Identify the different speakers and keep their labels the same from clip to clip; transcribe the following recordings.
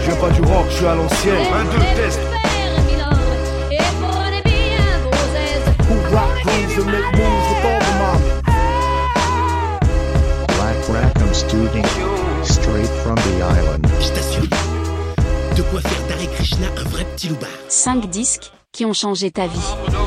Speaker 1: Je viens pas du rock, je suis à l'ancienne. Un, deux, test. Who rock grooves and make moves with all the mommy.
Speaker 2: Black Rackham Studio. Straight from the island.
Speaker 3: Je t'assure, de quoi faire d'Hare Krishna un vrai petit loupard.
Speaker 4: 5 disques qui ont changé ta vie.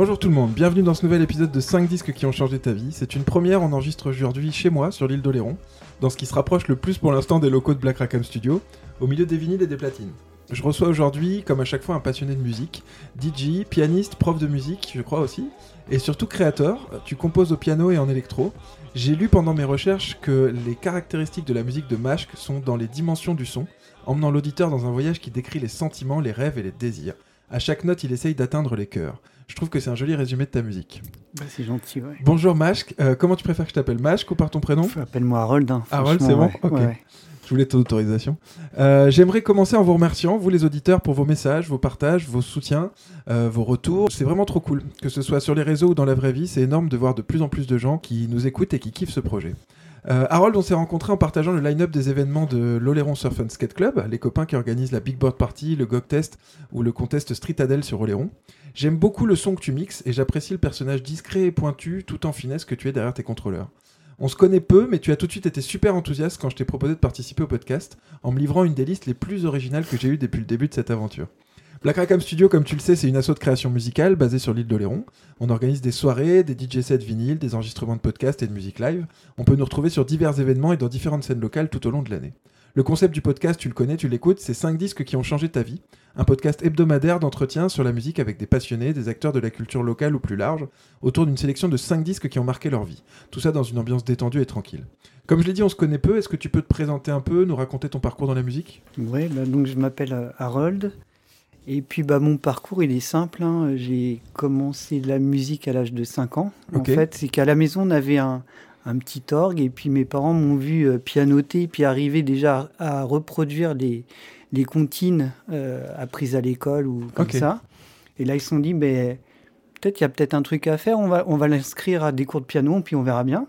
Speaker 5: Bonjour tout le monde, bienvenue dans ce nouvel épisode de 5 disques qui ont changé ta vie. C'est une première, on enregistre aujourd'hui chez moi, sur l'île d'Oléron, dans ce qui se rapproche le plus pour l'instant des locaux de Black Rackham Studio, au milieu des vinyles et des platines. Je reçois aujourd'hui, comme à chaque fois, un passionné de musique, DJ, pianiste, prof de musique, je crois aussi, et surtout créateur. Tu composes au piano et en électro. J'ai lu pendant mes recherches que les caractéristiques de la musique de Mashk sont dans les dimensions du son, emmenant l'auditeur dans un voyage qui décrit les sentiments, les rêves et les désirs. À chaque note, il essaye d'atteindre les cœurs. Je trouve que c'est un joli résumé de ta musique.
Speaker 6: Bah, c'est gentil, ouais.
Speaker 5: Bonjour Mashk, Euh, comment tu préfères que je t'appelle Mashk ou par ton prénom
Speaker 6: Appelle-moi Harold. Hein,
Speaker 5: Harold, c'est bon
Speaker 6: ouais,
Speaker 5: Ok.
Speaker 6: ouais.
Speaker 5: Je voulais ton autorisation. Euh, J'aimerais commencer en vous remerciant, vous les auditeurs, pour vos messages, vos partages, vos soutiens, euh, vos retours. C'est vraiment trop cool. Que ce soit sur les réseaux ou dans la vraie vie, c'est énorme de voir de plus en plus de gens qui nous écoutent et qui kiffent ce projet. Euh, Harold, on s'est rencontrés en partageant le line-up des événements de l'Oléron Surf and Skate Club, les copains qui organisent la Big Board Party, le GOG Test ou le contest Street Adele sur Oléron. J'aime beaucoup le son que tu mixes et j'apprécie le personnage discret et pointu tout en finesse que tu es derrière tes contrôleurs. On se connaît peu, mais tu as tout de suite été super enthousiaste quand je t'ai proposé de participer au podcast, en me livrant une des listes les plus originales que j'ai eues depuis le début de cette aventure. Black Rackham Studio, comme tu le sais, c'est une asso de création musicale basée sur l'île d'Oléron. On organise des soirées, des DJ sets vinyles, des enregistrements de podcasts et de musique live. On peut nous retrouver sur divers événements et dans différentes scènes locales tout au long de l'année. Le concept du podcast, tu le connais, tu l'écoutes, c'est 5 disques qui ont changé ta vie. Un podcast hebdomadaire d'entretien sur la musique avec des passionnés, des acteurs de la culture locale ou plus large, autour d'une sélection de 5 disques qui ont marqué leur vie. Tout ça dans une ambiance détendue et tranquille. Comme je l'ai dit, on se connaît peu, est-ce que tu peux te présenter un peu, nous raconter ton parcours dans la musique?
Speaker 6: Ouais, bah, donc je m'appelle euh, Harold. Et puis bah, mon parcours, il est simple. hein. J'ai commencé la musique à l'âge de 5 ans. En fait, c'est qu'à la maison, on avait un, un petit orgue. Et puis mes parents m'ont vu euh, pianoter, puis arriver déjà à, à reproduire les, les comptines euh, apprises à l'école ou comme ça. Et là, ils se sont dit, ben, peut-être il y a peut-être un truc à faire. On va, on va l'inscrire à des cours de piano, puis on verra bien.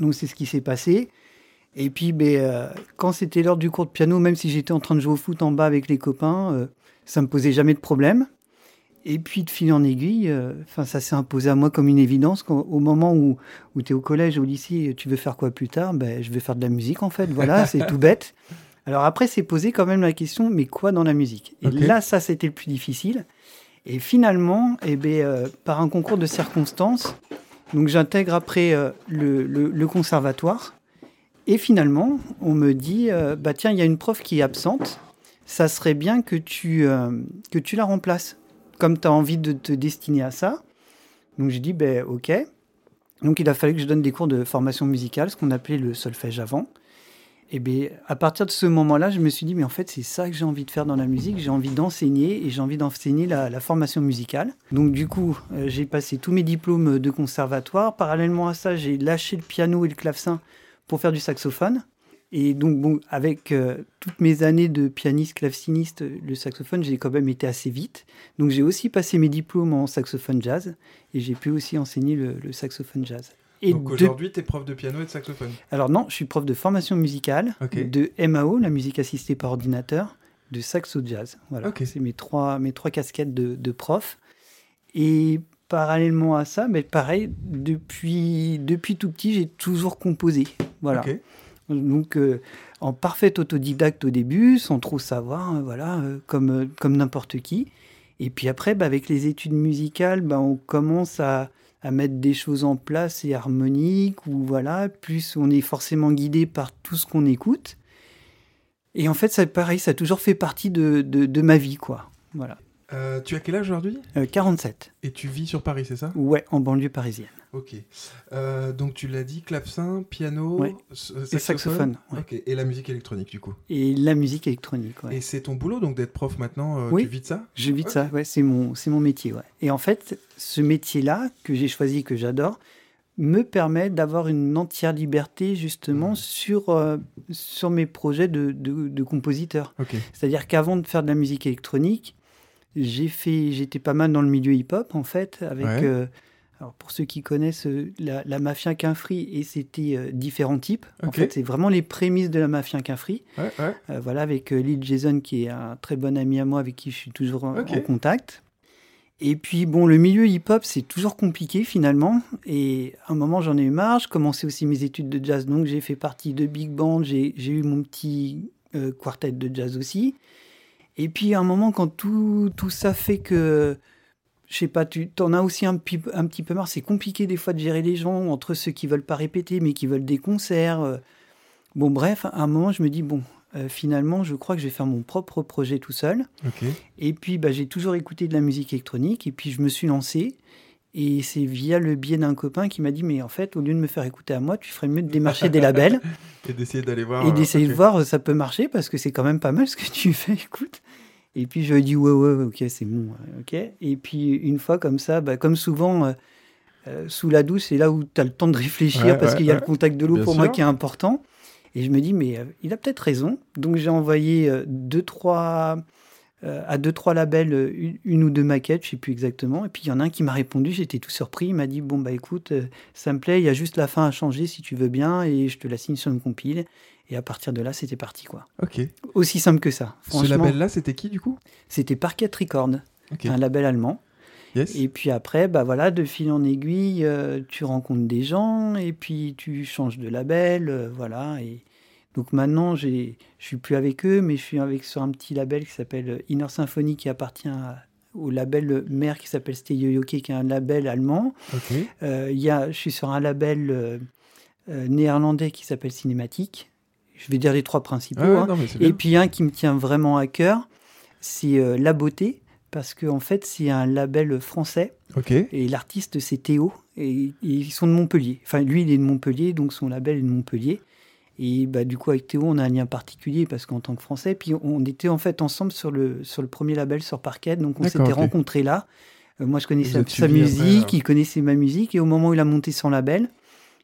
Speaker 6: Donc c'est ce qui s'est passé. Et puis, ben, euh, quand c'était l'heure du cours de piano, même si j'étais en train de jouer au foot en bas avec les copains, euh, ça me posait jamais de problème. Et puis, de fil en aiguille, euh, enfin, ça s'est imposé à moi comme une évidence. Quand, au moment où, où tu es au collège, au lycée, tu veux faire quoi plus tard? Ben, Je vais faire de la musique, en fait. Voilà, c'est tout bête. Alors après, c'est posé quand même la question, mais quoi dans la musique? Et là, ça, c'était le plus difficile. Et finalement, eh ben, euh, par un concours de circonstances, donc j'intègre après euh, le, le- le conservatoire. Et finalement, on me dit, bah tiens, il y a une prof qui est absente. Ça serait bien que tu, que tu la remplaces, comme tu as envie de te destiner à ça. Donc j'ai dit, ben ok. Donc il a fallu que je donne des cours de formation musicale, ce qu'on appelait le solfège avant. Et bien, à partir de ce moment-là, je me suis dit, mais en fait, c'est ça que j'ai envie de faire dans la musique. J'ai envie d'enseigner et j'ai envie d'enseigner la, la formation musicale. Donc, du coup, euh, j'ai passé tous mes diplômes de conservatoire. Parallèlement à ça, j'ai lâché le piano et le clavecin pour faire du saxophone. Et donc, bon, avec euh, toutes mes années de pianiste, claveciniste, le saxophone, j'ai quand même été assez vite. Donc, j'ai aussi passé mes diplômes en saxophone jazz et j'ai pu aussi enseigner le, le saxophone jazz. Et
Speaker 5: Donc
Speaker 6: de-
Speaker 5: aujourd'hui, tu es prof de piano et de saxophone.
Speaker 6: alors non, je suis prof de formation musicale, de MAO, la musique assistée par ordinateur, de saxo jazz. Voilà, c'est mes trois, mes trois casquettes de, de prof. Et parallèlement à ça, mais pareil, depuis, depuis tout petit, j'ai toujours composé. Voilà.
Speaker 5: Ok.
Speaker 6: Donc, euh, en parfait autodidacte au début, sans trop savoir, euh, voilà, euh, comme, euh, comme n'importe qui. Et puis après, bah, avec les études musicales, bah, on commence à, à mettre des choses en place et harmoniques, ou voilà, plus on est forcément guidé par tout ce qu'on écoute. Et en fait, ça, pareil, ça a toujours fait partie de, de, de ma vie, quoi. Voilà.
Speaker 5: Tu as quel âge aujourd'hui?
Speaker 6: Euh, 47.
Speaker 5: Et tu vis sur Paris, c'est ça?
Speaker 6: Ouais, en banlieue parisienne.
Speaker 5: Ok. Euh, donc tu l'as dit, clavecin, piano,
Speaker 6: Ouais.
Speaker 5: s- euh,
Speaker 6: Et saxophone. ouais.
Speaker 5: Et la musique électronique du coup.
Speaker 6: Et la musique électronique, ouais.
Speaker 5: Et c'est ton boulot donc d'être prof maintenant euh,
Speaker 6: Oui.
Speaker 5: Tu vis de ça
Speaker 6: Je vis de ça, ouais, c'est mon, c'est mon métier. Ouais. Et en fait, ce métier-là, que j'ai choisi, que j'adore, me permet d'avoir une entière liberté justement sur, euh, sur mes projets de, de, de compositeur.
Speaker 5: Ok.
Speaker 6: C'est-à-dire qu'avant de faire de la musique électronique, j'ai fait, j'étais pas mal dans le milieu hip-hop en fait, avec,
Speaker 5: Ouais.
Speaker 6: Alors pour ceux qui connaissent euh, la, la mafia Quinfree et c'était euh, différents types. En fait, c'est vraiment les prémices de la mafia Quinfree.
Speaker 5: Ouais, ouais.
Speaker 6: Euh, voilà, avec euh, Lil Jason qui est un très bon ami à moi avec qui je suis toujours en, contact. Et puis bon, le milieu hip-hop, c'est toujours compliqué finalement. Et à un moment, j'en ai eu marre. Je commençais aussi mes études de jazz, donc j'ai fait partie de big band. J'ai eu mon petit quartet de jazz aussi. Et puis à un moment, quand tout, tout ça fait que, je sais pas, tu en as aussi un, un petit peu marre. C'est compliqué des fois de gérer les gens entre ceux qui veulent pas répéter mais qui veulent des concerts. euh. Bon, bref, à un moment, je me dis bon, euh, finalement, je crois que je vais faire mon propre projet tout seul. Et puis, bah, j'ai toujours écouté de la musique électronique. Et puis, je me suis lancé. Et c'est via le biais d'un copain qui m'a dit, mais en fait, au lieu de me faire écouter à moi, tu ferais mieux de démarcher des labels
Speaker 5: Et d'essayer d'aller voir.
Speaker 6: et
Speaker 5: euh,
Speaker 6: d'essayer
Speaker 5: ok.
Speaker 6: de voir euh, ça peut marcher parce que c'est quand même pas mal ce que tu fais, écoute. Et puis je lui ai dit ouais ouais ok c'est bon euh, ok. Et puis une fois comme ça, bah, comme souvent euh, euh, sous la douche c'est là où tu as le temps de réfléchir
Speaker 5: Ouais,
Speaker 6: parce
Speaker 5: ouais,
Speaker 6: qu'il y a
Speaker 5: ouais.
Speaker 6: le contact de l'eau pour moi qui est important. Et je me dis mais euh, il a peut-être raison. Donc j'ai envoyé euh, deux trois à deux trois labels une, une ou deux maquettes, je sais plus exactement. Et puis il y en a un qui m'a répondu, j'étais tout surpris. Il m'a dit bon bah écoute ça me plaît, il y a juste la fin à changer si tu veux bien et je te la signe sur une compile. Et à partir de là, c'était parti, quoi.
Speaker 5: Ok.
Speaker 6: Aussi simple que ça.
Speaker 5: Ce label-là, c'était qui du coup?
Speaker 6: C'était Parquet Record, un label allemand.
Speaker 5: Yes.
Speaker 6: Et puis après, bah voilà, de fil en aiguille, euh, tu rencontres des gens et puis tu changes de label, euh, voilà. Et donc maintenant, j'ai, je suis plus avec eux, mais je suis avec sur un petit label qui s'appelle Inner Symphony, qui appartient à- au label mère qui s'appelle Steyoyoke, qui est un label allemand.
Speaker 5: Ok.
Speaker 6: Euh, y a, je suis sur un label euh, euh, néerlandais qui s'appelle Cinématique. Je vais dire les trois principaux.
Speaker 5: Ah
Speaker 6: hein.
Speaker 5: non,
Speaker 6: Et puis un qui me tient vraiment à cœur, c'est euh, La Beauté, parce qu'en en fait c'est un label français et l'artiste c'est Théo et, et ils sont de Montpellier. Enfin lui il est de Montpellier donc son label est de Montpellier. Et bah, du coup avec Théo on a un lien particulier parce qu'en tant que Français, puis on était en fait ensemble sur le, sur le premier label sur Parquet, donc on s'était rencontrés là. Euh, moi je connaissais sa
Speaker 5: après,
Speaker 6: musique, il connaissait ma musique et au moment où il a monté son label,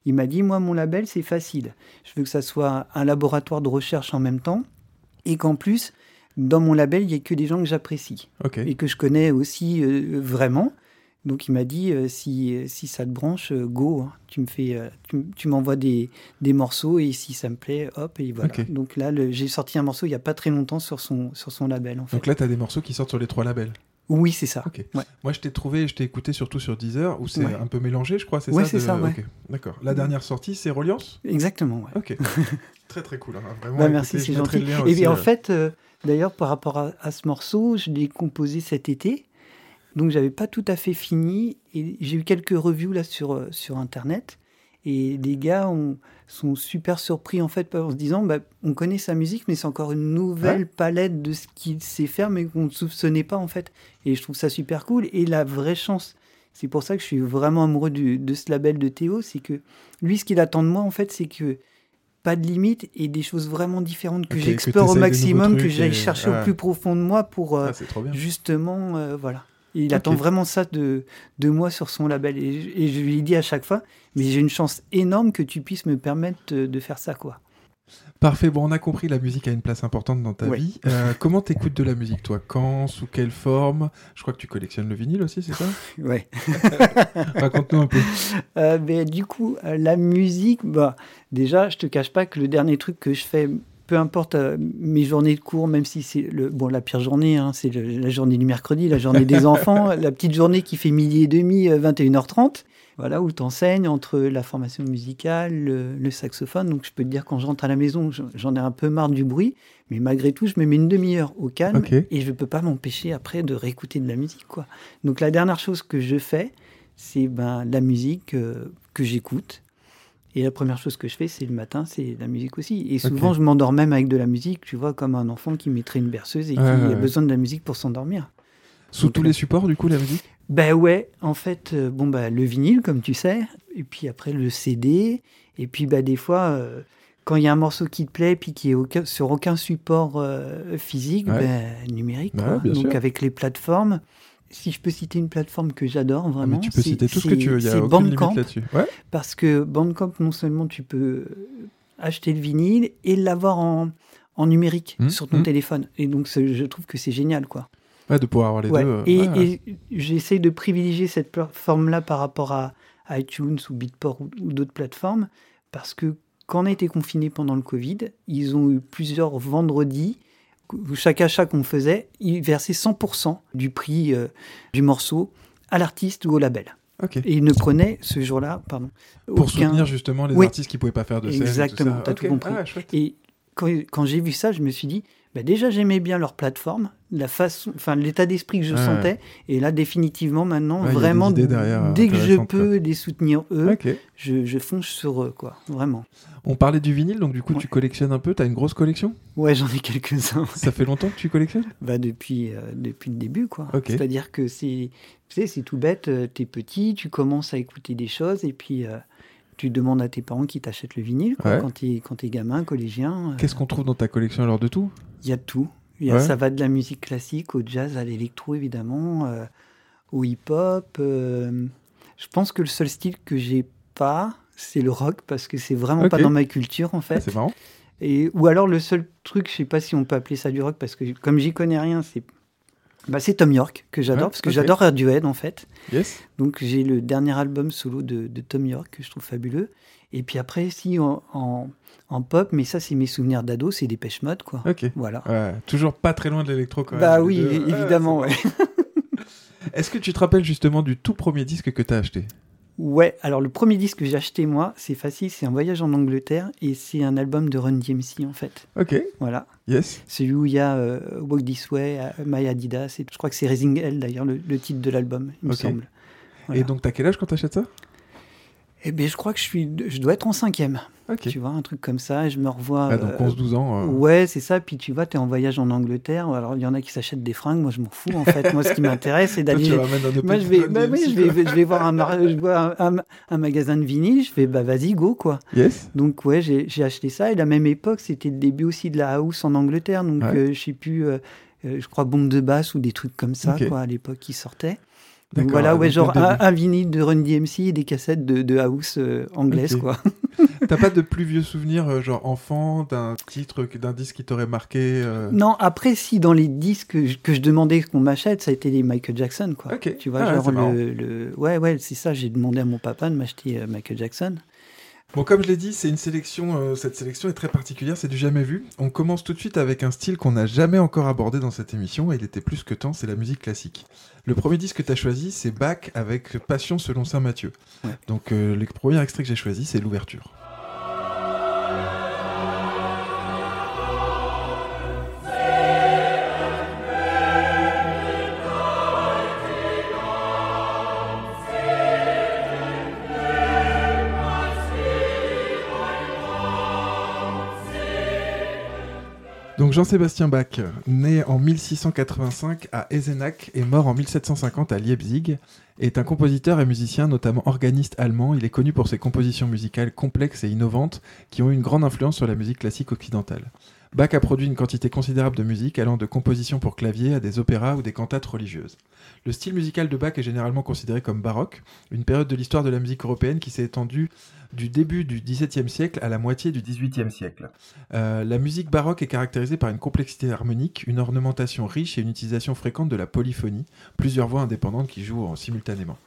Speaker 6: il m'a dit moi mon label c'est facile. Je veux que ça soit un laboratoire de recherche en même temps et qu'en plus dans mon label il y ait que des gens que j'apprécie et que je connais aussi euh, vraiment. Donc il m'a dit euh, si, si ça te branche, euh, go, hein. tu me fais, euh, tu, tu m'envoies des, des morceaux et si ça me plaît, hop et voilà. Donc là j'ai sorti un morceau il y a pas très longtemps sur son sur son label en fait.
Speaker 5: Donc là, t'as des morceaux qui sortent sur les trois labels.
Speaker 6: Oui c'est ça. Ouais.
Speaker 5: Moi, je t'ai trouvé, je t'ai écouté surtout sur Deezer, où c'est
Speaker 6: Ouais.
Speaker 5: un peu mélangé, je crois, c'est
Speaker 6: Ouais,
Speaker 5: ça
Speaker 6: c'est
Speaker 5: de-
Speaker 6: ça, ouais.
Speaker 5: ok. D'accord. La dernière sortie, c'est Reliance?
Speaker 6: Exactement. Ouais.
Speaker 5: Ok. très très cool. hein. Vraiment,
Speaker 6: Bah, merci, c'est gentil.
Speaker 5: le lien
Speaker 6: Et
Speaker 5: aussi,
Speaker 6: bien, en
Speaker 5: euh.
Speaker 6: fait, euh, d'ailleurs, par rapport à, à ce morceau, je l'ai composé cet été. Donc, j'avais pas tout à fait fini. Et j'ai eu quelques reviews là sur, euh, sur Internet. Et les gars ont- sont super surpris en fait en se disant bah, on connaît sa musique, mais c'est encore une nouvelle
Speaker 5: Ouais.
Speaker 6: palette de ce qu'il sait faire, mais qu'on ne soupçonnait pas en fait. Et je trouve ça super cool. Et la vraie chance, c'est pour ça que je suis vraiment amoureux du- de ce label de Théo, c'est que lui, ce qu'il attend de moi en fait, c'est que pas de limite et des choses vraiment différentes que j'explore au maximum, que j'aille
Speaker 5: et-
Speaker 6: chercher au plus profond de moi pour euh,
Speaker 5: Ah,
Speaker 6: justement, euh, voilà. Et il attend vraiment ça de, de moi sur son label. Et, je- et je lui dit à chaque fois, mais j'ai une chance énorme que tu puisses me permettre de, faire ça, quoi.
Speaker 5: Parfait, bon, on a compris, la musique a une place importante dans ta
Speaker 6: Ouais.
Speaker 5: vie. Euh, comment t'écoutes de la musique, toi? Quand Sous quelle forme? Je crois que tu collectionnes le vinyle aussi, c'est ça?
Speaker 6: Ouais.
Speaker 5: Raconte-nous un peu.
Speaker 6: Euh, ben, du coup, euh, la musique, bah, déjà, je te cache pas que le dernier truc que je fais, peu importe euh, mes journées de cours, même si c'est le, bon, la pire journée, hein, c'est le- la journée du mercredi, la journée des enfants, la petite journée qui fait midi et demi, euh, 21h30, voilà, où tu enseignes entre la formation musicale, le, le saxophone. Donc, je peux te dire, quand je rentre à la maison, j'en- ai un peu marre du bruit, mais malgré tout, je me mets une demi-heure au calme et je ne peux pas m'empêcher après de réécouter de la musique, quoi. Donc, la dernière chose que je fais, c'est ben, la musique euh, que j'écoute. Et la première chose que je fais, c'est le matin, c'est la musique aussi. Et souvent, je m'endors même avec de la musique, tu vois, comme un enfant qui mettrait une berceuse et qui a
Speaker 5: ouais.
Speaker 6: besoin de la musique pour s'endormir.
Speaker 5: Sous
Speaker 6: Donc,
Speaker 5: tous
Speaker 6: euh,
Speaker 5: les supports, du coup, la musique?
Speaker 6: Ben ouais, en fait, euh, bon bah le vinyle, comme tu sais, et puis après le CD, et puis bah des fois, euh, quand il y a un morceau qui te plaît, puis qui est aucun- sur aucun support euh, physique,
Speaker 5: Ouais.
Speaker 6: ben, numérique,
Speaker 5: Ouais,
Speaker 6: quoi.
Speaker 5: bien
Speaker 6: Donc
Speaker 5: sûr.
Speaker 6: avec les plateformes, si je peux citer une plateforme que j'adore
Speaker 5: Ah,
Speaker 6: vraiment,
Speaker 5: mais tu peux citer tout ce que tu veux, il y a
Speaker 6: Bandcamp.
Speaker 5: Ouais.
Speaker 6: Parce que Bandcamp, non seulement tu peux acheter le vinyle et l'avoir en, en numérique
Speaker 5: Mmh,
Speaker 6: sur ton
Speaker 5: mmh.
Speaker 6: téléphone. Et donc, je trouve que c'est génial, quoi.
Speaker 5: Ouais, de pouvoir avoir les
Speaker 6: Ouais.
Speaker 5: deux. euh,
Speaker 6: Et,
Speaker 5: ouais.
Speaker 6: et j'essaie de privilégier cette plateforme-là par rapport à iTunes ou Beatport ou, ou d'autres plateformes, parce que quand on a été confinés pendant le Covid, ils ont eu plusieurs vendredis chaque achat qu'on faisait, ils versaient 100% du prix euh, du morceau à l'artiste ou au label. Et ils ne prenaient ce jour-là, pardon,
Speaker 5: Pour
Speaker 6: aucun-
Speaker 5: soutenir justement les
Speaker 6: Oui.
Speaker 5: artistes qui pouvaient pas faire de scène.
Speaker 6: Exactement,
Speaker 5: ça.
Speaker 6: t'as tout compris.
Speaker 5: Ah.
Speaker 6: Et quand, quand j'ai vu ça, je me suis dit, bah déjà j'aimais bien leur plateforme, la façon, enfin l'état d'esprit que je sentais, et là définitivement maintenant,
Speaker 5: Ouais,
Speaker 6: vraiment,
Speaker 5: derrière, euh,
Speaker 6: dès que je peux les soutenir eux, je, je fonce sur eux, quoi, vraiment.
Speaker 5: On parlait du vinyle, donc du coup
Speaker 6: Ouais.
Speaker 5: tu collectionnes un peu. T'as une grosse collection?
Speaker 6: Ouais, j'en ai quelques-uns,
Speaker 5: Ça fait longtemps que tu collectionnes?
Speaker 6: Bah, depuis, euh, depuis le début, quoi. C'est-à-dire que c'est, tu sais, c'est tout bête, euh, t'es petit, tu commences à écouter des choses, et puis euh, tu demandes à tes parents qui t'achètent le vinyle, quoi,
Speaker 5: Ouais.
Speaker 6: quand t'es quand t'es gamin, collégien. euh,
Speaker 5: Qu'est-ce qu'on trouve dans ta collection alors de tout?
Speaker 6: Il y a tout. Il y a,
Speaker 5: Ouais.
Speaker 6: Ça va de la musique classique au jazz, à l'électro évidemment, euh, au hip-hop. euh, je pense que le seul style que j'ai pas, c'est le rock parce que c'est vraiment pas dans ma culture en
Speaker 5: Ah,
Speaker 6: fait.
Speaker 5: C'est marrant.
Speaker 6: Et ou alors le seul truc, je sais pas si on peut appeler ça du rock parce que comme j'y connais rien, c'est bah, c'est Tom York que j'adore
Speaker 5: Ouais,
Speaker 6: parce que j'adore Radiohead en fait.
Speaker 5: Yes.
Speaker 6: Donc j'ai le dernier album solo de, de Tom York que je trouve fabuleux. Et puis après, si en, en, en pop, mais ça c'est mes souvenirs d'ado, c'est des pêche mode quoi.
Speaker 5: Ok.
Speaker 6: Voilà.
Speaker 5: Ouais, toujours pas très loin de l'électro quand même.
Speaker 6: Bah oui,
Speaker 5: deux.
Speaker 6: évidemment, ouais.
Speaker 5: marrant. Est-ce que tu te rappelles justement du tout premier disque que t'as acheté?
Speaker 6: Ouais, alors le premier disque que j'ai acheté moi, c'est facile, c'est un voyage en Angleterre et c'est un album de Run DMC en fait.
Speaker 5: Ok.
Speaker 6: Voilà.
Speaker 5: Yes.
Speaker 6: Celui où il y a euh, Walk This Way, euh, My Adidas, et je crois que c'est Raising Hell d'ailleurs, le, le titre de l'album, il me semble. Voilà.
Speaker 5: Et donc t'as quel âge quand t'achètes ça?
Speaker 6: Eh bien, je crois que je, suis, je dois être en cinquième, tu vois, un truc comme ça, je me revois...
Speaker 5: Ah, donc
Speaker 6: euh,
Speaker 5: 11-12 ans. euh,
Speaker 6: Ouais, c'est ça. Puis tu vois, tu es en voyage en Angleterre. Alors, il y en a qui s'achètent des fringues. Moi, je m'en fous, en fait. Moi, ce qui m'intéresse, c'est d'aller. Moi, je vais, bah oui, je vais, je vais voir un, mar- je vois un, un- un magasin de vinyle. Je fais, bah, vas-y, go, quoi.
Speaker 5: Yes.
Speaker 6: Donc, ouais, j'ai acheté ça. Et la même époque, c'était le début aussi de la house en Angleterre. Donc,
Speaker 5: Ouais.
Speaker 6: euh, je sais plus, euh, euh, je crois, bombe de basse ou des trucs comme ça, quoi, à l'époque, qui sortaient. Donc, voilà, ouais, genre un, un vinyle de Run DMC et des cassettes de, de house euh, anglaise,
Speaker 5: Ok.
Speaker 6: quoi.
Speaker 5: T'as pas de plus vieux souvenirs, euh, genre enfant, d'un titre, d'un disque qui t'aurait marqué euh,
Speaker 6: Non, après, si dans les disques que je, que je demandais qu'on m'achète, ça a été les Michael Jackson, quoi.
Speaker 5: Ok.
Speaker 6: Tu vois,
Speaker 5: Ah
Speaker 6: genre le- Ouais, ouais, c'est ça, j'ai demandé à mon papa de m'acheter euh, Michael Jackson.
Speaker 5: Bon, comme je l'ai dit, c'est une sélection. euh, cette sélection est très particulière, c'est du jamais vu. On commence tout de suite avec un style qu'on n'a jamais encore abordé dans cette émission, et il était plus que temps, c'est la musique classique. Le premier disque que tu as choisi, c'est Bach avec Passion selon saint Matthieu.
Speaker 6: Ouais.
Speaker 5: Donc, euh, le premier extrait que j'ai choisi, c'est l'ouverture. Jean-Sébastien Bach, né en 1685 à Eisenach et mort en 1750 à Leipzig, est un compositeur et musicien, notamment organiste allemand. Il est connu pour ses compositions musicales complexes et innovantes qui ont eu une grande influence sur la musique classique occidentale. Bach a produit une quantité considérable de musique allant de compositions pour clavier à des opéras ou des cantates religieuses. Le style musical de Bach est généralement considéré comme baroque, une période de l'histoire de la musique européenne qui s'est étendue du début du XVIIe siècle à la moitié du XVIIIe siècle. Euh, la musique baroque est caractérisée par une complexité harmonique, une ornementation riche et une utilisation fréquente de la polyphonie, plusieurs voix indépendantes qui jouent en- simultanément.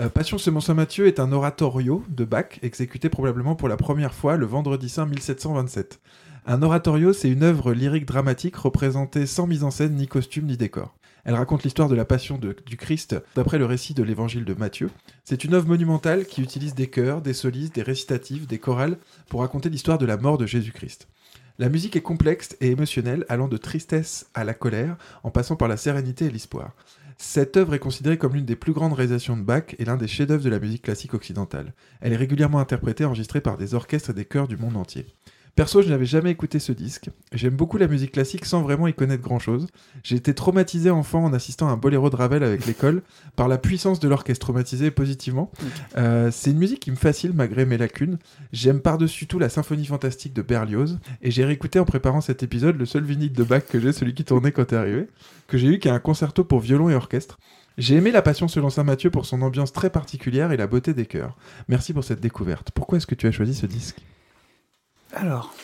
Speaker 5: Euh, Passion selon saint Matthieu est un oratorio de Bach exécuté probablement pour la première fois le vendredi saint 1727. Un oratorio, c'est une œuvre lyrique dramatique représentée sans mise en scène, ni costume, ni décor. Elle raconte l'histoire de la passion du Christ d'après le récit de l'évangile de Matthieu. C'est une œuvre monumentale qui utilise des chœurs, des solistes, des récitatifs, des chorales pour raconter l'histoire de la mort de Jésus-Christ. La musique est complexe et émotionnelle, allant de tristesse à la colère, en passant par la sérénité et l'espoir. Cette œuvre est considérée comme l'une des plus grandes réalisations de Bach et l'un des chefs-d'œuvre de la musique classique occidentale. Elle est régulièrement interprétée et enregistrée par des orchestres et des chœurs du monde entier. Perso, je n'avais jamais écouté ce disque. J'aime beaucoup la musique classique sans vraiment y connaître grand-chose. J'ai été traumatisé enfant en assistant à un boléro de Ravel avec l'école par la puissance de l'orchestre, traumatisé positivement. Euh, c'est une musique qui me fascine malgré mes lacunes. J'aime par-dessus tout la symphonie fantastique de Berlioz. Et j'ai réécouté en préparant cet épisode le seul vinyle de Bach que j'ai, celui qui tournait quand t'es arrivé, que j'ai eu, qui est un concerto pour violon et orchestre. J'ai aimé La Passion selon Saint Matthieu pour son ambiance très particulière et la beauté des chœurs. Merci pour cette découverte. Pourquoi est-ce que tu as choisi ce disque?
Speaker 6: Alors,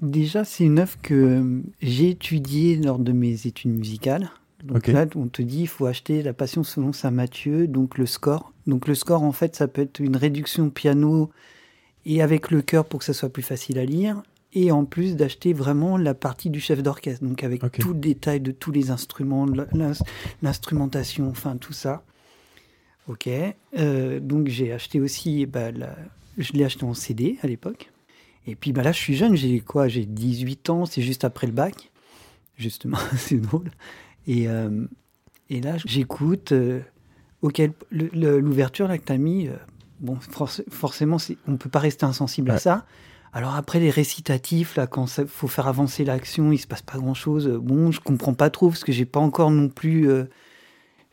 Speaker 6: déjà, c'est une œuvre que euh, j'ai étudiée lors de mes études musicales. Donc là, on te dit, il faut acheter La Passion selon Saint Matthieu, donc le score. Donc le score, en fait, ça peut être une réduction piano et avec le chœur pour que ça soit plus facile à lire. Et en plus d'acheter vraiment la partie du chef d'orchestre, donc avec tout le détail de tous les instruments, l'in- l'instrumentation, enfin tout ça. Ok. Euh, donc j'ai acheté aussi, bah, la- je l'ai acheté en CD à l'époque. Et puis bah là, je suis jeune, j'ai quoi J'ai 18 ans, c'est juste après le bac. Justement, c'est drôle. Et, euh, et là, j'écoute. euh, auquel l'ouverture là que t'as mis, euh, bon, forc- forcément, on peut pas rester insensible à ça. Alors après les récitatifs là, quand il faut faire avancer l'action, il se passe pas grand chose. Bon, je comprends pas trop parce que j'ai pas encore non plus.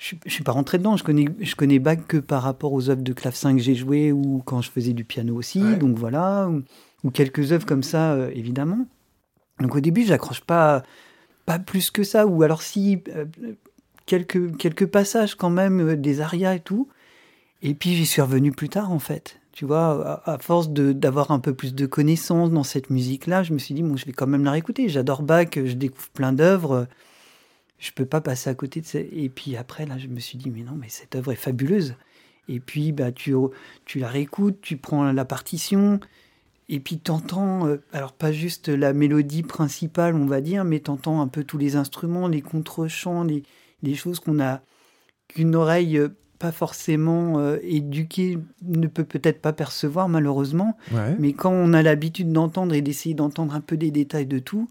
Speaker 6: Je suis- je suis pas rentré dedans. Je connais, je connais Bach que par rapport aux œuvres de clavecin que j'ai jouées ou quand je faisais du piano aussi.
Speaker 5: Ouais.
Speaker 6: Donc voilà, ou, ou quelques œuvres comme ça, euh, évidemment. Donc au début, j'accroche pas, pas plus que ça. Ou alors si euh, quelques quelques passages quand même, euh, des arias et tout. Et puis j'y suis revenu plus tard en fait. Tu vois, à, à force d'avoir un peu plus de connaissances dans cette musique-là, je me suis dit bon, je vais quand même la réécouter. J'adore Bach, je découvre plein d'œuvres je peux pas passer à côté de ça. Et puis après, là, je me suis dit, mais non, mais cette œuvre est fabuleuse. Et puis, bah, tu, tu la réécoutes, tu prends la partition, et puis t'entends, euh, alors pas juste la mélodie principale, on va dire, mais t'entends un peu tous les instruments, les contre-chants, les, les choses qu'on a, qu'une oreille euh, pas forcément euh, éduquée ne peut peut-être pas percevoir, malheureusement.
Speaker 5: Ouais.
Speaker 6: Mais quand on a l'habitude d'entendre et d'essayer d'entendre un peu des détails de tout,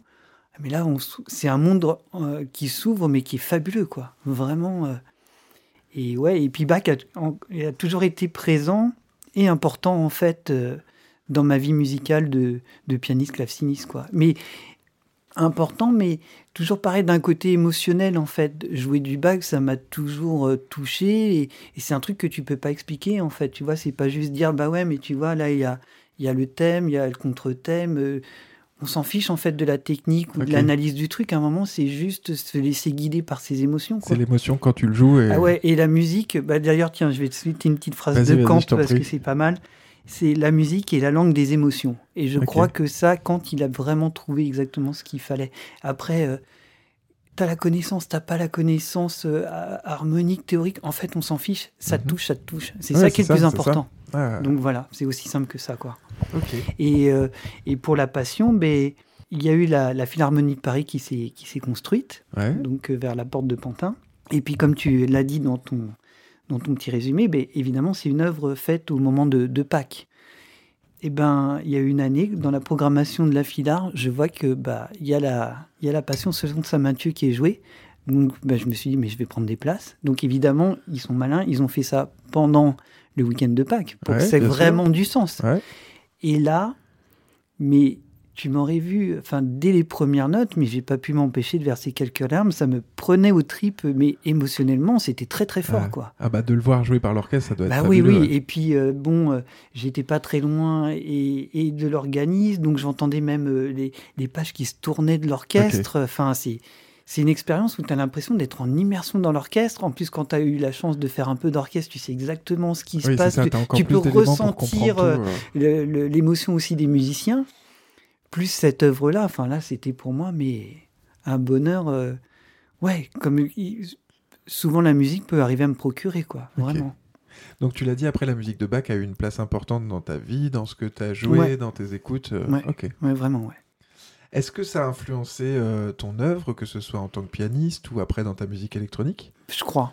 Speaker 6: mais là, c'est un monde euh, qui s'ouvre, mais qui est fabuleux, quoi. Vraiment. euh. Et ouais, et puis Bach a, toujours été présent et important, en fait, euh, dans ma vie musicale de, pianiste claveciniste, quoi. Mais important, mais toujours pareil d'un côté émotionnel, en fait. Jouer du Bach, ça m'a toujours touché et, c'est un truc que tu peux pas expliquer, en fait. Tu vois, c'est pas juste dire, bah ouais, mais tu vois, là, il y a le thème, il y a le contre-thème. On s'en fiche en fait de la technique ou de l'analyse du truc. À un moment, c'est juste se laisser guider par ses émotions.
Speaker 5: C'est l'émotion quand tu le joues. Et...
Speaker 6: Ah ouais, et la musique, bah d'ailleurs, tiens, je vais te citer une petite phrase de Kant parce
Speaker 5: prie.
Speaker 6: que c'est pas mal. C'est la musique et la langue des émotions. Et je crois que ça, Kant, il a vraiment trouvé exactement ce qu'il fallait. Après, euh, t'as la connaissance, t'as pas la connaissance euh, harmonique, théorique. En fait, on s'en fiche. Ça te
Speaker 5: Mhm.
Speaker 6: touche, ça te touche. C'est
Speaker 5: Ouais,
Speaker 6: ça qui est le plus important.
Speaker 5: Ah,
Speaker 6: Donc voilà, c'est aussi simple que ça, quoi. Et, euh, et pour la passion, ben, il y a eu la, la Philharmonie de Paris qui s'est qui s'est construite,
Speaker 5: Ouais.
Speaker 6: donc euh, vers la porte de Pantin. Et puis, comme tu l'as dit dans ton, dans ton petit résumé, ben, évidemment, c'est une œuvre faite au moment de, de Pâques. Et ben, il y a eu une année, dans la programmation de la Philhar, je vois que bah, il y, a la- il y a la Passion selon Saint Matthieu qui est jouée. Donc, ben, je me suis dit, mais je vais prendre des places. Donc, évidemment, ils sont malins, ils ont fait ça pendant le week-end de Pâques, pour
Speaker 5: Ouais,
Speaker 6: que ça ait
Speaker 5: bien sûr.
Speaker 6: vraiment du sens.
Speaker 5: Ouais.
Speaker 6: Et là, mais tu m'aurais vu, enfin, dès les premières notes, mais j'ai pas pu m'empêcher de verser quelques larmes. Ça me prenait aux tripes, mais émotionnellement, c'était très très fort,
Speaker 5: Ouais.
Speaker 6: quoi.
Speaker 5: Ah bah de le voir jouer par l'orchestre, ça doit être
Speaker 6: Bah oui,
Speaker 5: fabuleux,
Speaker 6: oui.
Speaker 5: ouais.
Speaker 6: Et puis, euh, bon, euh, j'étais pas très loin et, et de l'organisme, donc j'entendais même euh, les, les pages qui se tournaient de l'orchestre. Enfin, c'est. C'est une expérience où tu as l'impression d'être en immersion dans l'orchestre. En plus, quand tu as eu la chance de faire un peu d'orchestre, tu sais exactement ce qui se
Speaker 5: Oui,
Speaker 6: passe.
Speaker 5: ça,
Speaker 6: Tu- peux ressentir euh, l'émotion aussi des musiciens, plus cette œuvre-là. Enfin là, c'était pour moi mais un bonheur. euh, ouais, comme souvent la musique peut arriver à me procurer quoi, vraiment.
Speaker 5: Donc tu l'as dit, après la musique de Bach a eu une place importante dans ta vie, dans ce que tu as joué,
Speaker 6: Ouais.
Speaker 5: dans tes écoutes. euh,
Speaker 6: Ouais.
Speaker 5: Ok.
Speaker 6: Ouais, vraiment, ouais.
Speaker 5: Est-ce que ça a influencé euh, ton œuvre, que ce soit en tant que pianiste ou après dans ta musique électronique?
Speaker 6: Je crois.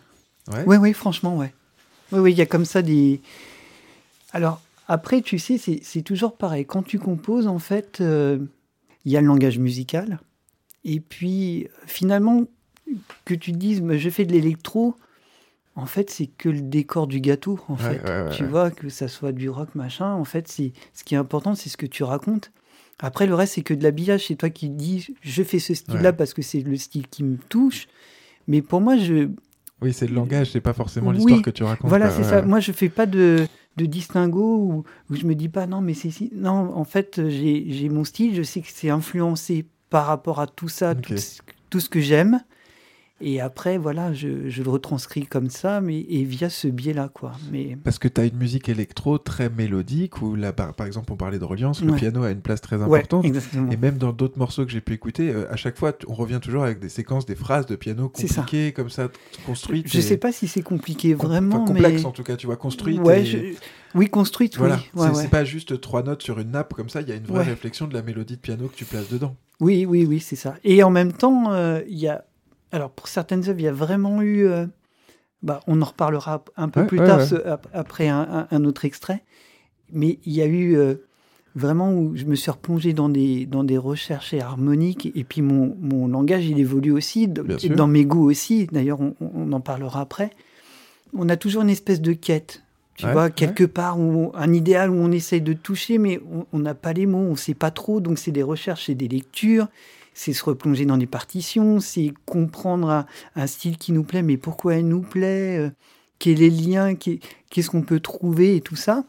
Speaker 5: Ouais.
Speaker 6: Oui, oui, franchement, ouais. Oui, oui, il y a comme ça des. Alors, après, tu sais, c'est toujours pareil. Quand tu composes, en fait, euh, il y a le langage musical. Et puis, finalement, que tu te dises, bah, je fais de l'électro, en fait, c'est que le décor du gâteau, en
Speaker 5: Ouais,
Speaker 6: fait.
Speaker 5: ouais, ouais,
Speaker 6: tu vois, que ça soit du rock, machin, en fait, c'est ce qui est important, c'est ce que tu racontes. Après, le reste, c'est que de l'habillage. C'est toi qui dis, je fais ce style-là
Speaker 5: Ouais.
Speaker 6: parce que c'est le style qui me touche. Mais pour moi, je,
Speaker 5: Oui, c'est le langage, c'est pas forcément
Speaker 6: Oui.
Speaker 5: l'histoire que tu racontes.
Speaker 6: voilà, c'est
Speaker 5: Ouais,
Speaker 6: ça. Moi, je fais pas de, de distinguo où, où je me dis pas non, mais c'est si. Non, en fait, j'ai mon style. Je sais que c'est influencé par rapport à tout ça, tout, tout ce que j'aime. Et après, voilà, je, je le retranscris comme ça, mais et via ce biais-là, quoi. Mais
Speaker 5: Parce que tu as une musique électro très mélodique, où là, par, par exemple, on parlait de reliance, le
Speaker 6: Ouais.
Speaker 5: piano a une place très
Speaker 6: ouais,
Speaker 5: importante.
Speaker 6: exactement.
Speaker 5: Et même dans d'autres morceaux que j'ai pu écouter, euh, à chaque fois, on revient toujours avec des séquences, des phrases de piano compliquées, comme ça, construites.
Speaker 6: Je
Speaker 5: et-
Speaker 6: sais pas si c'est compliqué
Speaker 5: com-
Speaker 6: vraiment,
Speaker 5: enfin, complexe
Speaker 6: mais
Speaker 5: en tout cas, tu vois, construite.
Speaker 6: ouais,
Speaker 5: et-
Speaker 6: je- oui, construite,
Speaker 5: Voilà,
Speaker 6: oui.
Speaker 5: c'est
Speaker 6: Ouais, ouais.
Speaker 5: pas juste trois notes sur une nappe comme ça, il y a une vraie
Speaker 6: Ouais.
Speaker 5: réflexion de la mélodie de piano que tu places dedans.
Speaker 6: Oui, oui, oui, c'est ça. Et en même temps, euh, il y a. Alors, pour certaines œuvres, il y a vraiment eu. euh, Bah, on en reparlera un peu
Speaker 5: Ouais,
Speaker 6: plus
Speaker 5: ouais,
Speaker 6: tard,
Speaker 5: ouais.
Speaker 6: ce- ap- après un, un- un autre extrait. Mais il y a eu euh, vraiment où je me suis replongé dans des, dans des recherches harmoniques. Et puis, mon, mon langage, il évolue aussi.
Speaker 5: sûr.
Speaker 6: dans mes goûts aussi. D'ailleurs, on, on en parlera après. On a toujours une espèce de quête. Tu vois, quelque part, où, un idéal où on essaye de toucher, mais on- on n'a pas les mots, on ne sait pas trop. Donc, c'est des recherches, c'est des lectures, c'est se replonger dans des partitions, c'est comprendre un, un style qui nous plaît, mais pourquoi elle nous plaît, euh, quel est le lien, qu'est- qu'est-ce qu'on peut trouver et tout ça.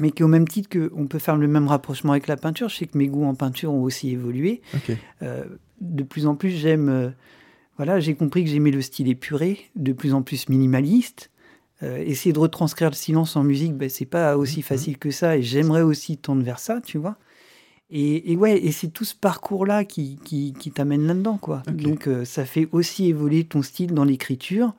Speaker 6: Mais qu'au même titre qu'on peut faire le même rapprochement avec la peinture, je sais que mes goûts en peinture ont aussi évolué. Euh, de plus en plus, j'aime. euh, voilà, j'ai compris que j'aimais le style épuré, de plus en plus minimaliste. Euh, essayer de retranscrire le silence en musique, ben, c'est pas aussi facile que ça, et j'aimerais aussi tendre vers ça, tu vois. Et, et ouais, et c'est tout ce parcours-là qui, qui, qui t'amène là-dedans, quoi. Donc, euh, ça fait aussi évoluer ton style dans l'écriture.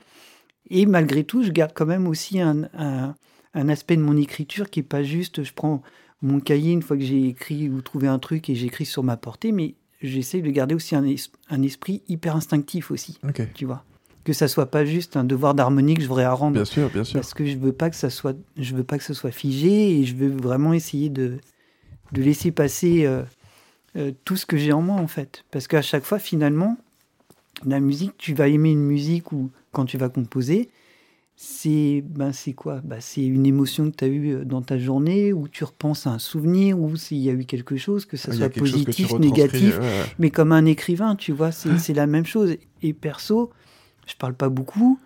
Speaker 6: Et malgré tout, je garde quand même aussi un, un, un aspect de mon écriture qui est pas juste, je prends mon cahier une fois que j'ai écrit ou trouvé un truc et j'écris sur ma portée, mais j'essaie de garder aussi un, es- un esprit hyper instinctif aussi,
Speaker 5: Ok.
Speaker 6: tu vois. Que ça soit pas juste un devoir d'harmonie que je voudrais rendre
Speaker 5: Bien sûr, bien sûr.
Speaker 6: parce que je veux pas que ça soit je veux pas que ce soit figé et je veux vraiment essayer de de laisser passer euh, euh, tout ce que j'ai en moi en fait parce qu'à chaque fois finalement la musique tu vas aimer une musique ou quand tu vas composer c'est ben c'est quoi? Bah, c'est une émotion que tu as eue dans ta journée ou tu repenses à un souvenir ou s'il y a eu quelque chose que ça
Speaker 5: Il y a
Speaker 6: soit positif négatif
Speaker 5: ouais,
Speaker 6: mais comme un écrivain, tu vois, c'est c'est la même chose. Et perso, je parle pas beaucoup.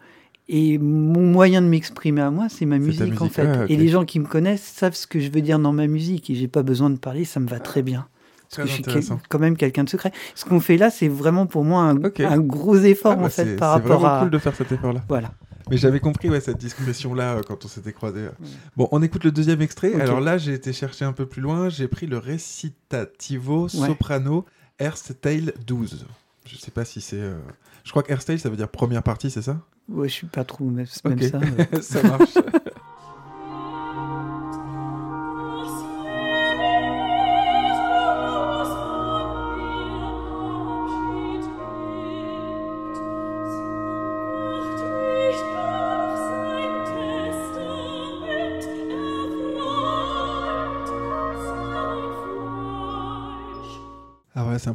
Speaker 6: Et mon moyen de m'exprimer à moi, c'est ma musique, en fait.
Speaker 5: ouais, ok.
Speaker 6: Et les gens qui me connaissent savent ce que je veux dire dans ma musique. Et j'ai pas besoin de parler, ça me va très bien. Parce que je suis quand même quelqu'un de secret. Ce qu'on fait là, c'est vraiment pour moi un, gros effort,
Speaker 5: Ah, bah,
Speaker 6: en fait,
Speaker 5: c'est
Speaker 6: par
Speaker 5: c'est
Speaker 6: rapport
Speaker 5: vraiment
Speaker 6: à.
Speaker 5: cool de faire cet effort-là.
Speaker 6: Voilà.
Speaker 5: Mais j'avais compris ouais, cette discrétion-là euh, quand on s'était croisés. Bon, on écoute le deuxième extrait. Alors là, j'ai été chercher un peu plus loin. J'ai pris le recitativo soprano Hairstyle 12. Je sais pas si c'est. euh, Je crois que Hairstyle, ça veut dire première partie, c'est ça?
Speaker 6: Ouais, je suis pas trop, même, même ça.
Speaker 5: Ça marche.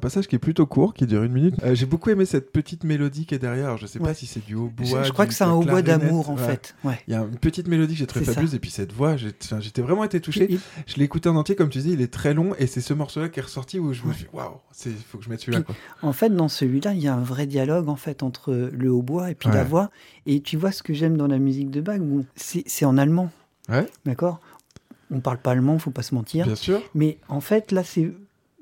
Speaker 5: passage qui est plutôt court, qui dure une minute. Euh, j'ai beaucoup aimé cette petite mélodie qui est derrière. Alors, je sais pas si c'est du hautbois.
Speaker 6: Je, je crois
Speaker 5: du-
Speaker 6: que c'est un hautbois d'amour, en
Speaker 5: Ouais.
Speaker 6: fait. Ouais.
Speaker 5: Il y a une petite mélodie que j'ai
Speaker 6: ça.
Speaker 5: fabuleuse, et puis cette voix, j'étais vraiment été touché. Je l'ai écouté en entier, comme tu dis, il est très long, et c'est ce morceau-là qui est ressorti où je me suis dit, waouh, il faut que je mette celui-là.
Speaker 6: En fait, dans celui-là, il y a un vrai dialogue en fait entre le hautbois et puis
Speaker 5: Ouais.
Speaker 6: la voix. Et tu vois ce que j'aime dans la musique de Bach, bon, c'est c'est en allemand.
Speaker 5: Ouais.
Speaker 6: D'accord? On parle pas allemand, faut pas se mentir.
Speaker 5: Bien sûr.
Speaker 6: Mais en fait, là, c'est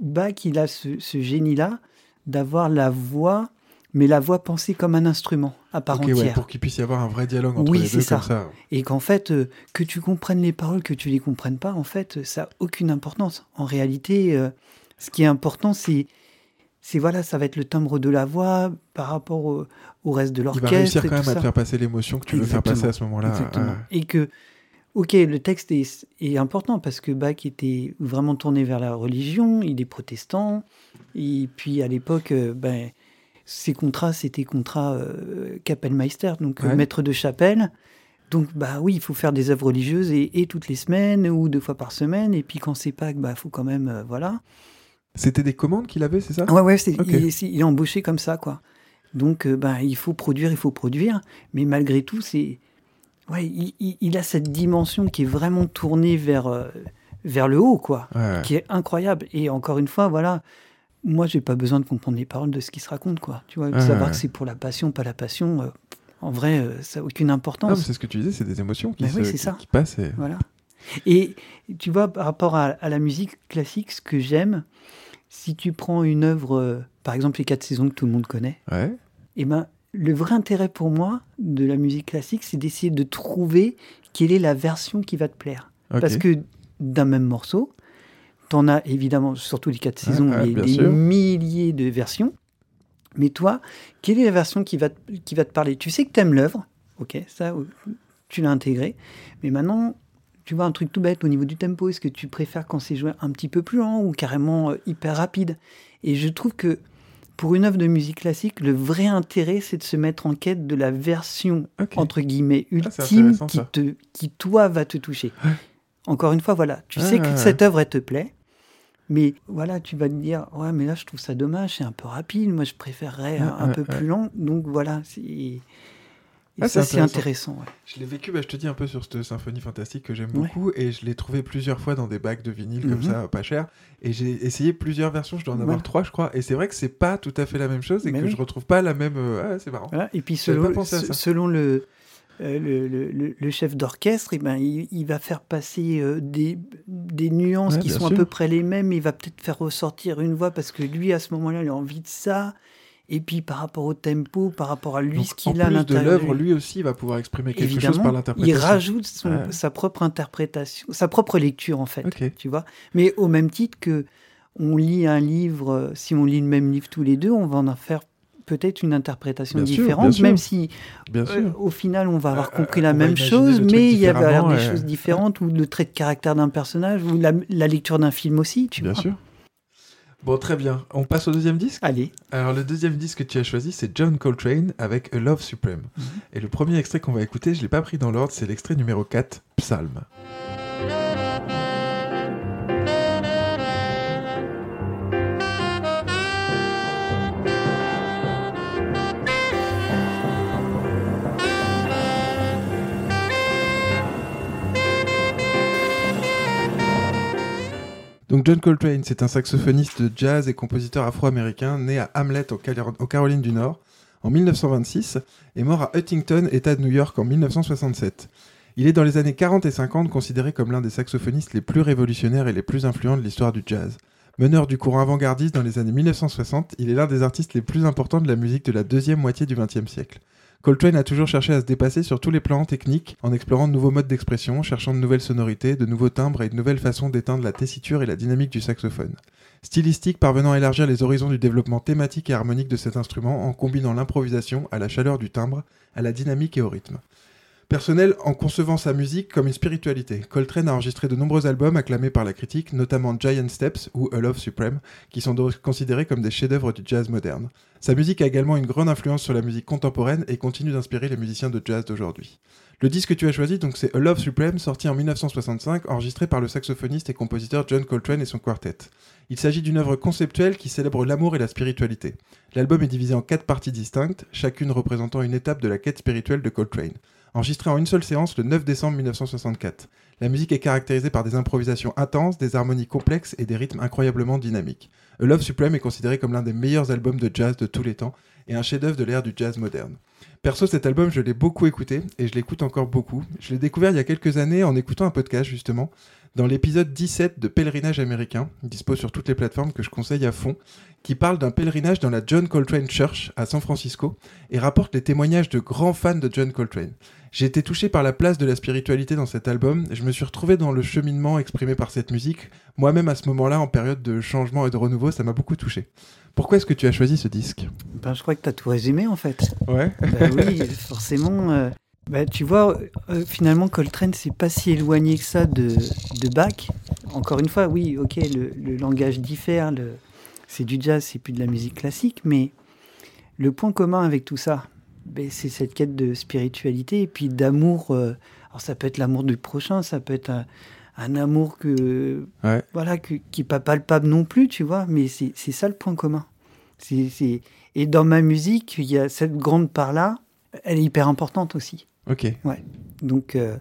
Speaker 6: Bach, il a ce, ce génie-là d'avoir la voix, mais la voix pensée comme un instrument à part
Speaker 5: Ok, ouais,
Speaker 6: entière.
Speaker 5: pour qu'il puisse y avoir un vrai dialogue entre
Speaker 6: Oui,
Speaker 5: les deux
Speaker 6: ça.
Speaker 5: comme ça.
Speaker 6: Et qu'en fait, euh, que tu comprennes les paroles, que tu les comprennes pas, en fait, ça n'a aucune importance. En réalité, euh, ce qui est important, c'est, c'est voilà, ça va être le timbre de la voix par rapport au, au reste de
Speaker 5: Il va
Speaker 6: l'orchestre.
Speaker 5: réussir
Speaker 6: et
Speaker 5: quand même à te faire passer l'émotion que tu veux faire passer à ce moment-là.
Speaker 6: Exactement.
Speaker 5: Ouais.
Speaker 6: Et que, ok, le texte est, est important parce que Bach était vraiment tourné vers la religion, il est protestant, et puis à l'époque, euh, ben, ses contrats, c'était contrat euh, Kapellmeister, donc euh,
Speaker 5: Ouais.
Speaker 6: maître de chapelle. Donc, bah oui, il faut faire des œuvres religieuses et, et toutes les semaines ou deux fois par semaine. Et puis quand c'est Pâques, bah faut quand même, euh, voilà.
Speaker 5: C'était des commandes qu'il avait, c'est ça?
Speaker 6: Ouais, ouais, il, est- il est embauché comme ça, quoi. Donc, euh, ben, il faut produire, il faut produire. Mais malgré tout, c'est. Ouais, il, il- il a cette dimension qui est vraiment tournée vers, euh, vers le haut, quoi.
Speaker 5: Ouais.
Speaker 6: Qui est incroyable. Et encore une fois, voilà. Moi, j'ai pas besoin de comprendre les paroles de ce qui se raconte, quoi. Tu vois, savoir
Speaker 5: ouais.
Speaker 6: que c'est pour la passion, pas la passion. euh, en vrai, euh, ça n'a aucune importance.
Speaker 5: c'est ce que tu disais, c'est des émotions qui,
Speaker 6: Mais
Speaker 5: se-
Speaker 6: oui,
Speaker 5: qui-
Speaker 6: ça.
Speaker 5: qui passent. et-
Speaker 6: Voilà. Et tu vois, par rapport à, à la musique classique, ce que j'aime, si tu prends une œuvre, par exemple les quatre saisons que tout le monde connaît,
Speaker 5: Ouais.
Speaker 6: eh ben, le vrai intérêt pour moi de la musique classique, c'est d'essayer de trouver quelle est la version qui va te plaire. Parce que d'un même morceau, t'en as évidemment, surtout les quatre saisons,
Speaker 5: ouais, bien
Speaker 6: des milliers de versions. Mais toi, quelle est la version qui va te, qui va te parler? Tu sais que t'aimes l'œuvre, ok, ça, euh, tu l'as intégré. Mais maintenant, tu vois un truc tout bête au niveau du tempo. Est-ce que tu préfères quand c'est joué un petit peu plus lent ou carrément euh, hyper rapide? Et je trouve que pour une œuvre de musique classique, le vrai intérêt, c'est de se mettre en quête de la version entre guillemets
Speaker 5: Ah,
Speaker 6: ultime qui te, qui toi va te toucher. Encore une fois, voilà, tu sais que
Speaker 5: ouais.
Speaker 6: cette œuvre elle te plaît, mais voilà, tu vas te dire ouais, mais là je trouve ça dommage, c'est un peu rapide. Moi, je préférerais un, peu plus lent. Donc voilà, c'est
Speaker 5: Ah,
Speaker 6: ça
Speaker 5: c'est
Speaker 6: c'est intéressant. ouais.
Speaker 5: Je l'ai vécu, bah, je te dis un peu sur cette symphonie fantastique que j'aime
Speaker 6: Ouais.
Speaker 5: beaucoup et je l'ai trouvé plusieurs fois dans des bacs de vinyle comme
Speaker 6: Mhm.
Speaker 5: ça, pas cher. Et j'ai essayé plusieurs versions, je dois en avoir trois, je crois. Et c'est vrai que c'est pas tout à fait la même chose et
Speaker 6: Mais
Speaker 5: que
Speaker 6: oui.
Speaker 5: je retrouve pas la même. euh, Ah, c'est marrant.
Speaker 6: Voilà. Et puis selon,
Speaker 5: pas pensé à
Speaker 6: se-
Speaker 5: ça.
Speaker 6: selon le, euh, le, le- le- chef d'orchestre, eh ben, il, il va faire passer euh, des, des nuances
Speaker 5: Ouais,
Speaker 6: qui sont
Speaker 5: sûr.
Speaker 6: à peu près les mêmes. Il va peut-être faire ressortir une voix parce que lui, à ce moment-là, il a envie de ça. Et puis par rapport au tempo, par rapport à lui,
Speaker 5: Donc,
Speaker 6: ce qu'il a à
Speaker 5: plus de
Speaker 6: l'intérieur.
Speaker 5: l'œuvre, lui aussi il va pouvoir exprimer quelque chose par
Speaker 6: il
Speaker 5: l'interprétation.
Speaker 6: rajoute son-
Speaker 5: Ouais.
Speaker 6: sa propre interprétation, sa propre lecture en fait. Tu vois Mais au même titre que on lit un livre, euh, si on lit le même livre tous les deux, on va en faire peut-être une interprétation
Speaker 5: Bien bien
Speaker 6: différente,
Speaker 5: sûr.
Speaker 6: même si
Speaker 5: Bien
Speaker 6: euh, au final on va avoir
Speaker 5: Euh,
Speaker 6: compris
Speaker 5: euh,
Speaker 6: la même chose, mais il y alors des choses différentes, ou le trait de caractère d'un personnage, ou la, la lecture d'un film aussi, tu
Speaker 5: Bien
Speaker 6: vois.
Speaker 5: sûr. Bon, très bien. On passe au deuxième disque
Speaker 6: Allez,
Speaker 5: Alors, le deuxième disque que tu as choisi, c'est John Coltrane avec A Love Supreme.
Speaker 6: Mhm.
Speaker 5: Et le premier extrait qu'on va écouter, je l'ai pas pris dans l'ordre, c'est l'extrait numéro 4, Psalm. Donc John Coltrane, c'est un saxophoniste de jazz et compositeur afro-américain né à Hamlet en Carolines du Nord en 1926 et mort à Huntington, État de New York en 1967. Il est dans les années 40 et 50 considéré comme l'un des saxophonistes les plus révolutionnaires et les plus influents de l'histoire du jazz. Meneur du courant avant-gardiste dans les années 1960, il est l'un des artistes les plus importants de la musique de la deuxième moitié du XXe siècle. Coltrane a toujours cherché à se dépasser sur tous les plans techniques, en explorant de nouveaux modes d'expression, cherchant de nouvelles sonorités, de nouveaux timbres et de nouvelles façons d'éteindre la tessiture et la dynamique du saxophone. Stylistique parvenant à élargir les horizons du développement thématique et harmonique de cet instrument en combinant l'improvisation à la chaleur du timbre, à la dynamique et au rythme. Personnel en concevant sa musique comme une spiritualité, Coltrane a enregistré de nombreux albums acclamés par la critique, notamment Giant Steps ou A Love Supreme, qui sont donc considérés comme des chefs-d'œuvre du jazz moderne. Sa musique a également une grande influence sur la musique contemporaine et continue d'inspirer les musiciens de jazz d'aujourd'hui. Le disque que tu as choisi, donc, c'est A Love Supreme, sorti en 1965, enregistré par le saxophoniste et compositeur John Coltrane et son quartet. Il s'agit d'une œuvre conceptuelle qui célèbre l'amour et la spiritualité. L'album est divisé en quatre parties distinctes, chacune représentant une étape de la quête spirituelle de Coltrane. Enregistré en une seule séance le 9 décembre 1964. La musique est caractérisée par des improvisations intenses, des harmonies complexes et des rythmes incroyablement dynamiques. A Love Supreme est considéré comme l'un des meilleurs albums de jazz de tous les temps et un chef-d'œuvre de l'ère du jazz moderne. Perso, cet album, je l'ai beaucoup écouté et je l'écoute encore beaucoup. Je l'ai découvert il y a quelques années en écoutant un podcast justement, dans l'épisode 17 de Pèlerinage américain, dispo sur toutes les plateformes que je conseille à fond, qui parle d'un pèlerinage dans la John Coltrane Church à San Francisco et rapporte les témoignages de grands fans de John Coltrane. J'ai été touché par la place de la spiritualité dans cet album, je me suis retrouvé dans le cheminement exprimé par cette musique. Moi-même à ce moment-là, en période de changement et de renouveau, ça m'a beaucoup touché. Pourquoi est-ce que tu as choisi ce disque?
Speaker 6: Ben, je crois que tu as tout résumé en fait.
Speaker 5: Ouais.
Speaker 6: Bah oui, forcément. euh, bah, tu vois, euh, finalement, Coltrane, c'est pas si éloigné que ça de, de Bach. Encore une fois, oui, ok, le, le langage diffère, le, c'est du jazz, c'est plus de la musique classique, mais le point commun avec tout ça, ben, c'est cette quête de spiritualité et puis d'amour. euh, alors, ça peut être l'amour du prochain, ça peut être un, un amour que,
Speaker 5: Ouais.
Speaker 6: voilà, que- qui n'est pas palpable non plus, tu vois, mais c'est ça le point commun. C'est, c'est- Et dans ma musique, il y a cette grande part-là, elle est hyper importante aussi.
Speaker 5: Ok.
Speaker 6: Donc, euh,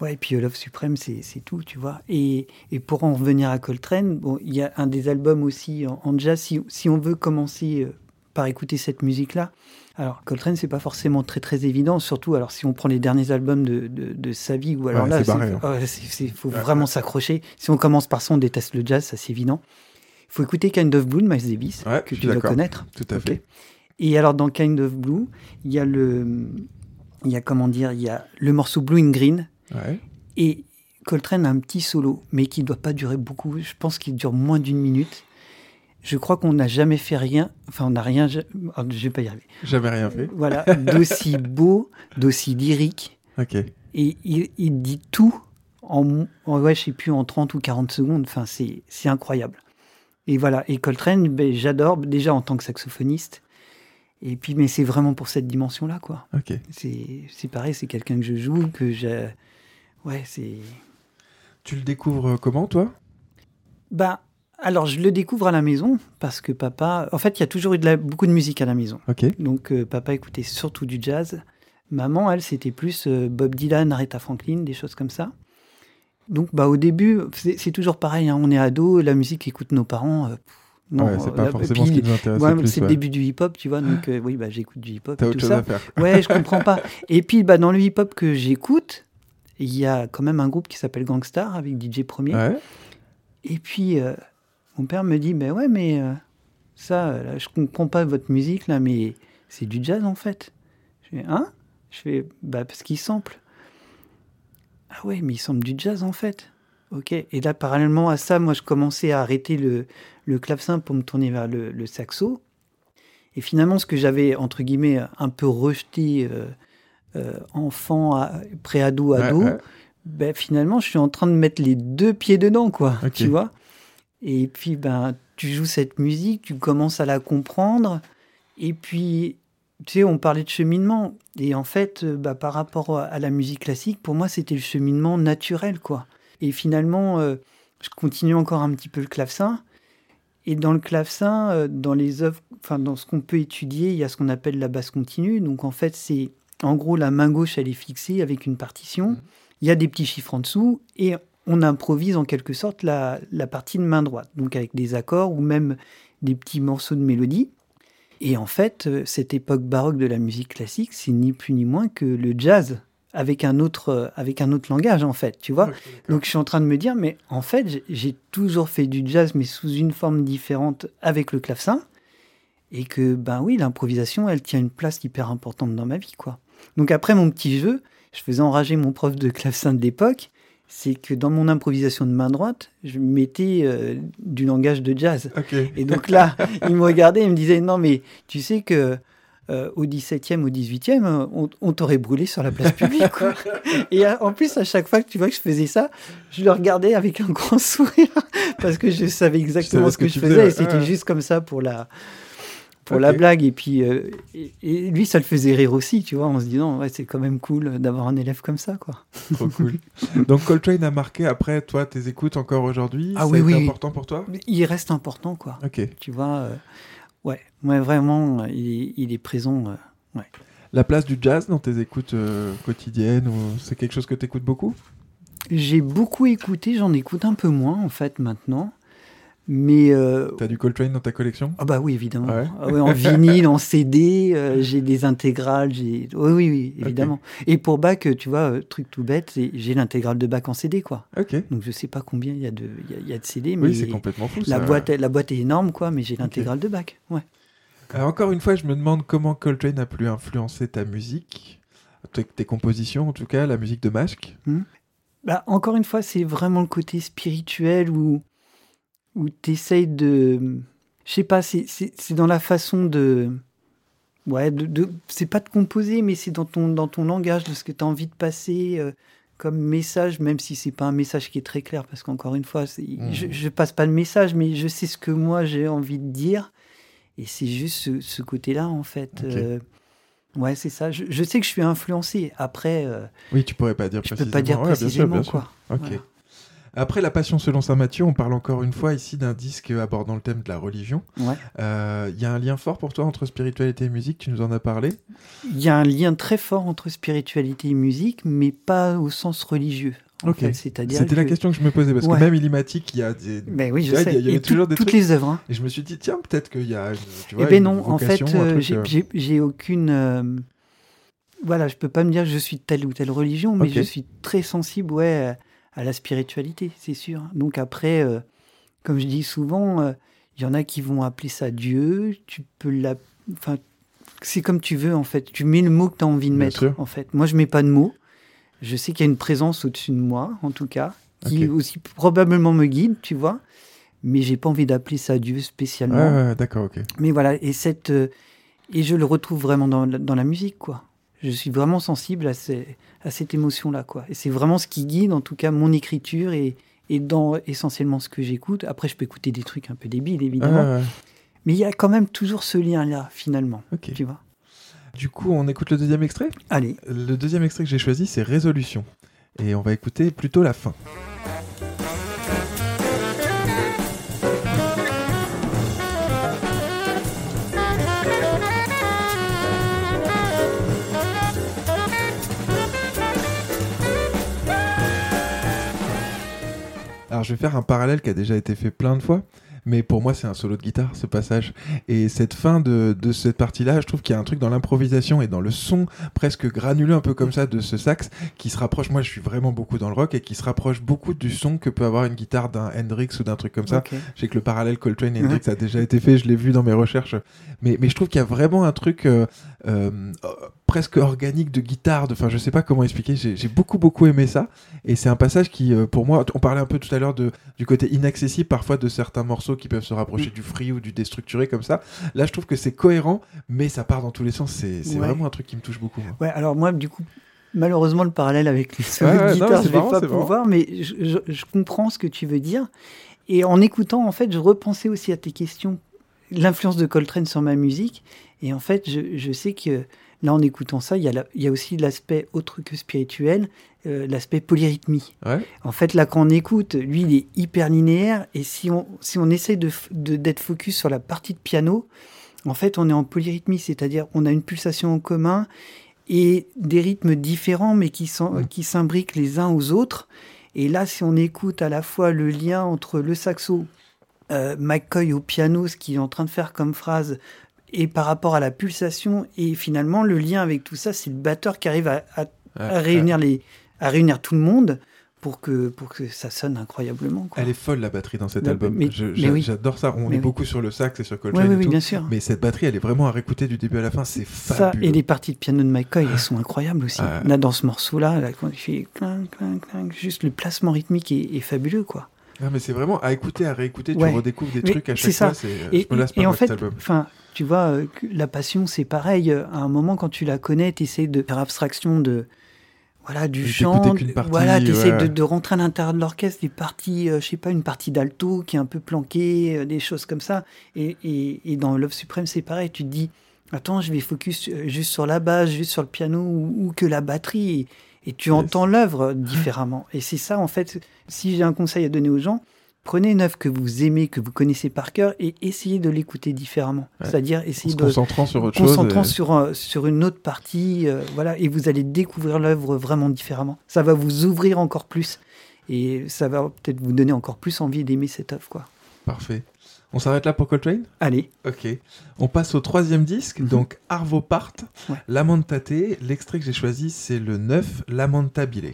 Speaker 6: ouais, et puis euh, Love Supreme, c'est tout, tu vois. Et, et pour en revenir à Coltrane, bon, il y a un des albums aussi en, en jazz, si, si on veut commencer par écouter cette musique-là. Alors, Coltrane, c'est pas forcément très très évident, surtout alors si on prend les derniers albums de, de, de sa vie, ou alors
Speaker 5: Ouais,
Speaker 6: là,
Speaker 5: barré, hein.
Speaker 6: ouais, faut vraiment s'accrocher. Si on commence par ça, on déteste le jazz, ça c'est évident. Il faut écouter Kind of Blue de Miles Davis, que tu dois connaître.
Speaker 5: Tout à fait.
Speaker 6: Et alors dans Kind of Blue, il y a le, il y a comment dire, il y a le morceau Blue and Green et Coltrane a un petit solo, mais qui ne doit pas durer beaucoup. Je pense qu'il dure moins d'une minute. Je crois qu'on n'a jamais fait rien, enfin on n'a rien, oh, je vais pas y arriver.
Speaker 5: J'avais rien fait.
Speaker 6: Voilà, d'aussi beau, d'aussi lyrique,
Speaker 5: Ok.
Speaker 6: et il, il dit tout en, en- ouais, je sais plus, en 30 ou 40 secondes. Enfin, c'est incroyable. Et voilà, et Coltrane, ben, j'adore déjà en tant que saxophoniste. Et puis, mais c'est vraiment pour cette dimension-là, quoi.
Speaker 5: Ok.
Speaker 6: C'est pareil, c'est quelqu'un que je joue, que j'ai. Ouais, c'est.
Speaker 5: Tu le découvres comment, toi?
Speaker 6: Bah, alors je le découvre à la maison parce que papa. En fait, il y a toujours eu de la- beaucoup de musique à la maison. Donc, euh, papa écoutait surtout du jazz. Maman, elle, c'était plus euh, Bob Dylan, Aretha Franklin, des choses comme ça. Donc, bah, au début, c'est toujours pareil. hein, on est ado, la musique qu'écoutent nos parents. euh, pff, non,
Speaker 5: ouais, c'est pas forcément
Speaker 6: puis,
Speaker 5: ce qui nous intéresse
Speaker 6: ouais, c'est le début du hip-hop, tu vois. Donc, oui, bah, j'écoute du hip-hop
Speaker 5: T'as autre
Speaker 6: tout
Speaker 5: chose
Speaker 6: ça.
Speaker 5: à faire.
Speaker 6: Ouais, je comprends pas. Et puis, bah, dans le hip-hop que j'écoute, il y a quand même un groupe qui s'appelle Gangstar avec DJ Premier. Et puis, mon père me dit, ben ouais, mais euh, ça, là, je comprends pas votre musique, là, mais c'est du jazz, en fait. Je fais, hein? Je fais, bah, parce qu'il sample. Ah ouais, mais il sample du jazz, en fait. Ok. Et là, parallèlement à ça, moi, je commençais à arrêter le, le clavecin pour me tourner vers le, le saxo. Et finalement, ce que j'avais, entre guillemets, un peu rejeté euh, euh, enfant, pré-ado, ado,
Speaker 5: Ouais, ouais.
Speaker 6: ben, finalement, je suis en train de mettre les deux pieds dedans, quoi. Tu vois Et puis, ben, tu joues cette musique, tu commences à la comprendre. Et puis, tu sais, on parlait de cheminement. Et en fait, euh, bah, par rapport à la musique classique, pour moi, c'était le cheminement naturel, quoi. Et finalement, euh, je continue encore un petit peu le clavecin. Et dans le clavecin, euh, dans les œuvres, enfin dans ce qu'on peut étudier, il y a ce qu'on appelle la basse continue. Donc en fait, c'est en gros la main gauche, elle est fixée avec une partition. Il y a des petits chiffres en dessous et on improvise en quelque sorte la, la partie de main droite, donc avec des accords ou même des petits morceaux de mélodie. Et en fait, euh, cette époque baroque de la musique classique, c'est ni plus ni moins que le jazz avec un autre, euh, avec un autre langage en fait, tu vois. Donc je suis en train de me dire, mais en fait, j'ai- j'ai toujours fait du jazz, mais sous une forme différente avec le clavecin. Et que, ben oui, l'improvisation, elle tient une place hyper importante dans ma vie, quoi. Donc après mon petit jeu, je faisais enrager mon prof de clavecin de l'époque, c'est que dans mon improvisation de main droite, je mettais euh, du langage de jazz. Et donc là, il me regardait et me disait Non, mais tu sais que euh, au 17e, au 18e, euh, on, on t'aurait brûlé sur la place publique. quoi. Et euh, en plus, à chaque fois que tu vois que je faisais ça, je le regardais avec un grand sourire parce que je savais exactement
Speaker 5: savais
Speaker 6: ce que, je faisais
Speaker 5: faisais,
Speaker 6: et c'était juste comme ça pour la. Pour la blague, et puis euh, et, et lui, ça le faisait rire aussi, tu vois, en se disant, ouais, c'est quand même cool d'avoir un élève comme ça, quoi.
Speaker 5: Trop cool. Donc Coltrane a marqué après toi tes écoutes encore aujourd'hui.
Speaker 6: Ah
Speaker 5: Ça
Speaker 6: oui, oui.
Speaker 5: important pour toi?
Speaker 6: Il reste important, quoi.
Speaker 5: Ok.
Speaker 6: Tu vois, euh, ouais, ouais, vraiment, il est, il est présent. euh,
Speaker 5: La place du jazz dans tes écoutes quotidiennes c'est quelque chose que tu écoutes beaucoup?
Speaker 6: J'ai beaucoup écouté, j'en écoute un peu moins en fait maintenant. Mais euh,
Speaker 5: T'as du Coltrane dans ta collection?
Speaker 6: Ah bah oui évidemment.
Speaker 5: Ouais.
Speaker 6: Ah ouais, en vinyle, en CD, euh, j'ai des intégrales, j'ai oui oui, oui évidemment. Et pour Bach, tu vois, euh, truc tout bête, j'ai l'intégrale de Bach en CD quoi.
Speaker 5: Ok.
Speaker 6: Donc je sais pas combien il y a de il y a- il y a de CD, mais
Speaker 5: Oui, c'est complètement fou.
Speaker 6: la
Speaker 5: ça.
Speaker 6: boîte la boîte est énorme quoi, mais j'ai l'intégrale de Bach. Ouais.
Speaker 5: Alors, encore une fois, je me demande comment Coltrane a pu influencer ta musique, tes, compositions en tout cas, la musique de Masque.
Speaker 6: Bah, encore une fois, c'est vraiment le côté spirituel où, où tu essayes de. Je sais pas, c'est- dans la façon de. Ouais, de, de- c'est pas de composer, mais c'est dans ton, dans ton langage, de ce que tu as envie de passer euh, comme message, même si c'est pas un message qui est très clair, parce qu'encore une fois,
Speaker 5: Mhm.
Speaker 6: je, je passe pas le message, mais je sais ce que moi j'ai envie de dire. Et c'est juste ce, ce côté-là, en fait.
Speaker 5: Ok.
Speaker 6: Euh, ouais, c'est ça. Je, je sais que je suis influencé. Après, euh,
Speaker 5: Oui, tu pourrais pas dire
Speaker 6: je peux
Speaker 5: précisément.
Speaker 6: pas dire
Speaker 5: Ouais, bien sûr,
Speaker 6: précisément,
Speaker 5: bien sûr.
Speaker 6: quoi.
Speaker 5: Ok.
Speaker 6: Voilà.
Speaker 5: Après La Passion selon Saint Matthieu, on parle encore une fois ici d'un disque abordant le thème de la religion.
Speaker 6: Ouais.
Speaker 5: Euh, Il y a un lien fort pour toi entre spiritualité et musique, tu nous en as parlé?
Speaker 6: Il y a un lien très fort entre spiritualité et musique, mais pas au sens religieux. en
Speaker 5: Ok.
Speaker 6: fait. C'est-à-dire
Speaker 5: C'était la
Speaker 6: que-
Speaker 5: question que je me posais, parce
Speaker 6: Ouais.
Speaker 5: que même Illimatic, il y a des...
Speaker 6: Ben oui, je sais.
Speaker 5: il y a- il y avait
Speaker 6: tout-
Speaker 5: toujours des
Speaker 6: toutes
Speaker 5: trucs-
Speaker 6: les œuvres. hein.
Speaker 5: Et je me suis dit, tiens, peut-être qu'il y a, tu
Speaker 6: Eh ben
Speaker 5: une
Speaker 6: non, en fait, euh, j'ai-
Speaker 5: euh,
Speaker 6: aucune. euh, Voilà, je peux pas me dire que je suis de telle ou telle religion, mais je suis très sensible, ouais, à la spiritualité, c'est sûr. Donc après, euh, comme je dis souvent, euh, il y en a qui vont appeler ça Dieu. Tu peux la, enfin, c'est comme tu veux en fait. Tu mets le mot que tu as envie de
Speaker 5: Bien
Speaker 6: mettre
Speaker 5: sûr.
Speaker 6: en fait. Moi, je mets pas de mots. Je sais qu'il y a une présence au-dessus de moi, en tout cas, qui aussi probablement me guide, tu vois. Mais j'ai pas envie d'appeler ça Dieu spécialement.
Speaker 5: ouais, d'accord, ok.
Speaker 6: Mais voilà, et cette euh, et je le retrouve vraiment dans, dans la musique, quoi. Je suis vraiment sensible à, ces- à cette émotion-là, quoi. Et c'est vraiment ce qui guide, en tout cas, mon écriture et, et dans essentiellement ce que j'écoute. Après, je peux écouter des trucs un peu débiles, évidemment.
Speaker 5: ouais.
Speaker 6: Mais il y a quand même toujours ce lien-là, finalement.
Speaker 5: Ok.
Speaker 6: Tu vois
Speaker 5: Du coup, on écoute le deuxième extrait?
Speaker 6: Allez,
Speaker 5: Le deuxième extrait que j'ai choisi, c'est Résolution. Et on va écouter plutôt la fin. Alors je vais faire un parallèle qui a déjà été fait plein de fois, mais pour moi c'est un solo de guitare ce passage. Et cette fin de, de cette partie-là, je trouve qu'il y a un truc dans l'improvisation et dans le son presque granuleux un peu comme ça de ce sax qui se rapproche, moi je suis vraiment beaucoup dans le rock, et qui se rapproche beaucoup du son que peut avoir une guitare d'un Hendrix ou d'un truc comme ça. Je sais que le parallèle Coltrane et Hendrix a déjà été fait, je l'ai vu dans mes recherches. Mais, mais je trouve qu'il y a vraiment un truc euh, euh, presque organique de guitare. de- Enfin, je sais pas comment expliquer. J'ai j'ai beaucoup, beaucoup aimé ça. Et c'est un passage qui, euh, pour moi, on parlait un peu tout à l'heure de- du côté inaccessible parfois de certains morceaux qui peuvent se rapprocher du free ou du déstructuré comme ça. Là, je trouve que c'est cohérent, mais ça part dans tous les sens. C'est c'est
Speaker 6: Ouais.
Speaker 5: vraiment un truc qui me touche beaucoup. moi.
Speaker 6: Ouais, alors moi, du coup, malheureusement, le parallèle avec les solos
Speaker 5: Ouais,
Speaker 6: de
Speaker 5: non,
Speaker 6: guitare, je vais
Speaker 5: marrant,
Speaker 6: pas
Speaker 5: marrant.
Speaker 6: pouvoir, mais je, je- je comprends ce que tu veux dire. Et en écoutant, en fait, je repensais aussi à tes questions, l'influence de Coltrane sur ma musique. Et en fait, je, je sais que là, en écoutant ça, il y a, la- il y a aussi l'aspect autre que spirituel, euh, l'aspect polyrythmie.
Speaker 5: Ouais.
Speaker 6: En fait, là, quand on écoute, lui, il est hyper linéaire. Et si on, si on essaie de f- de- d'être focus sur la partie de piano, en fait, on est en polyrythmie, c'est-à-dire on a une pulsation en commun et des rythmes différents, mais qui s'imbriquent les uns aux autres. Et là, si on écoute à la fois le lien entre le saxo, euh, McCoy au piano, ce qu'il est en train de faire comme phrase, et par rapport à la pulsation, et finalement, le lien avec tout ça, c'est le batteur qui arrive à, à- à
Speaker 5: Ouais,
Speaker 6: réunir, les, à réunir tout le monde pour que, pour que ça sonne incroyablement. quoi.
Speaker 5: Elle est folle la batterie dans cet album.
Speaker 6: oui.
Speaker 5: J'adore ça. On
Speaker 6: Mais
Speaker 5: est
Speaker 6: oui.
Speaker 5: beaucoup sur le sax et sur Coltrane
Speaker 6: oui,
Speaker 5: et
Speaker 6: oui,
Speaker 5: tout.
Speaker 6: bien sûr.
Speaker 5: Mais cette batterie, elle est vraiment à réécouter du début à la fin. C'est
Speaker 6: Ça,
Speaker 5: fabuleux.
Speaker 6: et les parties de piano de McCoy, elles sont incroyables aussi.
Speaker 5: Ouais.
Speaker 6: Là, dans ce morceau-là, là, quand il fait clink, clink, clink, juste le placement rythmique est, est fabuleux, quoi.
Speaker 5: Ah, mais c'est vraiment à écouter, à réécouter.
Speaker 6: Ouais.
Speaker 5: Tu redécouvres des
Speaker 6: Mais
Speaker 5: trucs à chaque
Speaker 6: ça.
Speaker 5: fois. c'est-
Speaker 6: Et,
Speaker 5: Je me lasse pas
Speaker 6: et en fait, enfin, tu vois, euh, la passion, c'est pareil. À un moment, quand tu la connais, tu essaies de faire abstraction de, voilà, du chant.
Speaker 5: partie,
Speaker 6: voilà, tu essaies
Speaker 5: ouais.
Speaker 6: de, de rentrer à l'intérieur de l'orchestre, des parties, euh, je sais pas, une partie d'alto qui est un peu planquée, euh, des choses comme ça. Et, et, et dans Love Supreme, c'est pareil. Tu te dis, attends, je vais focus euh, juste sur la basse, juste sur le piano ou, ou que la batterie. Et, et tu
Speaker 5: Yes.
Speaker 6: entends l'œuvre différemment. Et c'est ça, en fait, si j'ai un conseil à donner aux gens, prenez une œuvre que vous aimez, que vous connaissez par cœur, et essayez de l'écouter différemment.
Speaker 5: Ouais.
Speaker 6: C'est-à-dire
Speaker 5: En
Speaker 6: essayez
Speaker 5: se
Speaker 6: de
Speaker 5: concentrant sur autre chose.
Speaker 6: concentrant
Speaker 5: et-
Speaker 6: sur, un- sur une autre partie, euh, voilà, et vous allez découvrir l'œuvre vraiment différemment. Ça va vous ouvrir encore plus, et ça va peut-être vous donner encore plus envie d'aimer cette œuvre, quoi.
Speaker 5: Parfait. On s'arrête là pour Coltrane?
Speaker 6: Allez,
Speaker 5: Ok. On passe au troisième disque,
Speaker 6: Mhm.
Speaker 5: donc Arvo Part,
Speaker 6: Ouais.
Speaker 5: Lamentate. L'extrait que j'ai choisi, c'est le 9, Lamentabile.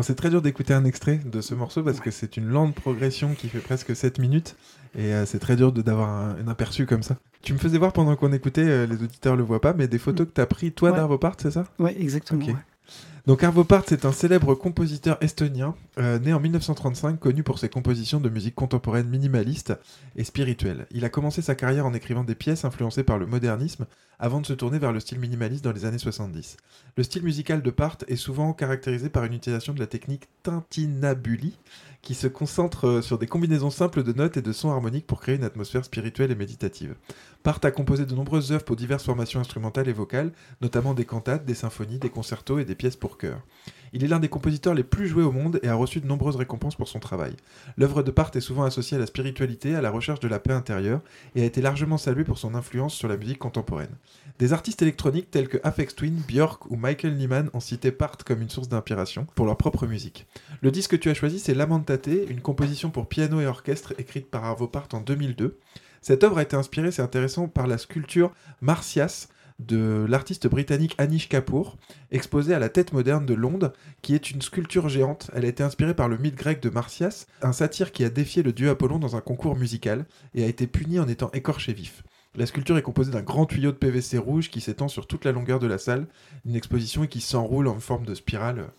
Speaker 5: Bon, c'est très dur d'écouter un extrait de ce morceau parce que c'est une lente progression qui fait presque 7 minutes et euh, c'est très dur d'avoir un, un aperçu comme ça. Tu me faisais voir pendant qu'on écoutait, euh, les auditeurs le voient pas, mais des photos que tu as pris toi
Speaker 6: Ouais.
Speaker 5: d'Arvo Part, c'est ça?
Speaker 6: Ouais, exactement.
Speaker 5: Donc Arvo Part, c'est un célèbre compositeur estonien, euh, né en 1935, connu pour ses compositions de musique contemporaine minimaliste et spirituelle. Il a commencé sa carrière en écrivant des pièces influencées par le modernisme, avant de se tourner vers le style minimaliste dans les années 70. Le style musical de Part est souvent caractérisé par une utilisation de la technique tintinabuli, qui se concentre euh, sur des combinaisons simples de notes et de sons harmoniques pour créer une atmosphère spirituelle et méditative. Part a composé de nombreuses œuvres pour diverses formations instrumentales et vocales, notamment des cantates, des symphonies, des concertos et des pièces pour chœur. Il est l'un des compositeurs les plus joués au monde et a reçu de nombreuses récompenses pour son travail. L'œuvre de Part est souvent associée à la spiritualité, à la recherche de la paix intérieure, et a été largement saluée pour son influence sur la musique contemporaine. Des artistes électroniques tels que Aphex Twin, Björk ou Michael Nyman ont cité Part comme une source d'inspiration pour leur propre musique. Le disque que tu as choisi, c'est Lamentate, une composition pour piano et orchestre écrite par Arvo Part en 2002. Cette œuvre a été inspirée, c'est intéressant, par la sculpture Martias de l'artiste britannique Anish Kapoor, exposée à la Tête moderne de Londres, qui est une sculpture géante. Elle a été inspirée par le mythe grec de Martias, un satyre qui a défié le dieu Apollon dans un concours musical et a été puni en étant écorché vif. La sculpture est composée d'un grand tuyau de PVC rouge qui s'étend sur toute la longueur de la salle, une exposition qui s'enroule en forme de spirale.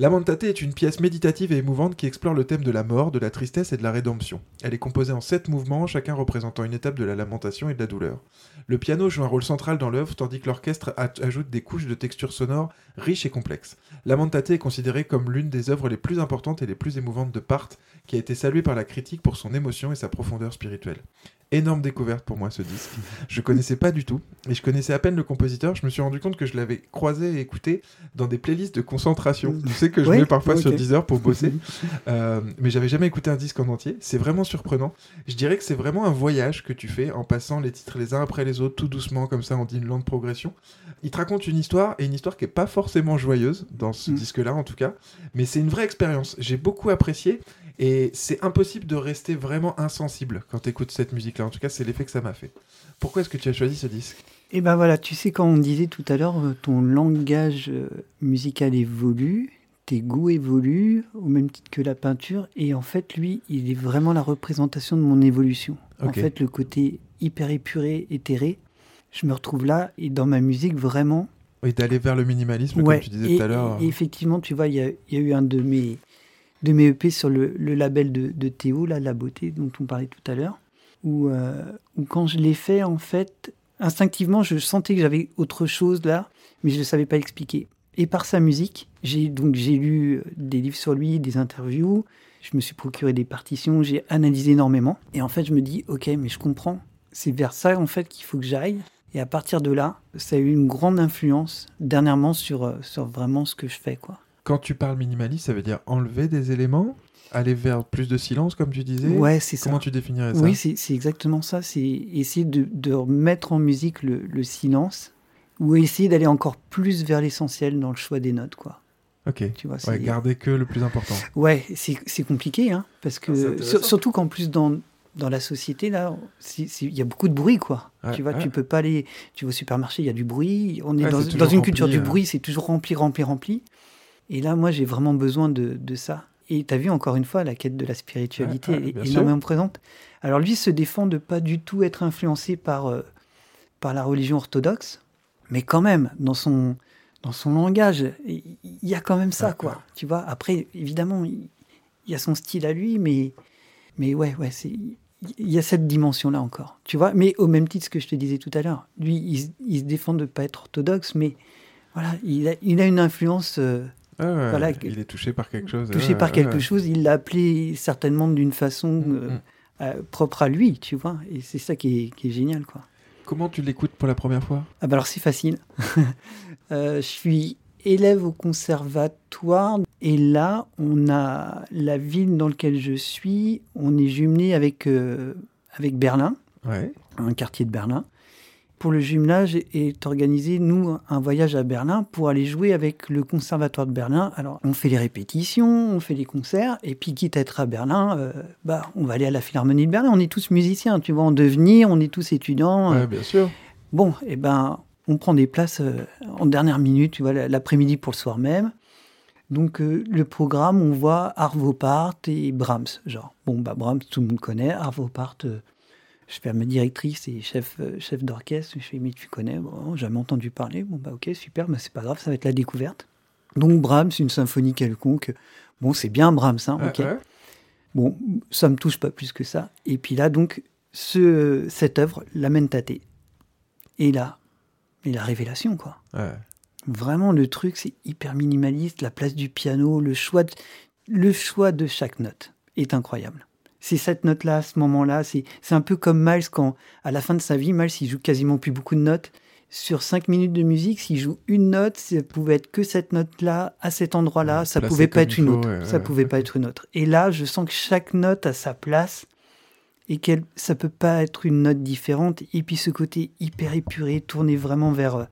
Speaker 5: Lamentate est une pièce méditative et émouvante qui explore le thème de la mort, de la tristesse et de la rédemption. Elle est composée en sept mouvements, chacun représentant une étape de la lamentation et de la douleur. Le piano joue un rôle central dans l'œuvre, tandis que l'orchestre ajoute des couches de textures sonores riches et complexes. Lamentate est considérée comme l'une des œuvres les plus importantes et les plus émouvantes de Part, qui a été saluée par la critique pour son émotion et sa profondeur spirituelle. Énorme découverte pour moi ce disque. Je connaissais pas du tout, et je connaissais à peine le compositeur. Je me suis rendu compte que je l'avais croisé et écouté dans des playlists de concentration. Tu sais que je
Speaker 6: Ouais,
Speaker 5: mets parfois
Speaker 6: ok.
Speaker 5: sur Deezer pour bosser, Euh, mais j'avais jamais écouté un disque en entier. C'est vraiment surprenant. Je dirais que c'est vraiment un voyage que tu fais en passant les titres les uns après les autres, tout doucement comme ça, on dit une lente progression. Il te raconte une histoire et une histoire qui est pas forcément joyeuse dans ce
Speaker 6: Mm.
Speaker 5: disque-là en tout cas, mais c'est une vraie expérience. J'ai beaucoup apprécié et c'est impossible de rester vraiment insensible quand tu écoutes cette musique-là. En tout cas, c'est l'effet que ça m'a fait. Pourquoi est-ce que tu as choisi ce disque?
Speaker 6: Et ben voilà, tu sais, quand on disait tout à l'heure, euh, ton langage euh, musical évolue, tes goûts évoluent, au même titre que la peinture, et en fait, lui, il est vraiment la représentation de mon évolution. En fait, le côté hyper épuré, éthéré, je me retrouve là, et dans ma musique, vraiment.
Speaker 5: Oui, d'aller vers le minimalisme,
Speaker 6: Ouais,
Speaker 5: comme tu disais
Speaker 6: et,
Speaker 5: tout à l'heure.
Speaker 6: et effectivement, tu vois, il y y a eu un de mes, de mes EP sur le, label de, Théo, La Beauté, dont on parlait tout à l'heure, où, euh, où quand je l'ai fait, en fait, instinctivement, je sentais que j'avais autre chose là, mais je ne savais pas l'expliquer. Et par sa musique, j'ai donc j'ai lu des livres sur lui, des interviews, je me suis procuré des partitions, j'ai analysé énormément. Et en fait, je me dis, ok, mais je comprends. C'est vers ça en fait qu'il faut que j'aille. Et à partir de là, ça a eu une grande influence dernièrement sur, euh, sur vraiment ce que je fais. quoi.
Speaker 5: Quand tu parles minimaliste, ça veut dire enlever des éléments, aller vers plus de silence, comme tu disais
Speaker 6: Ouais, c'est ça.
Speaker 5: Comment tu définirais ça
Speaker 6: Oui, c'est c'est exactement ça. C'est essayer de, de remettre en musique le, le silence ou essayer d'aller encore plus vers l'essentiel dans le choix des notes. quoi.
Speaker 5: Ok.
Speaker 6: Tu vois,
Speaker 5: Ouais, garder que le plus important.
Speaker 6: Ouais, c'est c'est compliqué, hein, parce
Speaker 5: Ah,
Speaker 6: que sur- surtout qu'en plus dans dans la société là, il y a beaucoup de bruit quoi.
Speaker 5: Ouais,
Speaker 6: tu vois,
Speaker 5: ouais.
Speaker 6: tu peux pas aller, tu vas au supermarché, il y a du bruit. On est
Speaker 5: Ouais,
Speaker 6: dans, une
Speaker 5: rempli,
Speaker 6: culture du
Speaker 5: euh.
Speaker 6: bruit, c'est toujours rempli, rempli, rempli. Et là, moi, j'ai vraiment besoin de, de ça. Et tu as vu encore une fois la quête de la spiritualité
Speaker 5: Ouais, ouais,
Speaker 6: est énormément présente. Alors lui se défend de pas du tout être influencé par euh, par la religion orthodoxe, mais quand même dans son dans son langage, il y a quand même ça
Speaker 5: Ouais,
Speaker 6: quoi. Tu vois. Après, évidemment, il y a son style à lui, mais mais ouais, ouais, c'est il y a cette dimension-là encore, tu vois. Mais au même titre que je te disais tout à l'heure, lui, il, se- il se défend de pas être orthodoxe, mais voilà, il a, il a une influence euh, Voilà, que-
Speaker 5: il est touché par quelque chose.
Speaker 6: touchée
Speaker 5: ouais,
Speaker 6: par
Speaker 5: ouais,
Speaker 6: quelque chose. Il l'a appelé certainement d'une façon
Speaker 5: Mm.
Speaker 6: euh, propre à lui, tu vois. Et c'est ça qui est, qui est génial, quoi.
Speaker 5: Comment tu l'écoutes pour la première fois?
Speaker 6: Ah bah alors c'est facile. Euh, je suis élève au conservatoire et là, on a la ville dans laquelle je suis, on est jumelé avec, euh, avec Berlin,
Speaker 5: Ouais.
Speaker 6: un quartier de Berlin. Pour le jumelage est organisé, nous, un voyage à Berlin pour aller jouer avec le conservatoire de Berlin. Alors, on fait les répétitions, on fait les concerts, et puis quitte à être à Berlin, euh, bah, on va aller à la Philharmonie de Berlin. On est tous musiciens, tu vois, en devenir, on est tous étudiants.
Speaker 5: Ouais, bien sûr.
Speaker 6: Bon, eh ben, on prend des places euh, en dernière minute, tu vois, l'après-midi pour le soir même. Donc, euh, le programme, on voit Arvo Part et Brahms, genre. Bon, bah, Brahms, tout le monde connaît. Arvo Part, euh, je fais à ma directrice et chef, euh, chef d'orchestre. Je fais, mais tu connais Bon, jamais entendu parler. Bon, bah, ok, super, mais c'est pas grave, ça va être la découverte. Donc, Brahms, une symphonie quelconque. Bon, c'est bien Brahms, hein, ok. Bon, ça me touche pas plus que ça. Et puis là, donc, ce, cette œuvre, Lamentate. Et là, mais la révélation, quoi. Vraiment, le truc, c'est hyper minimaliste. La place du piano, le choix de, le choix de chaque note est incroyable. C'est cette note-là, à ce moment-là. C'est c'est un peu comme Miles quand, à la fin de sa vie, Miles, il joue quasiment plus beaucoup de notes. sur 5 minutes de musique, s'il joue une note, ça pouvait être que cette note-là, à cet endroit-là,
Speaker 5: Ouais,
Speaker 6: ça pouvait pas être une
Speaker 5: faut,
Speaker 6: autre.
Speaker 5: ouais,
Speaker 6: ça
Speaker 5: ouais,
Speaker 6: pouvait pas être une autre. Et là, je sens que chaque note a sa place et qu'elle ça peut pas être une note différente. Et puis ce côté hyper épuré, tourné vraiment vers, euh,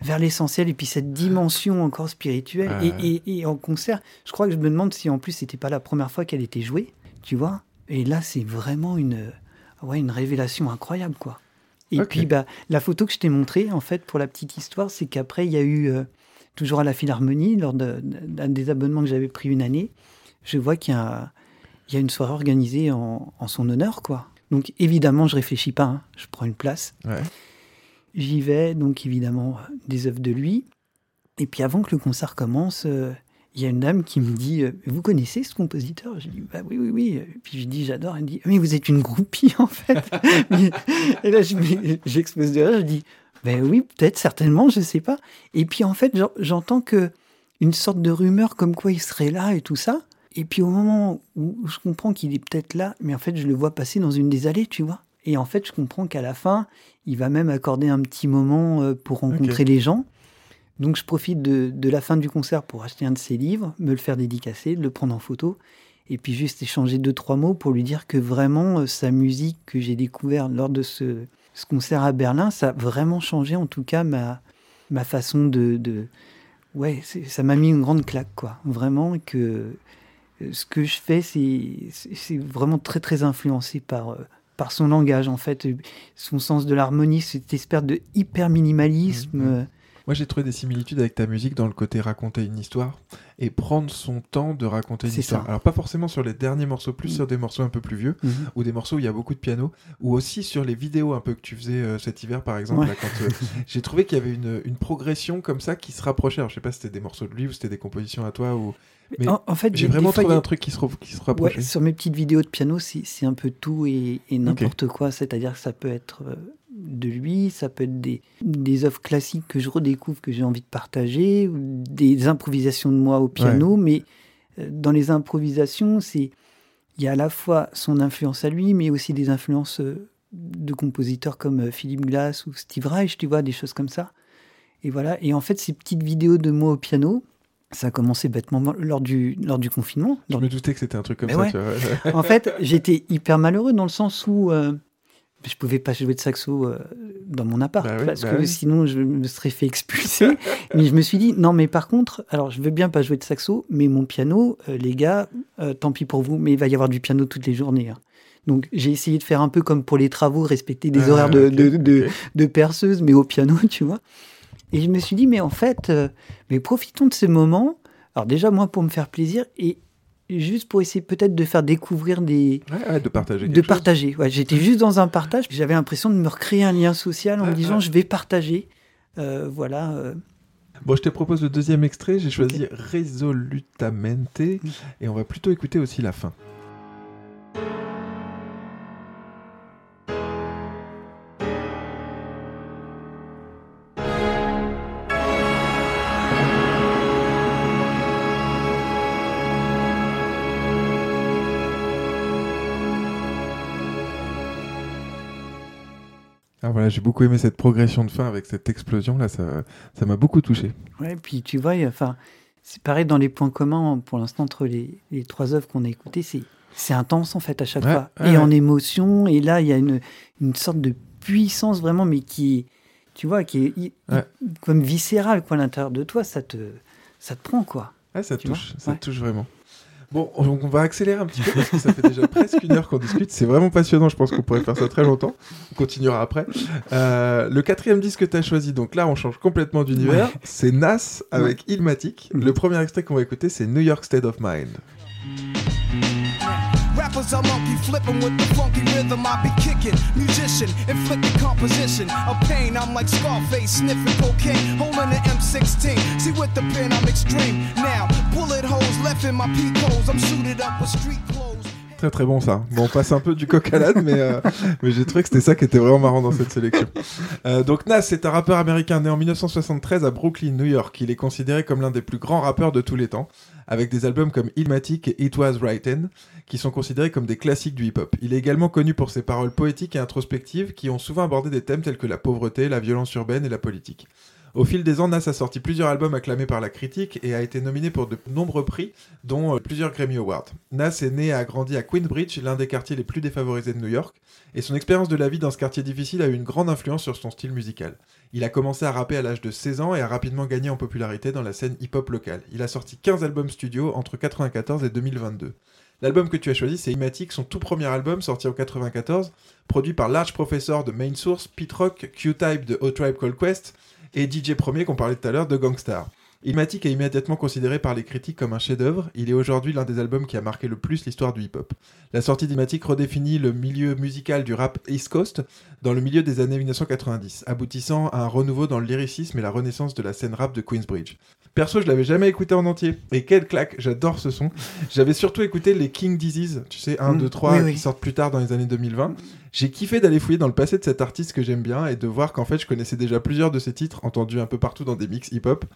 Speaker 6: vers l'essentiel, et puis cette dimension encore spirituelle. Et, et- et en concert, je crois que je me demande si en plus c'était pas la première fois qu'elle était jouée, tu vois. Et là, c'est vraiment une, ouais, une révélation incroyable, quoi. Et puis, bah, la photo que je t'ai montrée, en fait, pour la petite histoire, c'est qu'après, il y a eu, euh, toujours à la Philharmonie, lors de- d'un des abonnements que j'avais pris une année, je vois qu'il y a, il y a une soirée organisée en, en son honneur, quoi. Donc, évidemment, je réfléchis pas, hein. je prends une place.
Speaker 5: Ouais.
Speaker 6: J'y vais, donc évidemment, euh, des œuvres de lui. Et puis, avant que le concert commence, euh, il y a une dame qui me dit euh, Vous connaissez ce compositeur? Je dis bah, Oui, oui, oui. Et puis je dis J'adore. Elle me dit Mais vous êtes une groupie, en fait. et là, je j'explose de rire. Je dis Ben oui, peut-être, certainement, je sais pas. Et puis, en fait, j'en- j'entends que une sorte de rumeur comme quoi il serait là et tout ça. Et puis, au moment où je comprends qu'il est peut-être là, mais en fait, je le vois passer dans une des allées, tu vois. Et en fait, je comprends qu'à la fin, il va même accorder un petit moment euh, pour rencontrer les gens. Donc je profite de, de la fin du concert pour acheter un de ses livres, me le faire dédicacer, le prendre en photo, et puis juste échanger deux, trois mots pour lui dire que vraiment euh, sa musique que j'ai découvert lors de ce, ce concert à Berlin, ça a vraiment changé en tout cas ma, ma façon de... de ouais, ça m'a mis une grande claque, quoi. Vraiment que euh, ce que je fais, c'est vraiment très, très influencé par... euh, par son langage, en fait, son sens de l'harmonie, cette espèce de hyper minimalisme.
Speaker 5: Mhm. Moi, j'ai trouvé des similitudes avec ta musique dans le côté raconter une histoire et prendre son temps de raconter une histoire.
Speaker 6: ça.
Speaker 5: Alors, pas forcément sur les derniers morceaux, plus
Speaker 6: Mm.
Speaker 5: sur des morceaux un peu plus vieux
Speaker 6: Mhm.
Speaker 5: ou des morceaux où il y a beaucoup de piano ou aussi sur les vidéos un peu que tu faisais euh, cet hiver, par exemple.
Speaker 6: Ouais.
Speaker 5: là, quand, euh, j'ai trouvé qu'il y avait une, une progression comme ça qui se rapprochait. Alors, je sais pas si c'était des morceaux de lui ou c'était des compositions à toi ou. Mais
Speaker 6: en, en fait,
Speaker 5: J'ai vraiment trouvé
Speaker 6: a-
Speaker 5: un truc qui se, qui se
Speaker 6: Ouais,
Speaker 5: rapprochait.
Speaker 6: sur mes petites vidéos de piano, c'est c'est un peu tout et, et n'importe quoi. C'est-à-dire que ça peut être euh, de lui, ça peut être des, des œuvres classiques que je redécouvre, que j'ai envie de partager, ou des improvisations de moi au piano. Mais euh, dans les improvisations, c'est il y a à la fois son influence à lui, mais aussi des influences euh, de compositeurs comme euh, Philippe Glass ou Steve Reich, tu vois, des choses comme ça. Et voilà. Et en fait, ces petites vidéos de moi au piano, ça a commencé bêtement lors du, lors du confinement.
Speaker 5: Je
Speaker 6: Lors
Speaker 5: me doutais que c'était un truc comme
Speaker 6: Mais
Speaker 5: ça.
Speaker 6: ouais.
Speaker 5: tu vois.
Speaker 6: en fait, j'étais hyper malheureux dans le sens où euh, je pouvais pas jouer de saxo euh, dans mon appart
Speaker 5: Bah oui,
Speaker 6: parce
Speaker 5: bah
Speaker 6: que
Speaker 5: oui.
Speaker 6: sinon je me serais fait expulser. mais je me suis dit non, mais par contre, alors je veux bien pas jouer de saxo, mais mon piano, euh, les gars, euh, tant pis pour vous, mais il va y avoir du piano toutes les journées. hein. Donc j'ai essayé de faire un peu comme pour les travaux, respecter des
Speaker 5: Ah,
Speaker 6: horaires de,
Speaker 5: ok,
Speaker 6: de, de- perceuse, mais au piano, tu vois. Et je me suis dit, mais en fait, mais profitons de ces moments. Alors déjà, moi, pour me faire plaisir et juste pour essayer peut-être de faire découvrir des...
Speaker 5: Ouais, ouais, de partager.
Speaker 6: De partager. Ouais, J'étais juste dans un partage. J'avais l'impression de me recréer un lien social en
Speaker 5: Ah,
Speaker 6: me disant,
Speaker 5: ah.
Speaker 6: je vais partager. Euh, voilà. euh,
Speaker 5: Bon, je te propose le deuxième extrait. J'ai choisi Resolutamente et on va plutôt écouter aussi la fin. Voilà, j'ai beaucoup aimé cette progression de fin avec cette explosion là, ça ça m'a beaucoup touché.
Speaker 6: Ouais, puis tu vois, enfin, c'est pareil dans les points communs pour l'instant entre les, les trois œuvres qu'on a écoutées, c'est c'est intense en fait à chaque
Speaker 5: Ouais,
Speaker 6: fois
Speaker 5: ouais,
Speaker 6: et
Speaker 5: ouais.
Speaker 6: en émotion. Et là, il y a une, une sorte de puissance vraiment, mais qui, est- tu vois, qui est comme viscérale quoi à l'intérieur de toi. Ça te ça te prend quoi.
Speaker 5: Ça touche, ça touche vraiment. Bon, on, va accélérer un petit peu parce que ça fait déjà presque une heure qu'on discute. C'est vraiment passionnant. Je pense qu'on pourrait faire ça très longtemps. On continuera après. Euh, le quatrième disque que tu as choisi, donc là, on change complètement d'univers. C'est Nas avec Illmatic.
Speaker 6: Mhm.
Speaker 5: Le premier extrait qu'on va écouter, c'est New York State of Mind.
Speaker 7: Rappers are monkey flipping with the funky rhythm I be kicking. Musician, inflicting composition of pain. I'm like Scarface, sniffing cocaine, holding an M16. See with the pen, I'm extreme. Now, bullet holes left in my peak holes. I'm suited up with street clothes.
Speaker 5: Très très bon ça. Bon, on passe un peu du coq à euh, mais j'ai trouvé que c'était ça qui était vraiment marrant dans cette sélection. Euh, donc Nas, c'est un rappeur américain né en 1973 à Brooklyn, New York. Il est considéré comme l'un des plus grands rappeurs de tous les temps, avec des albums comme Illmatic et It Was Written, qui sont considérés comme des classiques du hip-hop. Il est également connu pour ses paroles poétiques et introspectives, qui ont souvent abordé des thèmes tels que la pauvreté, la violence urbaine et la politique. Au fil des ans, Nas a sorti plusieurs albums acclamés par la critique et a été nominé pour de nombreux prix, dont euh, plusieurs Grammy Awards. Nas est né et a grandi à Queensbridge, l'un des quartiers les plus défavorisés de New York, et son expérience de la vie dans ce quartier difficile a eu une grande influence sur son style musical. Il a commencé à rapper à l'âge de 16 ans et a rapidement gagné en popularité dans la scène hip-hop locale. Il a sorti 15 albums studio entre 1994 et 2022. L'album que tu as choisi, c'est Imatic, son tout premier album sorti en 94, produit par Large Professor de Main Source, Pete Rock, Q-Type de O-Tribe Called Quest et DJ Premier qu'on parlait tout à l'heure de Gangstar. Ilmatic est immédiatement considéré par les critiques comme un chef-d'œuvre. Il est aujourd'hui l'un des albums qui a marqué le plus l'histoire du hip-hop. La sortie d'Ilmatic redéfinit le milieu musical du rap East Coast dans le milieu des années 1990, aboutissant à un renouveau dans le lyricisme et la renaissance de la scène rap de Queensbridge. Perso, je l'avais jamais écouté en entier. Et quelle claque, j'adore ce son. J'avais surtout écouté les King Disease, tu sais, 1,
Speaker 6: Mm,
Speaker 5: 2, 3,
Speaker 6: oui,
Speaker 5: qui sortent plus tard dans les années 2020. J'ai kiffé d'aller fouiller dans le passé de cet artiste que j'aime bien et de voir qu'en fait, je connaissais déjà plusieurs de ses titres, entendus un peu partout dans des mix hip-hop.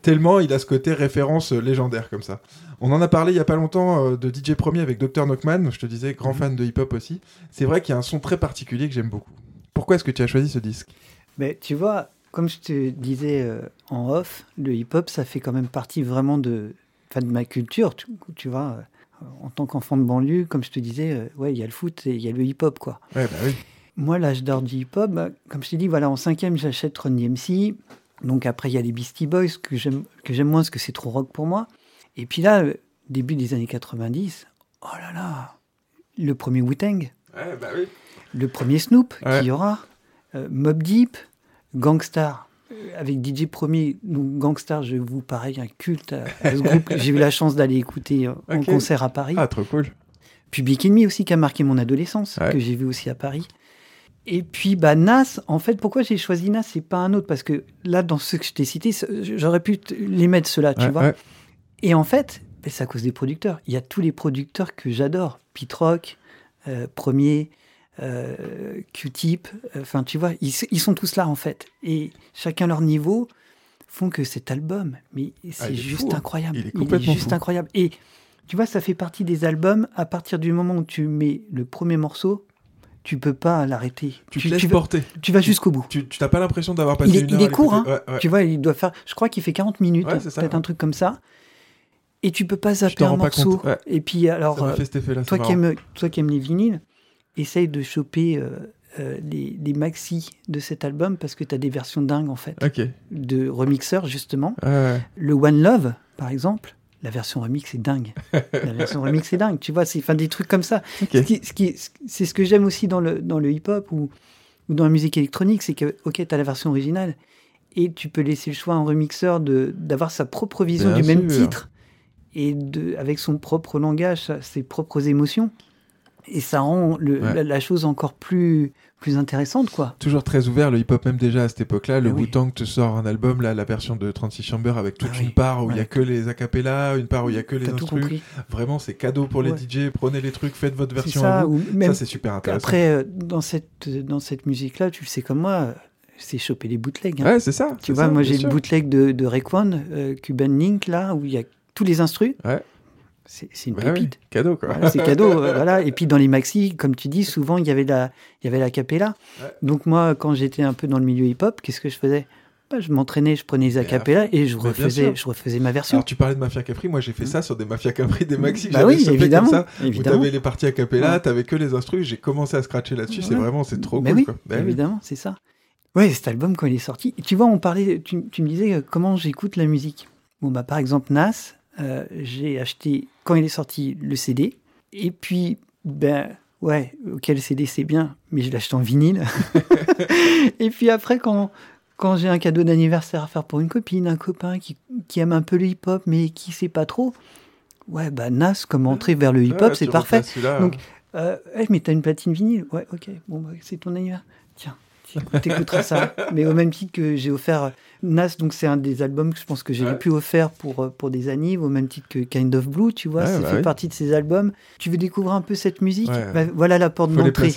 Speaker 5: Tellement il a ce côté référence euh, légendaire comme ça. On en a parlé il y a pas longtemps euh, de DJ Premier avec Dr. Knockman, je te disais, grand
Speaker 6: Mhm.
Speaker 5: fan de hip-hop aussi. C'est vrai qu'il y a un son très particulier que j'aime beaucoup. Pourquoi est-ce que tu as choisi ce disque?
Speaker 6: Mais tu vois, comme je te disais euh, en off, le hip-hop, ça fait quand même partie vraiment de, enfin, de ma culture. Tu, tu vois, en tant qu'enfant de banlieue, comme je te disais, euh, ouais, il y a le foot et il y a le hip-hop, quoi.
Speaker 5: Ouais, bah oui.
Speaker 6: Moi, l'âge d'or du hip-hop, bah, comme je t'ai dit, voilà, en cinquième, j'achète Run DMC. Donc après, il y a les Beastie Boys que j'aime moins parce que c'est trop rock pour moi. Et puis là, euh, début des années 90, oh là là, le premier Wu-Tang,
Speaker 5: Ouais, bah oui.
Speaker 6: le premier Snoop
Speaker 5: Ouais.
Speaker 6: qu'il y aura, euh, Mob Deep, Gangstar. Euh, Avec DJ Premier, donc Gangstar, je vous pareil, un culte à, à ce groupe. J'ai eu la chance d'aller écouter euh, en concert à Paris.
Speaker 5: Ah, trop cool.
Speaker 6: Public Enemy aussi qui a marqué mon adolescence,
Speaker 5: Ouais.
Speaker 6: que j'ai vu aussi à Paris. Et puis bah Nas, en fait, pourquoi j'ai choisi Nas et pas un autre? Parce que là, dans ceux que je t'ai cités, j'aurais pu les mettre ceux-là, tu
Speaker 5: Ouais,
Speaker 6: vois.
Speaker 5: ouais.
Speaker 6: Et en fait, ben, c'est à cause des producteurs. Il y a tous les producteurs que j'adore. Pete Rock, euh, Premier, euh, Q-Tip, euh, enfin tu vois, ils, ils sont tous là en fait. Et chacun leur niveau font que cet album, mais c'est
Speaker 5: Ah, il est
Speaker 6: juste
Speaker 5: fou, hein.
Speaker 6: incroyable.
Speaker 5: Il est complètement
Speaker 6: juste
Speaker 5: fou.
Speaker 6: incroyable. Et tu vois, ça fait partie des albums, à partir du moment où tu mets le premier morceau, tu peux pas l'arrêter.
Speaker 5: Tu, te laisses
Speaker 6: vas,
Speaker 5: porter.
Speaker 6: tu vas jusqu'au bout.
Speaker 5: Tu tu n'as pas l'impression d'avoir passé
Speaker 6: Il est,
Speaker 5: une
Speaker 6: il
Speaker 5: heure
Speaker 6: est
Speaker 5: à
Speaker 6: court, hein.
Speaker 5: l'écouter. Ouais, ouais.
Speaker 6: Tu vois, il doit faire. Je crois qu'il fait 40 minutes,
Speaker 5: Ouais, c'est
Speaker 6: peut-être un truc comme ça. Et tu peux pas zapper un morceau. Et puis alors, euh, toi
Speaker 5: c'est
Speaker 6: qui aimes, toi qui aimes les vinyles, essaye de choper euh, euh, les, les maxi de cet album parce que tu as des versions dingues en fait, de remixeurs justement.
Speaker 5: Ouais.
Speaker 6: Le One Love, par exemple, la version remix est dingue. la version remix est dingue. Tu vois, c'est des trucs comme ça.
Speaker 5: Ok.
Speaker 6: Ce qui- ce qui- c'est ce que j'aime aussi dans le, dans le hip-hop ou, ou dans la musique électronique, c'est que, ok, tu as la version originale et tu peux laisser le choix à un remixeur d'avoir sa propre vision
Speaker 5: Bien
Speaker 6: du même titre et de, avec son propre langage, ses propres émotions. Et ça rend le-
Speaker 5: Ouais.
Speaker 6: la, la chose encore plus, plus intéressante, quoi.
Speaker 5: Toujours très ouvert, le hip-hop même déjà à cette époque-là. Le
Speaker 6: Ah oui.
Speaker 5: Wu-Tang te sort un album, là, la version de 36 Chamber avec toute
Speaker 6: Ah
Speaker 5: une
Speaker 6: oui.
Speaker 5: part où il y a
Speaker 6: Ouais.
Speaker 5: que les acapellas, une part où il y a que les
Speaker 6: compris.
Speaker 5: Vraiment, c'est cadeau pour les
Speaker 6: Ouais.
Speaker 5: DJ. Prenez les trucs, faites votre version à
Speaker 6: ça,
Speaker 5: vous.
Speaker 6: ou même
Speaker 5: Ça, c'est super intéressant.
Speaker 6: après, euh, dans cette, dans cette musique-là, tu le sais comme moi, c'est choper les bootlegs. hein.
Speaker 5: Ouais, c'est ça.
Speaker 6: Tu vois,
Speaker 5: ça,
Speaker 6: moi j'ai le bootleg de, de Rayquan, euh, Cuban Link, là, où il y a tous les instrus.
Speaker 5: Ouais.
Speaker 6: C'est une
Speaker 5: Bah oui,
Speaker 6: pépite.
Speaker 5: cadeau, quoi.
Speaker 6: Voilà, c'est cadeau. voilà. Et puis dans les maxi, comme tu dis, souvent il y avait la, il y avait la capella.
Speaker 5: Ouais.
Speaker 6: Donc moi, quand j'étais un peu dans le milieu hip-hop, qu'est-ce que je faisais? Bah, Je m'entraînais, je prenais les
Speaker 5: à
Speaker 6: acapella et je refaisais, je refaisais ma version.
Speaker 5: Alors, tu parlais de Mafia Capri. Moi, j'ai fait ça sur des Mafia Capri, des maxi. que
Speaker 6: bah oui, évidemment.
Speaker 5: Comme ça, où
Speaker 6: évidemment.
Speaker 5: t'avais les parties a cappella,
Speaker 6: Ouais.
Speaker 5: t'avais que les instrus. J'ai commencé à scratcher là-dessus. C'est vraiment, c'est trop
Speaker 6: Mais
Speaker 5: cool,
Speaker 6: oui,
Speaker 5: quoi. Bah oui.
Speaker 6: évidemment, c'est ça. Ouais, cet album, quand il est sorti, tu vois, on parlait, tu, tu me disais euh, comment j'écoute la musique? Bon, bah, par exemple, Nas, euh, j'ai acheté, quand il est sorti, le CD. Et puis, ben, ouais, ok, le CD, c'est bien, mais je l'achète en vinyle. et puis après, quand, quand j'ai un cadeau d'anniversaire à faire pour une copine, un copain qui, qui aime un peu le hip-hop, mais qui sait pas trop, ouais, bah, Nas, comme entrée vers le hip-hop,
Speaker 5: Ouais,
Speaker 6: c'est parfait. Donc, Euh, mais t'as une platine vinyle Ouais, ok. Bon, bah, c'est ton anniversaire. Tiens, t'écouteras ça. Mais au même titre que j'ai offert Nas, donc c'est un des albums que je pense que j'ai
Speaker 5: Ouais.
Speaker 6: le plus offert pour, euh, pour des annives, au même titre que Kind of Blue, tu vois,
Speaker 5: Ouais,
Speaker 6: ça
Speaker 5: bah
Speaker 6: fait
Speaker 5: oui.
Speaker 6: partie de ces albums. Tu veux découvrir un peu cette musique?
Speaker 5: Ouais.
Speaker 6: Bah, Voilà la porte d'entrée.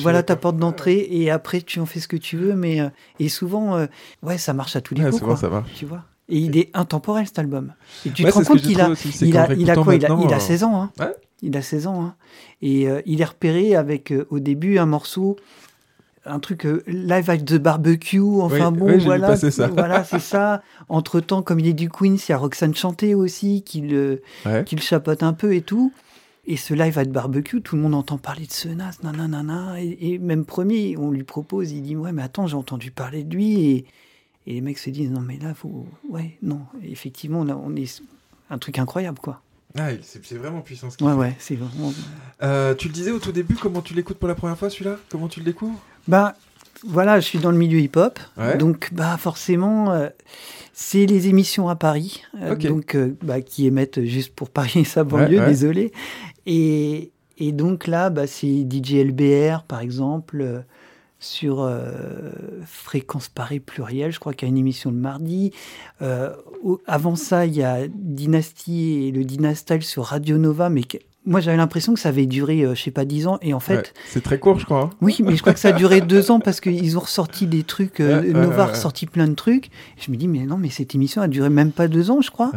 Speaker 6: voilà ta porte d'entrée, et après tu en fais ce que tu veux, mais euh, et souvent, euh, ouais, ça marche à tous les coups,
Speaker 5: souvent
Speaker 6: quoi,
Speaker 5: ça marche.
Speaker 6: tu vois. Et il est intemporel cet album. Et tu te rends compte qu'il a, il a, il a quoi? Il a, il a
Speaker 5: euh,
Speaker 6: 16 ans. Hein. Il a 16 ans. Hein. Et euh, il est repéré avec, au début, un morceau, un truc euh, live at the barbecue. Enfin
Speaker 5: Oui,
Speaker 6: bon,
Speaker 5: oui,
Speaker 6: voilà.
Speaker 5: ça.
Speaker 6: Voilà, c'est ça. Entre temps, comme il est du Queen, il y a Roxane Chanté aussi qui le,
Speaker 5: Ouais.
Speaker 6: qui le chapote un peu et tout. Et ce live at barbecue, tout le monde entend parler de ce Nas, nanana. Et, et même premier, on lui propose, il dit Ouais, mais attends, j'ai entendu parler de lui. Et, et les mecs se disent Non, mais là, faut. Ouais, non. Et effectivement, là, on est. Un truc incroyable, quoi.
Speaker 5: Ah, c'est c'est vraiment puissant ce qu'il
Speaker 6: Ouais,
Speaker 5: fait.
Speaker 6: ouais, c'est vraiment.
Speaker 5: Euh, tu le disais au tout début, comment tu l'écoutes pour la première fois celui-là? Comment tu le découvres?
Speaker 6: Bah, voilà, je suis dans le milieu hip-hop.
Speaker 5: Ouais.
Speaker 6: Donc, bah, forcément, euh, c'est les émissions à Paris. euh. Donc, euh, bah, qui émettent juste pour Paris et sa banlieue,
Speaker 5: Ouais, ouais.
Speaker 6: désolé. Et, et donc là, bah, c'est DJ LBR, par exemple, sur Fréquence Paris Pluriel, je crois qu'il y a une émission le mardi. Au- avant ça, il y a Dynasty et le Dynastyle sur Radio Nova, mais moi j'avais l'impression que ça avait duré, euh, je sais pas, 10 ans. Et en fait,
Speaker 5: Ouais, C'est très court, je crois. hein.
Speaker 6: oui, mais je crois que ça a duré deux ans parce qu'ils ont ressorti des trucs. euh,
Speaker 5: Ouais,
Speaker 6: Nova a
Speaker 5: ouais,
Speaker 6: ressorti plein de trucs. Je me dis, mais non, mais cette émission a duré même pas deux ans, je crois.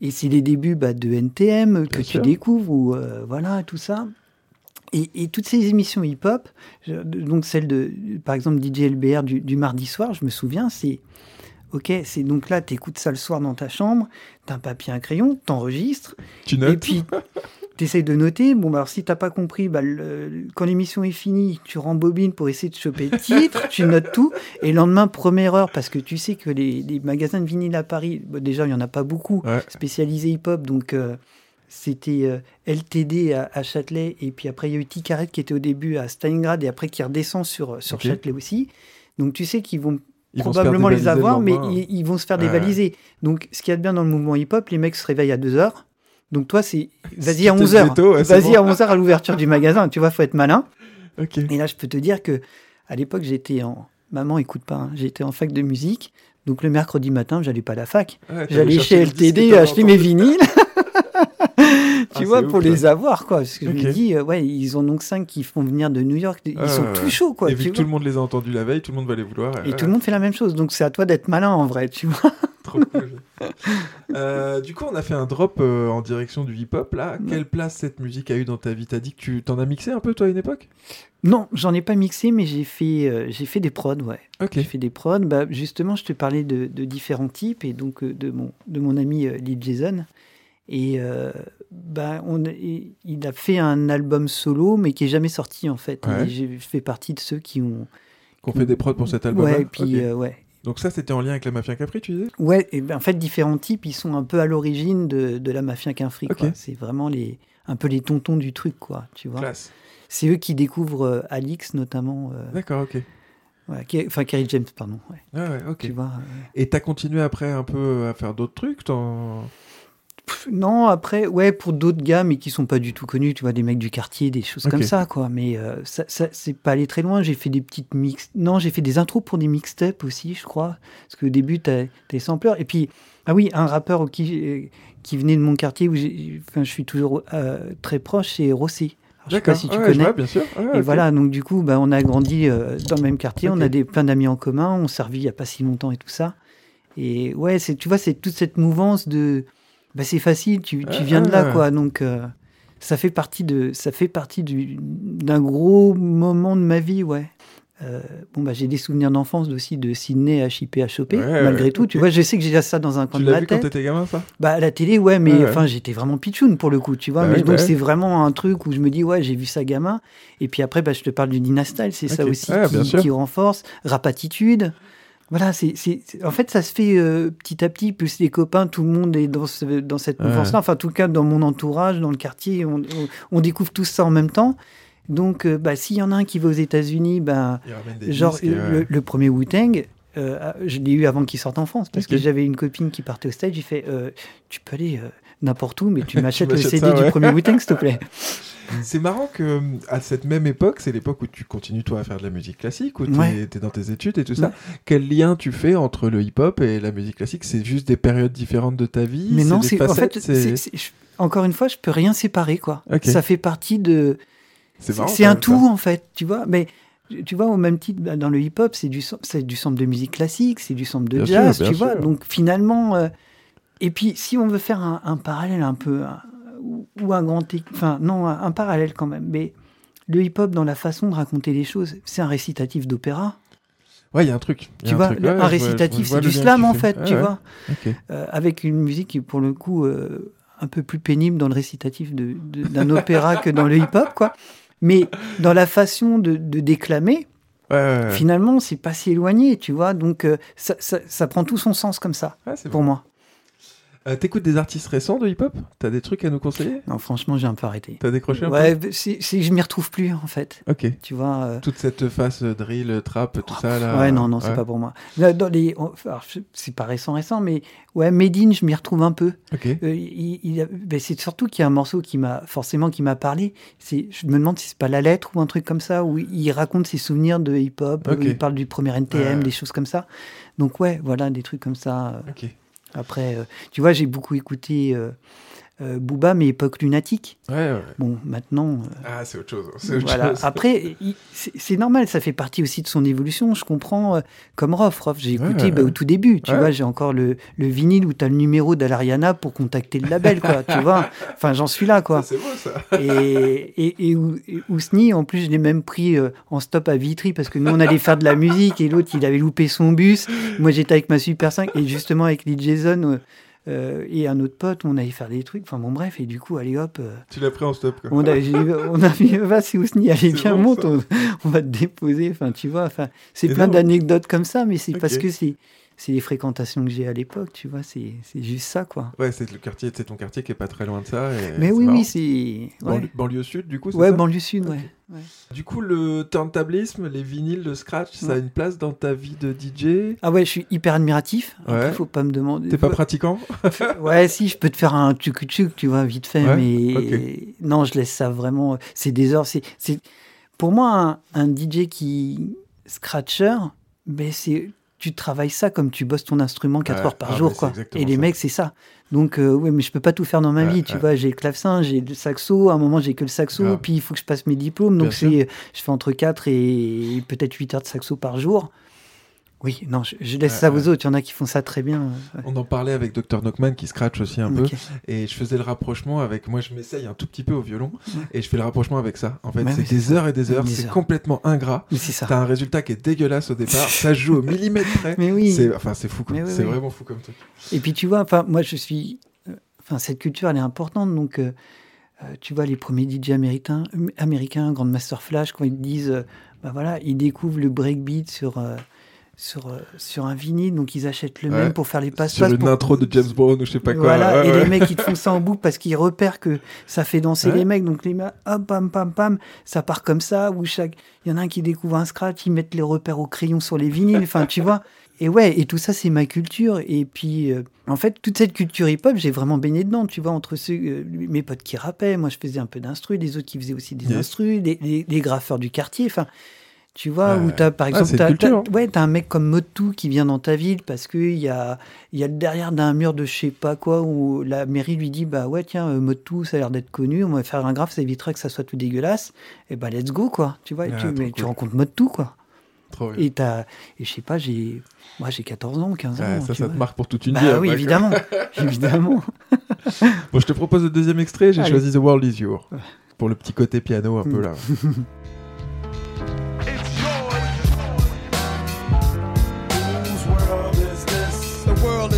Speaker 6: Et c'est les débuts bah, de NTM que
Speaker 5: Bien
Speaker 6: tu
Speaker 5: sûr.
Speaker 6: découvres, ou euh, voilà, tout ça. Et, et toutes ces émissions hip-hop, donc celle de, par exemple, DJ LBR du, du mardi soir, je me souviens, c'est. Ok, c'est donc là, tu écoutes ça le soir dans ta chambre, tu un papier, un crayon, t'enregistres,
Speaker 5: Tu notes
Speaker 6: et puis, tu essayes de noter. Bon, bah, alors si t'as pas compris, bah, le- quand l'émission est finie, tu rembobines pour essayer de choper le titre, tu notes tout. Et le lendemain, première heure, parce que tu sais que les, les magasins de vinyle à Paris, bah, déjà, il y en a pas beaucoup
Speaker 5: Ouais.
Speaker 6: spécialisés hip-hop. Donc, euh, c'était euh, LTD à, à Châtelet. Et puis après, il y a eu Ticaret qui était au début à Stalingrad et après qui redescend sur, sur. Châtelet aussi. Donc, tu sais qu'ils vont
Speaker 5: Ils
Speaker 6: probablement les avoir, mais ils, ils vont se faire
Speaker 5: Ouais.
Speaker 6: dévaliser. Donc, ce qu'il y a de bien dans le mouvement hip-hop, les mecs se réveillent à 2 heures. Donc, toi, c'est vas-y à
Speaker 5: t'es
Speaker 6: 11 heures.
Speaker 5: ghetto, ouais, c'est
Speaker 6: Vas-y
Speaker 5: bon.
Speaker 6: à 11 heures à l'ouverture du magasin. Tu vois, faut être malin. Et là, je peux te dire que à l'époque, j'étais en. Maman, écoute pas, hein, j'étais en fac de musique. Donc, le mercredi matin, j'allais pas à la fac.
Speaker 5: Ouais,
Speaker 6: J'allais chez LTD acheter mes
Speaker 5: entendu.
Speaker 6: vinyles. tu
Speaker 5: Ah,
Speaker 6: vois, pour
Speaker 5: ouf,
Speaker 6: les
Speaker 5: ouais.
Speaker 6: avoir, quoi. Parce que je me dis, euh, ouais, ils ont donc cinq qui font venir de New York. Ils
Speaker 5: Ah,
Speaker 6: sont
Speaker 5: ouais,
Speaker 6: tout chauds, quoi.
Speaker 5: Et vu que tout le monde les a entendus la veille, tout le monde va les vouloir.
Speaker 6: Et tout le monde fait la même chose. Donc, c'est à toi d'être malin, en vrai, tu vois.
Speaker 5: Trop cool. Euh, du coup, on a fait un drop euh, en direction du hip-hop. Là, quelle place cette musique a eu dans ta vie? T'as dit que tu t'en as mixé un peu toi à une époque?
Speaker 6: Non, j'en ai pas mixé, mais j'ai fait, euh, j'ai fait des prods, ouais.
Speaker 5: Ok.
Speaker 6: J'ai fait des prods. Bah, justement, je te parlais de, de différents types et donc de mon, de mon ami Lee Jason. Et bah, on, il il a fait un album solo, mais qui est jamais sorti en fait.
Speaker 5: Ouais.
Speaker 6: Et j'ai fait partie de ceux qui ont.
Speaker 5: Qu'on fait des prods pour cet album.
Speaker 6: ouais, et puis euh, ouais.
Speaker 5: Donc ça, c'était en lien avec la Mafia Capri, tu disais?
Speaker 6: Ouais, et ben, en fait, différents types, ils sont un peu à l'origine de, de la mafia qu'un fric.
Speaker 5: Ok.
Speaker 6: quoi. C'est vraiment les, un peu les tontons du truc, quoi. Tu vois.
Speaker 5: Classe.
Speaker 6: C'est eux qui découvrent euh, Alix, notamment. euh,
Speaker 5: D'accord, ok.
Speaker 6: ouais, qui- enfin, Kerry James, pardon. ouais.
Speaker 5: Ah ouais, ok.
Speaker 6: Tu vois. euh,
Speaker 5: Et t'as continué après un peu à faire d'autres trucs
Speaker 6: Pff, Non, après, ouais, pour d'autres gars, mais qui sont pas du tout connus, tu vois, des mecs du quartier, des choses comme ça, quoi. Mais euh, ça, ça- c'est pas allé très loin. J'ai fait des petites mix. Non, j'ai fait des intros pour des mixtapes aussi, je crois. Parce qu'au début, t'as des sampleurs. Et puis, ah oui, un rappeur qui, euh, qui venait de mon quartier, où j'ai- enfin, je suis toujours euh, très proche, c'est Rossé. Alors, Je sais pas
Speaker 5: D'accord.
Speaker 6: si tu
Speaker 5: ouais,
Speaker 6: connais.
Speaker 5: vois, bien sûr. Ouais,
Speaker 6: Et voilà, donc du coup, bah, on a grandi euh, dans le même quartier, on a des, plein d'amis en commun, on servi il n'y a pas si longtemps et tout ça. Et ouais, c'est, tu vois, c'est toute cette mouvance de. Bah, c'est facile, tu, tu viens de là,
Speaker 5: ah.
Speaker 6: quoi. Donc, euh, ça fait partie, de, ça fait partie du, d'un gros moment de ma vie, ouais. Euh, bon, bah, j'ai des souvenirs d'enfance aussi de Sydney HIP HOP,
Speaker 5: Ouais,
Speaker 6: malgré
Speaker 5: ouais,
Speaker 6: tout. Tu vois, je sais que j'ai déjà ça dans un coin
Speaker 5: Tu
Speaker 6: de ma
Speaker 5: vu quand
Speaker 6: tête.
Speaker 5: t'étais gamin, ça?
Speaker 6: Bah, à la télé, ouais, mais
Speaker 5: ouais.
Speaker 6: enfin, j'étais vraiment pitchoun pour le coup, tu vois.
Speaker 5: Bah
Speaker 6: mais
Speaker 5: oui,
Speaker 6: donc,
Speaker 5: bah
Speaker 6: c'est vraiment un truc où je me dis, ouais, j'ai vu ça gamin. Et puis après, bah, je te parle du Dynastyle, c'est ça aussi qui, qui renforce. Rapatitude. Voilà, c'est, c'est, en fait, ça se fait euh, petit à petit, plus les copains, tout le monde est dans, ce- dans cette
Speaker 5: Ouais.
Speaker 6: mouvance-là. Enfin, en tout cas, dans mon entourage, dans le quartier, on, on- on découvre tout ça en même temps. Donc, euh, bah, s'il y en a un qui va aux États-Unis, bah, Genre,
Speaker 5: disques
Speaker 6: le, premier Wu-Tang, euh, je l'ai eu avant qu'il sorte en France. Parce que j'avais une copine qui partait au stage. J'ai fait euh, Tu peux aller euh, n'importe où, mais tu m'achètes le CD
Speaker 5: ça,
Speaker 6: du premier Wu-Tang, s'il te plaît.
Speaker 5: C'est marrant que à cette même époque, c'est l'époque où tu continues toi à faire de la musique classique, où tu es,
Speaker 6: Ouais.
Speaker 5: dans tes études et tout ça. Quel lien tu fais entre le hip-hop et la musique classique? C'est juste des périodes différentes de ta vie?
Speaker 6: Mais non, c'est en fait, je- encore une fois, je peux rien séparer quoi. Ça fait partie de.
Speaker 5: c'est
Speaker 6: un tout
Speaker 5: ça.
Speaker 6: en fait, tu vois. Mais tu vois, au même titre, bah, dans le hip-hop, c'est du, du sample de musique classique, c'est du sample de
Speaker 5: Bien
Speaker 6: jazz,
Speaker 5: sûr,
Speaker 6: tu vois. Donc finalement, euh, et puis si on veut faire un, un parallèle un peu, un- ou, un grand, enfin non, un, un parallèle quand même. Mais le hip-hop dans la façon de raconter les choses, c'est un récitatif d'opéra.
Speaker 5: Ouais, il y a un truc.
Speaker 6: Tu vois,
Speaker 5: truc.
Speaker 6: le-
Speaker 5: Ouais,
Speaker 6: un récitatif, c'est du slam en fait, tu
Speaker 5: ouais.
Speaker 6: vois. Euh, avec une musique qui, pour le coup, euh, un peu plus pénible dans le récitatif d'un opéra que dans le hip-hop, quoi. Mais dans la façon de, de déclamer,
Speaker 5: Ouais, ouais, ouais.
Speaker 6: finalement, c'est pas si éloigné, tu vois. Donc, euh, ça, ça- ça prend tout son sens comme ça, pour
Speaker 5: bon.
Speaker 6: moi.
Speaker 5: Euh, T'écoutes des artistes récents de hip-hop? T'as des trucs à nous conseiller?
Speaker 6: Non, franchement, j'ai un peu arrêté.
Speaker 5: T'as décroché un
Speaker 6: Ouais, c'est, c'est- je m'y retrouve plus, en fait.
Speaker 5: peu Ok.
Speaker 6: Tu vois. euh,
Speaker 5: Toute cette phase euh, drill, trap, tout ça là.
Speaker 6: Ouais, non, non, c'est
Speaker 5: ouais.
Speaker 6: pas pour moi. Dans les, c'est- pas récent, récent, mais ouais, Made in, je m'y retrouve un peu.
Speaker 5: Ok.
Speaker 6: Euh, il- il a- ben, c'est surtout qu'il y a un morceau qui m'a forcément qui m'a parlé. Je me demande si c'est pas la lettre ou un truc comme ça où il raconte ses souvenirs de hip-hop,
Speaker 5: Ok.
Speaker 6: où il parle du premier NTM, des choses comme ça. Donc ouais, voilà des trucs comme ça.
Speaker 5: Ok.
Speaker 6: Après, euh, tu vois, j'ai beaucoup écouté euh, Booba, mais époque lunatique.
Speaker 5: Ouais, ouais.
Speaker 6: Bon, maintenant. euh,
Speaker 5: Ah, c'est autre chose. c'est autre
Speaker 6: voilà.
Speaker 5: chose.
Speaker 6: Après, c'est normal, ça fait partie aussi de son évolution. Je comprends, euh, comme Rof. Rof, j'ai écouté
Speaker 5: ouais,
Speaker 6: bah, au tout début. Tu vois, j'ai encore le, le vinyle où tu as le numéro d'Alariana pour contacter le label, quoi. tu vois, enfin, j'en suis là, quoi.
Speaker 5: c'est beau ça.
Speaker 6: Et, et, et Ousni, en plus, je l'ai même pris euh, en stop à Vitry parce que nous, on allait faire de la musique et l'autre, il avait loupé son bus. Moi, j'étais avec ma Super 5 et justement avec Lee Jason euh, et un autre pote, on allait faire des trucs. Enfin, bon, bref, et du coup, allez hop. euh,
Speaker 5: Tu l'as pris en stop quoi.
Speaker 6: on a, j'ai- on a mis, vas-y Ousni, allez
Speaker 5: bon,
Speaker 6: monte, on, on va te déposer. Enfin, tu vois, enfin, c'est plein d'anecdotes comme ça, mais c'est parce que c'est, c'est les fréquentations que j'ai à l'époque, tu vois, c'est, c'est juste ça, quoi.
Speaker 5: Ouais, c'est le quartier, c'est ton quartier qui est pas très loin de ça. et
Speaker 6: mais oui,
Speaker 5: marrant.
Speaker 6: oui, c'est. Ouais,
Speaker 5: Banlieue, banlieue sud, du coup, c'est
Speaker 6: ouais
Speaker 5: ça
Speaker 6: banlieue sud, ouais.
Speaker 5: Du coup, le turntablisme, les vinyles, le scratch, ça a une place dans ta vie de DJ
Speaker 6: Ah ouais, je suis hyper admiratif. Après,
Speaker 5: Ouais.
Speaker 6: faut pas me demander.
Speaker 5: T'es pas pratiquant?
Speaker 6: Ouais, si, je peux te faire un tchuk tu vois, vite fait,
Speaker 5: Ouais,
Speaker 6: mais non, je laisse ça vraiment. C'est des heures. C'est, c'est... Pour moi, un, un DJ qui scratcher, ben c'est tu travailles ça comme tu bosses ton instrument 4
Speaker 5: Ouais,
Speaker 6: heures par
Speaker 5: ah,
Speaker 6: jour,
Speaker 5: c'est
Speaker 6: quoi. Et les
Speaker 5: ça.
Speaker 6: mecs, c'est ça. Donc, euh, ouais, mais je peux pas tout faire dans ma
Speaker 5: Ouais,
Speaker 6: vie, tu
Speaker 5: ouais.
Speaker 6: vois. J'ai le clavecin, j'ai le saxo. À un moment, j'ai que le saxo, puis il faut que je passe mes diplômes. Donc,
Speaker 5: Bien
Speaker 6: c'est, je fais entre 4 et peut-être 8 heures de saxo par jour. Oui, non, je, je laisse
Speaker 5: Ouais,
Speaker 6: ça aux autres. Il y en a qui font ça très bien. ouais.
Speaker 5: On en parlait avec Dr. Knockman qui scratch aussi un peu. Et je faisais le rapprochement avec. Moi, je m'essaye un tout petit peu au violon. Et je fais le rapprochement avec ça. En fait,
Speaker 6: Ouais,
Speaker 5: c'est des heures et des heures. C'est complètement ingrat. T'as un résultat qui est dégueulasse au départ. ça joue au millimètre près.
Speaker 6: Mais oui.
Speaker 5: C'est enfin, c'est fou.
Speaker 6: Mais oui,
Speaker 5: c'est
Speaker 6: oui.
Speaker 5: vraiment fou comme truc.
Speaker 6: Et puis tu vois, enfin moi je suis, euh, enfin cette culture elle est importante donc euh, euh, tu vois les premiers DJ américains, euh, américains, Grandmaster Flash quand ils disent, euh, bah voilà ils découvrent le breakbeat sur euh, sur euh, sur un vinyle donc ils achètent le
Speaker 5: Ouais.
Speaker 6: même pour faire les passe
Speaker 5: Sur une intro de James Brown ou je sais pas quoi.
Speaker 6: Voilà,
Speaker 5: Ouais,
Speaker 6: et
Speaker 5: ouais.
Speaker 6: les mecs ils te font ça en boucle parce qu'ils repèrent que ça fait danser les mecs donc les mecs hop pam pam pam ça part comme ça ou chaque il y en a un qui découvre un scratch ils mettent les repères au crayon sur les vinyles enfin tu vois et ouais et tout ça c'est ma culture et puis euh, en fait toute cette culture hip hop j'ai vraiment baigné dedans tu vois entre ceux euh, mes potes qui rappaient moi je faisais un peu d'instru les autres qui faisaient aussi des
Speaker 5: Yes.
Speaker 6: instrus les, les- les graffeurs du quartier enfin tu vois, où t'as par
Speaker 5: Ah,
Speaker 6: exemple, t'as,
Speaker 5: culture,
Speaker 6: t'as- ouais, t'as un mec comme Motu qui vient dans ta ville parce qu'il y a, y a derrière d'un mur de je sais pas quoi où la mairie lui dit bah ouais tiens euh, Motu ça a l'air d'être connu on va faire un graphe ça évitera que ça soit tout dégueulasse et bah let's go quoi tu vois
Speaker 5: Ah,
Speaker 6: tu, mais tu rencontres Motu quoi
Speaker 5: Trop
Speaker 6: et t'as et je sais pas j'ai moi j'ai 14 ans 15 ans
Speaker 5: Ouais, ça,
Speaker 6: tu
Speaker 5: ça te marque pour toute une
Speaker 6: bah
Speaker 5: vie.
Speaker 6: oui
Speaker 5: après, quoi.
Speaker 6: évidemment évidemment
Speaker 5: Bon, je te propose le deuxième extrait. J'ai choisi The World Is Yours. Pour le petit côté piano un peu là.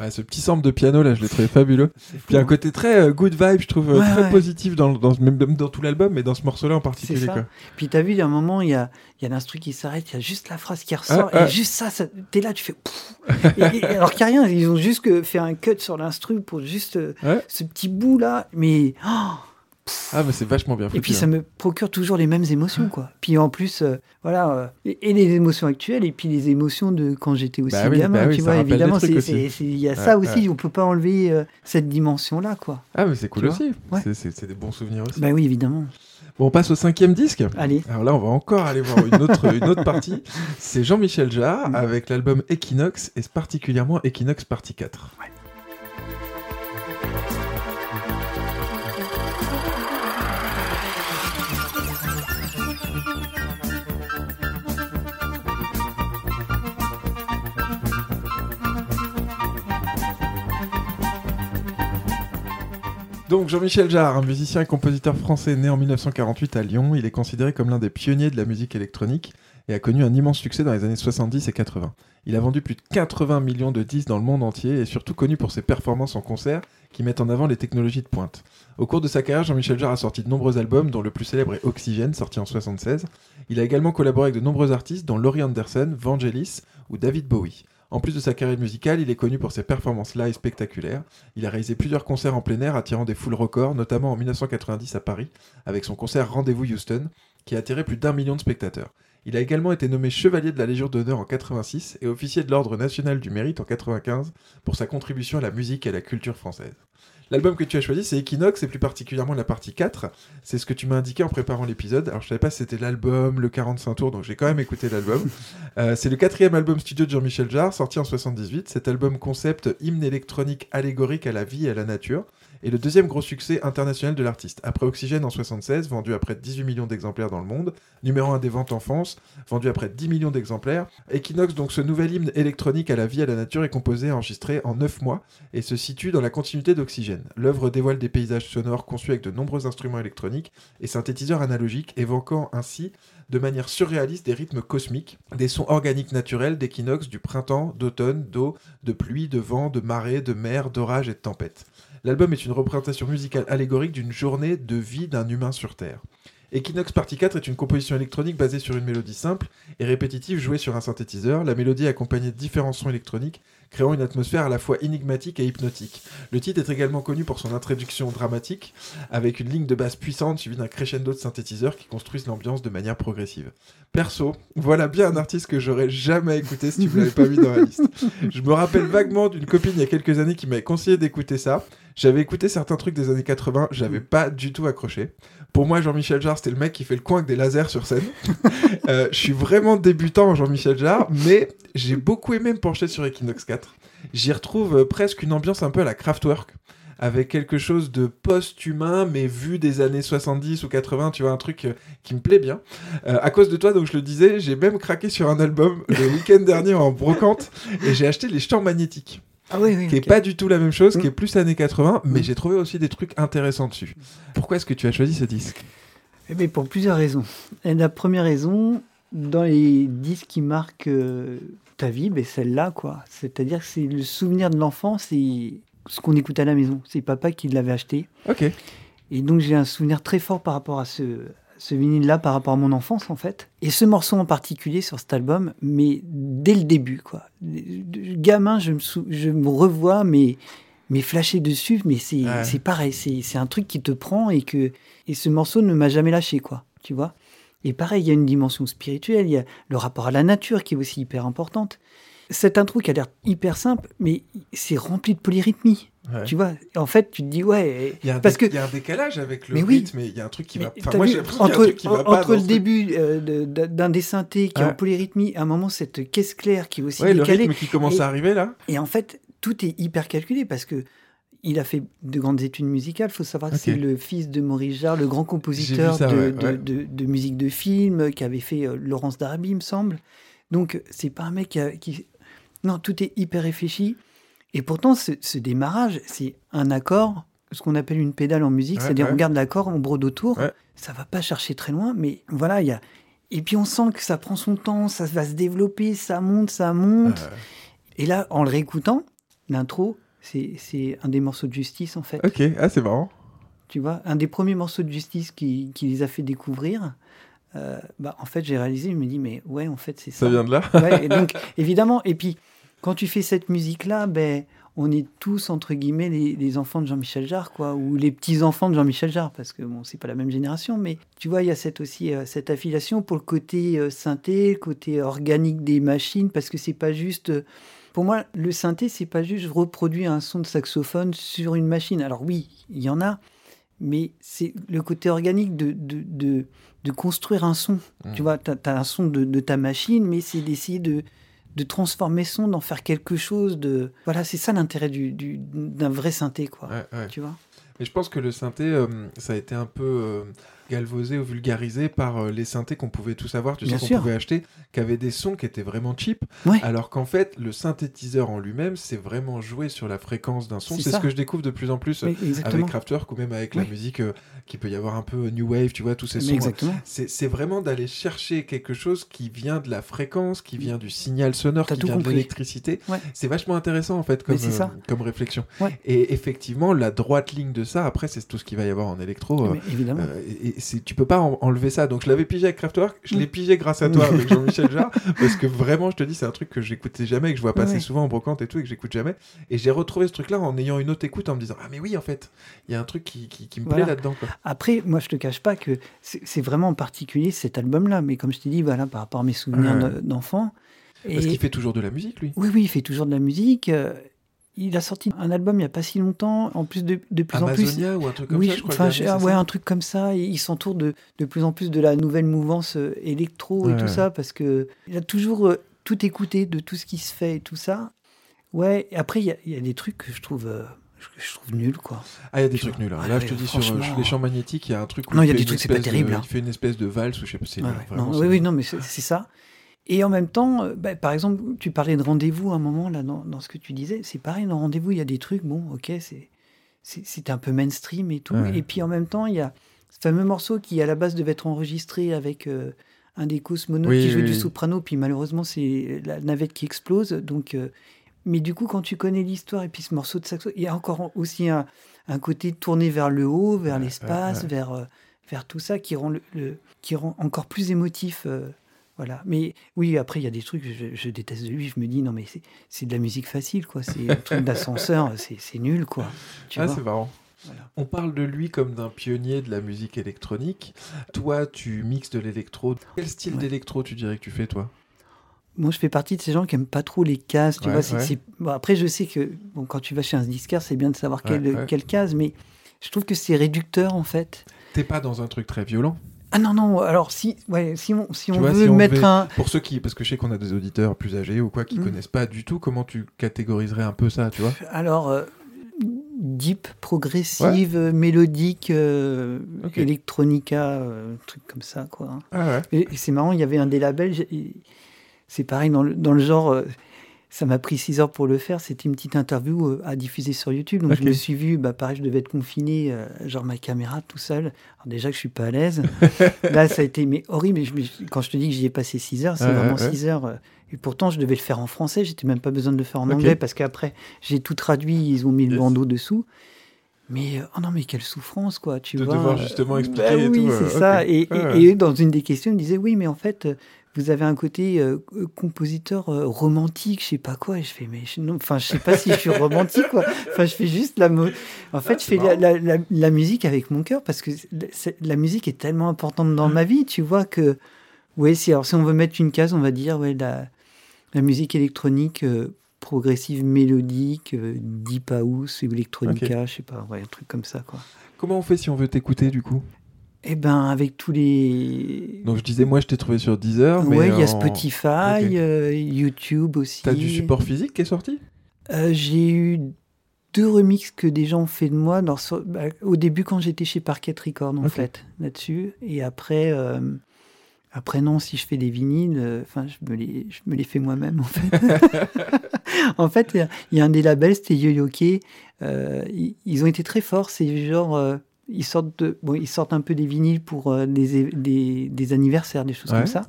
Speaker 5: Ouais, ce petit sample de piano là, je l'ai trouvé fabuleux. Puis un
Speaker 6: hein.
Speaker 5: côté très euh, good vibe, je trouve, euh,
Speaker 6: Ouais,
Speaker 5: très
Speaker 6: ouais.
Speaker 5: positif dans, dans, même dans tout l'album, mais dans ce morceau-là en particulier.
Speaker 6: ça
Speaker 5: Quoi.
Speaker 6: puis t'as vu il y a un moment il y a il y a l'instru qui s'arrête il y a juste la phrase qui ressort
Speaker 5: Ah, ah.
Speaker 6: et juste ça, ça t'es là tu fais Pouf et, et- alors qu'il n'y a rien ils ont juste fait un cut sur l'instru pour juste euh,
Speaker 5: Ouais.
Speaker 6: ce petit bout là mais oh,
Speaker 5: Ah, mais c'est vachement bien foutu.
Speaker 6: Et puis ça
Speaker 5: hein.
Speaker 6: me procure toujours les mêmes émotions, quoi. Puis en plus, euh, voilà, euh, et, et les émotions actuelles, et puis les émotions de quand j'étais aussi
Speaker 5: Bah oui,
Speaker 6: gamin,
Speaker 5: bah oui,
Speaker 6: tu vois, évidemment, il y a ça
Speaker 5: Ouais,
Speaker 6: aussi, on peut pas enlever euh, cette dimension-là, quoi.
Speaker 5: Ah, mais c'est cool aussi.
Speaker 6: Ouais.
Speaker 5: C'est- des bons souvenirs aussi.
Speaker 6: Bah oui, évidemment.
Speaker 5: Bon, on passe au cinquième disque.
Speaker 6: Allez.
Speaker 5: Alors là, on va encore aller voir une autre, une autre partie. C'est Jean-Michel Jarre
Speaker 6: Mm.
Speaker 5: avec l'album Equinox et particulièrement Equinox Partie 4. Donc Jean-Michel Jarre, un musicien et compositeur français né en 1948 à Lyon, il est considéré comme l'un des pionniers de la musique électronique et a connu un immense succès dans les années 70 et 80. Il a vendu plus de 80 millions de disques dans le monde entier et est surtout connu pour ses performances en concert qui mettent en avant les technologies de pointe. Au cours de sa carrière, Jean-Michel Jarre a sorti de nombreux albums, dont le plus célèbre est Oxygène, sorti en 76. Il a également collaboré avec de nombreux artistes, dont Laurie Anderson, Vangelis ou David Bowie. En plus de sa carrière musicale, il est connu pour ses performances live spectaculaires. Il a réalisé plusieurs concerts en plein air attirant des foules records, notamment en 1990 à Paris, avec son concert Rendez-vous Houston, qui a attiré plus d'un million de spectateurs. Il a également été nommé chevalier de la Légion d'honneur en 86 et officier de l'Ordre national du mérite en 95 pour sa contribution à la musique et à la culture française. L'album que tu as choisi, c'est Equinox, et plus particulièrement la partie 4. C'est ce que tu m'as indiqué en préparant l'épisode. Alors, je savais pas si c'était l'album, le 45 tours, donc j'ai quand même écouté l'album. Euh, c'est le quatrième album studio de Jean-Michel Jarre, sorti en 78. Cet album concept hymne électronique allégorique à la vie et à la nature est le deuxième gros succès international de l'artiste. Après Oxygène en 76, vendu à près de 18 millions d'exemplaires dans le monde, numéro 1 des ventes en France, vendu à près de 10 millions d'exemplaires. Equinox, donc ce nouvel hymne électronique à la vie et à la nature, est composé et enregistré en 9 mois et se situe dans la continuité d'Oxygène. L'œuvre dévoile des paysages sonores conçus avec de nombreux instruments électroniques et synthétiseurs analogiques, évoquant ainsi de manière surréaliste des rythmes cosmiques, des sons organiques naturels d'équinoxe, du printemps, d'automne, d'eau, de pluie, de vent, de marée, de mer, d'orage et de tempête. L'album est une représentation musicale allégorique d'une journée de vie d'un humain sur Terre. Equinox Partie 4 est une composition électronique basée sur une mélodie simple et répétitive jouée sur un synthétiseur. La mélodie est accompagnée de différents sons électroniques, créant une atmosphère à la fois énigmatique et hypnotique. Le titre est également connu pour son introduction dramatique, avec une ligne de basse puissante suivie d'un crescendo de synthétiseurs qui construisent l'ambiance de manière progressive. Perso, voilà bien un artiste que j'aurais jamais écouté si tu me l'avais pas mis dans la liste. Je me rappelle vaguement d'une copine il y a quelques années qui m'avait conseillé d'écouter ça. J'avais écouté certains trucs des années 80, j'avais pas du tout accroché. Pour moi, Jean-Michel Jarre, c'était le mec qui fait le coin avec des lasers sur scène. Euh, je suis vraiment débutant en Jean-Michel Jarre, mais j'ai beaucoup aimé me pencher sur Equinox 4. J'y retrouve euh, presque une ambiance un peu à la Kraftwerk, avec quelque chose de post-humain, mais vu des années 70 ou 80, tu vois, un truc euh, qui me plaît bien. À cause de toi, donc je le disais, j'ai même craqué sur un album le week-end dernier en brocante, et j'ai acheté les chants magnétiques
Speaker 6: Ah oui, oui.
Speaker 5: qui est
Speaker 6: ok.
Speaker 5: pas du tout la même chose, qui
Speaker 6: Mm.
Speaker 5: est plus années 80, mais
Speaker 6: Mm.
Speaker 5: j'ai trouvé aussi des trucs intéressants dessus. Pourquoi est-ce que tu as choisi ce disque?
Speaker 6: Eh bien, pour plusieurs raisons. Et la première raison, dans les disques qui marquent euh, ta vie, ben celle-là, quoi. C'est-à-dire que c'est le souvenir de l'enfance et ce qu'on écoute à la maison. C'est papa qui l'avait acheté.
Speaker 5: Ok.
Speaker 6: Et donc, j'ai un souvenir très fort par rapport à ce, ce vinyle-là, par rapport à mon enfance, en fait. Et ce morceau en particulier sur cet album, mais dès le début, quoi. Gamin, je me, sou- je me revois, mais, mais flashé dessus, mais c'est
Speaker 5: Ouais.
Speaker 6: pareil. C'est c'est un truc qui te prend et que et ce morceau ne m'a jamais lâché, quoi. Tu vois Et pareil, il y a une dimension spirituelle, il y a le rapport à la nature qui est aussi hyper importante. Cette intro qui a l'air hyper simple, mais c'est rempli de polyrythmie.
Speaker 5: Ouais.
Speaker 6: Tu vois En fait, tu te dis, ouais.
Speaker 5: Il y, a un
Speaker 6: parce que
Speaker 5: il y a un décalage avec le
Speaker 6: Mais oui.
Speaker 5: rythme, et il y a un truc qui va.
Speaker 6: mais
Speaker 5: Enfin, moi,
Speaker 6: vu, entre,
Speaker 5: un truc qui va
Speaker 6: en-
Speaker 5: pas.
Speaker 6: entre le début euh, d'un des synthés qui est
Speaker 5: Ouais.
Speaker 6: en polyrythmie, à un moment cette caisse claire qui est aussi
Speaker 5: le
Speaker 6: décalée.
Speaker 5: rythme qui commence
Speaker 6: Et-
Speaker 5: à arriver là.
Speaker 6: Et en fait, tout est hyper calculé parce que il a fait de grandes études musicales. Il faut savoir que c'est le fils de Maurice Jarre, le grand compositeur
Speaker 5: ça,
Speaker 6: de,
Speaker 5: ouais,
Speaker 6: de-
Speaker 5: ouais.
Speaker 6: de- de musique de film, qui avait fait euh, Laurence d'Arabie, il me semble. Donc, c'est pas un mec qui, a- qui- Non, tout est hyper réfléchi. Et pourtant, ce, ce démarrage, c'est un accord, ce qu'on appelle une pédale en musique,
Speaker 5: Ouais,
Speaker 6: c'est-à-dire
Speaker 5: ouais.
Speaker 6: on garde l'accord, on brode autour.
Speaker 5: Ouais.
Speaker 6: Ça va pas chercher très loin, mais voilà, il y a. Et puis on sent que ça prend son temps, ça va se développer, ça monte, ça monte.
Speaker 5: Euh,
Speaker 6: Et là, en le réécoutant, l'intro, c'est un des morceaux de Justice, en fait.
Speaker 5: ok, ah, c'est marrant.
Speaker 6: Tu vois, un des premiers morceaux de Justice qui, qui les a fait découvrir. euh, bah, en fait, j'ai réalisé, je me dis, mais ouais, en fait, c'est ça.
Speaker 5: Ça vient de là.
Speaker 6: Ouais, et donc, évidemment, et puis, quand tu fais cette musique-là, ben, on est tous, entre guillemets, les, les enfants de Jean-Michel Jarre, quoi, ou les petits-enfants de Jean-Michel Jarre, parce que bon, c'est pas la même génération, mais tu vois, il y a cette, aussi euh, cette affiliation pour le côté euh, synthé, le côté organique des machines, parce que c'est pas juste. euh, pour moi, le synthé, c'est pas juste reproduire un son de saxophone sur une machine. Alors oui, il y en a, mais c'est le côté organique de, de, de, de construire un son. Tu vois, tu as, un son de, de ta machine, mais c'est d'essayer de, de transformer son, d'en faire quelque chose de... Voilà, c'est ça l'intérêt du, du- d'un vrai synthé, quoi.
Speaker 5: Ouais, ouais.
Speaker 6: Tu vois?
Speaker 5: Mais je pense que le synthé, euh, ça a été un peu euh, galvausé ou vulgarisé par euh, les synthés qu'on pouvait tous avoir, tu sais, qu'on pouvait acheter, qui avaient des sons qui étaient vraiment cheap,
Speaker 6: Ouais.
Speaker 5: alors qu'en fait, le synthétiseur en lui-même, c'est vraiment jouer sur la fréquence d'un son.
Speaker 6: C'est
Speaker 5: ce que je découvre de plus en plus euh, avec Kraftwerk ou même avec la musique euh, qui peut y avoir un peu new wave, tu vois, tous ces sons. C'est vraiment d'aller chercher quelque chose qui vient de la fréquence, qui vient du signal sonore, qui vient de l'électricité.
Speaker 6: Ouais.
Speaker 5: C'est vachement intéressant en fait comme, euh, comme réflexion.
Speaker 6: Ouais.
Speaker 5: Et effectivement, la droite ligne de ça, après, c'est tout ce qu'il va y avoir en électro. euh,
Speaker 6: évidemment.
Speaker 5: euh, et c'est- tu peux pas en- enlever ça. Donc je l'avais pigé avec Kraftwerk, je l'ai
Speaker 6: Mm.
Speaker 5: pigé grâce à toi avec Jean-Michel Jarre, parce que vraiment, je te dis, c'est un truc que j'écoutais jamais, que je vois passer
Speaker 6: Ouais.
Speaker 5: souvent en brocante et tout, et que j'écoute jamais. Et j'ai retrouvé ce truc-là en ayant une autre écoute, en me disant, ah mais oui, en fait, il y a un truc qui, qui, qui me
Speaker 6: Voilà.
Speaker 5: plaît là-dedans. quoi.
Speaker 6: Après, moi, je te cache pas que c'est c'est vraiment en particulier cet album-là. Mais comme je t'ai dit, voilà, par rapport à mes souvenirs
Speaker 5: Ouais.
Speaker 6: d'enfant.
Speaker 5: Parce
Speaker 6: Et-
Speaker 5: qu'il fait toujours de la musique, lui.
Speaker 6: Oui, oui, il fait toujours de la musique. euh, Il a sorti un album il n'y a pas si longtemps. En plus, de, de plus en plus.
Speaker 5: Amazonia ou un truc comme
Speaker 6: oui,
Speaker 5: ça, je crois.
Speaker 6: enfin, je- ah ouais,
Speaker 5: ça
Speaker 6: un truc comme ça. Il s'entoure de, de plus en plus de la nouvelle mouvance euh, électro et tout
Speaker 5: ouais.
Speaker 6: ça parce que il a toujours euh, tout écouté de tout ce qui se fait et tout ça. Ouais. Et après, il y, a- il y a des trucs que je trouve, euh, que je trouve nuls, quoi.
Speaker 5: Ah, il y a des
Speaker 6: Tu
Speaker 5: trucs nuls. hein.
Speaker 6: Ah
Speaker 5: Là,
Speaker 6: ouais,
Speaker 5: je te dis, sur euh, les champs magnétiques, il y a un truc où
Speaker 6: Non, il y a des trucs, c'est pas
Speaker 5: de-
Speaker 6: terrible, hein.
Speaker 5: Il fait une espèce de valse ou je sais pas, c'est nul,
Speaker 6: ouais. oui, oui,
Speaker 5: nul.
Speaker 6: non, mais c'est ça. Et en même temps, euh, bah, par exemple, tu parlais de rendez-vous à un moment là dans, dans ce que tu disais. C'est pareil, dans rendez-vous, il y a des trucs, bon, ok, c'est un peu mainstream et tout.
Speaker 5: Ouais.
Speaker 6: Et puis en même temps, il y a ce fameux morceau qui à la base devait être enregistré avec euh, un des Cosmonautes
Speaker 5: Oui,
Speaker 6: qui jouait
Speaker 5: oui,
Speaker 6: du soprano, puis malheureusement c'est la navette qui explose. Donc, euh, mais du coup, quand tu connais l'histoire et puis ce morceau de saxo, il y a encore aussi un, un côté tourné vers le haut, vers
Speaker 5: Ouais,
Speaker 6: l'espace,
Speaker 5: ouais, ouais.
Speaker 6: vers vers tout ça qui rend le, le- qui rend encore plus émotif. euh, voilà. Mais oui, après, il y a des trucs, je, je déteste de lui. Je me dis, non, mais c'est- de la musique facile, quoi. C'est un truc d'ascenseur, c'est nul, quoi. Tu
Speaker 5: Ah, c'est marrant.
Speaker 6: Voilà.
Speaker 5: On parle de lui comme d'un pionnier de la musique électronique. Toi, tu mixes de l'électro. Quel style
Speaker 6: Ouais.
Speaker 5: d'électro tu dirais que tu fais, toi?
Speaker 6: Moi, je fais partie de ces gens qui aiment pas trop les cases. Tu
Speaker 5: Ouais,
Speaker 6: vois,
Speaker 5: ouais.
Speaker 6: bon, après, je sais que bon, quand tu vas chez un disquaire, c'est bien de savoir quelle, quelle case, mais je trouve que c'est réducteur, en fait.
Speaker 5: T'es pas dans un truc très violent?
Speaker 6: Ah non, non, alors si, ouais, si on, si on
Speaker 5: vois,
Speaker 6: veut
Speaker 5: si on
Speaker 6: mettre
Speaker 5: devait-
Speaker 6: un.
Speaker 5: Pour ceux qui, parce que je sais qu'on a des auditeurs plus âgés ou quoi qui
Speaker 6: Mm.
Speaker 5: connaissent pas du tout, comment tu catégoriserais un peu ça, tu vois
Speaker 6: Alors, euh, deep, progressive, mélodique, euh, electronica, euh, truc comme ça, quoi.
Speaker 5: Ah ouais.
Speaker 6: Et, et c'est marrant, il y avait un des labels, c'est pareil dans le, dans le genre, euh, ça m'a pris 6 heures pour le faire, c'était une petite interview euh, à diffuser sur YouTube, donc je me suis vu, bah, pareil, je devais être confiné, euh, genre ma caméra tout seul, alors déjà que je suis pas à l'aise, là ça a été mais horrible, je quand je te dis que j'y ai passé 6 heures, c'est vraiment
Speaker 5: ouais.
Speaker 6: 6 heures, euh, et pourtant je devais le faire en français, j'étais même pas besoin de le faire en anglais, parce qu'après j'ai tout traduit, ils ont mis le bandeau dessous. Mais oh non, mais quelle souffrance, quoi, tu
Speaker 5: De
Speaker 6: vois.
Speaker 5: devoir justement
Speaker 6: Euh,
Speaker 5: expliquer
Speaker 6: bah
Speaker 5: et
Speaker 6: oui, c'est ça. Et, et- dans une des questions, il me disait oui, mais en fait, vous avez un côté euh, compositeur euh, romantique, je sais pas quoi. Et je fais mais je, non, enfin, je sais pas si je suis romantique, quoi. Enfin, je fais juste la. En fait,
Speaker 5: Ah,
Speaker 6: je fais la, la- la- la musique avec mon cœur parce que la musique est tellement importante dans ma vie, tu vois que. Ouais, si alors si on veut mettre une case, on va dire ouais la musique électronique. euh, progressive mélodique, deep house, ou electronica, je sais pas, ouais, un truc comme ça, quoi.
Speaker 5: Comment on fait si on veut t'écouter du coup?
Speaker 6: Eh ben, avec tous les.
Speaker 5: Donc je disais, moi je t'ai trouvé sur Deezer,
Speaker 6: ouais, il y a
Speaker 5: en-
Speaker 6: Spotify, euh, YouTube aussi.
Speaker 5: T'as du support physique qui est sorti?
Speaker 6: Euh, J'ai eu deux remixes que des gens ont fait de moi. Bah, au début, quand j'étais chez Parquet Record, en fait, là-dessus. Et après, euh, après, non, si je fais des vinyles, euh, enfin, je, me les, je me les fais moi-même, en fait. en fait, il y a- il y, a un des labels, c'était Yo-Yoke. Euh, ils, ils ont été très forts. C'est genre. euh, ils sortent, de, bon, ils sortent un peu des vinyles pour euh, des, é- des, des anniversaires, des choses
Speaker 5: Ouais.
Speaker 6: comme ça.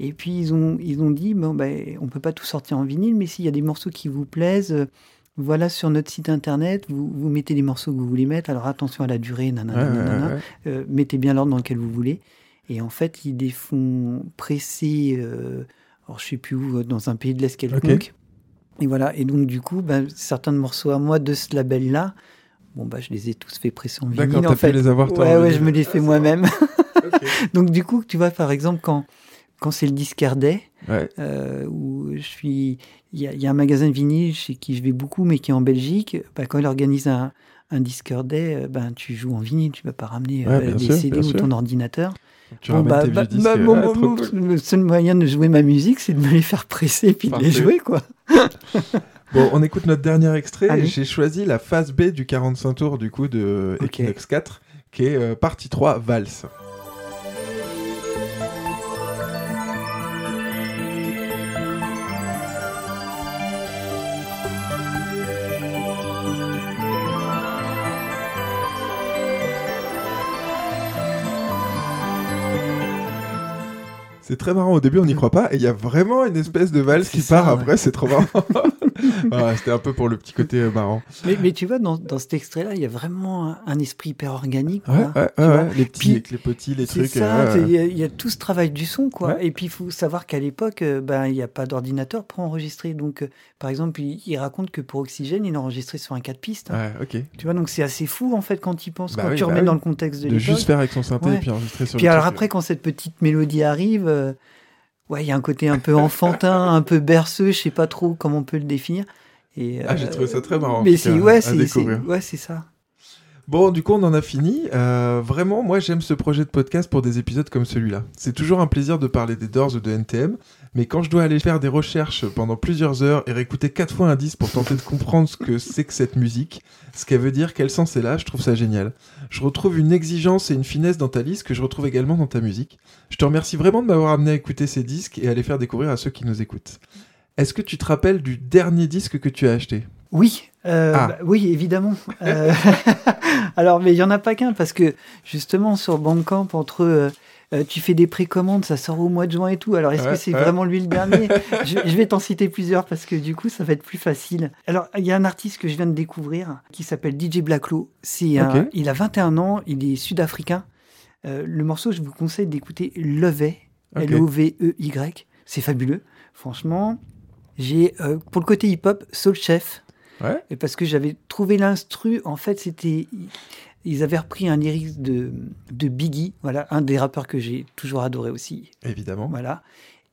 Speaker 6: Et puis ils ont, ils ont dit, bon, ben, on peut pas tout sortir en vinyle, mais s'il y a des morceaux qui vous plaisent, euh, voilà sur notre site internet, vous, vous mettez les morceaux que vous voulez mettre. Alors attention à la durée, nanana,
Speaker 5: Ouais,
Speaker 6: nanana.
Speaker 5: ouais.
Speaker 6: Euh, mettez bien l'ordre dans lequel vous voulez. Et en fait, ils les font presser, alors je sais plus où, dans un pays de l'Est quelconque. Et voilà. Et donc, du coup, ben, certains morceaux à moi de ce label-là, bon, bah, je les ai tous fait presser en vinyle.
Speaker 5: D'accord,
Speaker 6: fait.
Speaker 5: les avoir, toi,
Speaker 6: Ouais, ouais, je me les fais moi-même.
Speaker 5: Ok.
Speaker 6: donc, du coup, tu vois, par exemple, quand, quand c'est le disquaire day,
Speaker 5: Ouais.
Speaker 6: euh, où je suis. Il y, a- il y a un magasin de vinyle chez qui je vais beaucoup, mais qui est en Belgique. Bah, quand il organise un, un disquaire day, euh, ben, tu joues en vinyle, tu vas pas ramener
Speaker 5: Ouais,
Speaker 6: euh, des
Speaker 5: sûr,
Speaker 6: CD ou
Speaker 5: sûr.
Speaker 6: ton ordinateur.
Speaker 5: Tu
Speaker 6: Bon, bah, bah, bah,
Speaker 5: euh,
Speaker 6: bon,
Speaker 5: ah,
Speaker 6: bon,
Speaker 5: cool.
Speaker 6: Le seul moyen de jouer ma musique, c'est de me les faire presser et puis de les jouer, quoi.
Speaker 5: Bon, on écoute notre dernier extrait. J'ai choisi la phase B du 45 tours du coup de
Speaker 6: Ok.
Speaker 5: Equinox 4, qui est euh, partie 3, valse. C'est très marrant. Au début, on n'y croit pas. Et il y a vraiment une espèce de valse qui
Speaker 6: ça,
Speaker 5: part
Speaker 6: ouais.
Speaker 5: après. C'est trop marrant. Voilà, C'était un peu pour le petit côté euh, marrant.
Speaker 6: Mais, mais tu vois, dans, dans cet extrait-là, il y a vraiment un, un esprit hyper organique.
Speaker 5: Ouais,
Speaker 6: quoi.
Speaker 5: Les petits,
Speaker 6: Puis,
Speaker 5: les petits, les trucs. euh,
Speaker 6: il y, a- il y a tout ce travail du son, quoi. Et puis, il faut savoir qu'à l'époque, euh, ben, il n'y a pas d'ordinateur pour enregistrer. Donc, euh, par exemple, il, il raconte que pour Oxygène, il a enregistré sur un 4 pistes. hein.
Speaker 5: Ouais, ok.
Speaker 6: Tu vois, donc c'est assez fou, en fait, quand tu y penses,
Speaker 5: Bah
Speaker 6: quand
Speaker 5: oui,
Speaker 6: tu
Speaker 5: bah
Speaker 6: remets
Speaker 5: oui.
Speaker 6: dans le contexte de,
Speaker 5: De juste faire avec son synthé et puis enregistrer sur
Speaker 6: Puis
Speaker 5: le
Speaker 6: alors
Speaker 5: truc.
Speaker 6: après, quand cette petite mélodie arrive, euh, ouais, il y a un côté un peu enfantin, un peu berceux, je sais pas trop comment on peut le définir. Et,
Speaker 5: Ah, j'ai
Speaker 6: euh,
Speaker 5: trouvé ça très marrant,
Speaker 6: Mais c'est ouais, ouais, c'est ça.
Speaker 5: Bon, du coup, on en a fini. Euh, vraiment, moi, j'aime ce projet de podcast pour des épisodes comme celui-là. C'est toujours un plaisir de parler des Doors ou de NTM, mais quand je dois aller faire des recherches pendant plusieurs heures et réécouter quatre fois un disque pour tenter de comprendre ce que c'est que cette musique, ce qu'elle veut dire, quel sens elle a, je trouve ça génial. Je retrouve une exigence et une finesse dans ta liste que je retrouve également dans ta musique. Je te remercie vraiment de m'avoir amené à écouter ces disques et à les faire découvrir à ceux qui nous écoutent. Est-ce que tu te rappelles du dernier disque que tu as acheté?
Speaker 6: Oui, euh,
Speaker 5: Ah.
Speaker 6: bah, oui, évidemment. Euh, Alors, mais il y en a pas qu'un parce que justement sur Bandcamp, entre euh, euh, tu fais des précommandes, ça sort au mois de juin et tout. Alors, est-ce
Speaker 5: Ouais,
Speaker 6: que c'est
Speaker 5: ouais.
Speaker 6: vraiment lui le dernier je, je vais t'en citer plusieurs parce que du coup, ça va être plus facile. Alors, il y a un artiste que je viens de découvrir qui s'appelle DJ Blacklow. C'est il a 21 ans, il est sud-africain. Euh, le morceau, je vous conseille d'écouter Lovey. L-O-V-E-Y. C'est fabuleux. Franchement, j'ai euh, pour le côté hip-hop, Soul Chef.
Speaker 5: Ouais.
Speaker 6: Et parce que j'avais trouvé l'instru, en fait, c'était. Ils avaient repris un lyrics de, de Biggie, voilà, un des rappeurs que j'ai toujours adoré aussi.
Speaker 5: Évidemment.
Speaker 6: Voilà.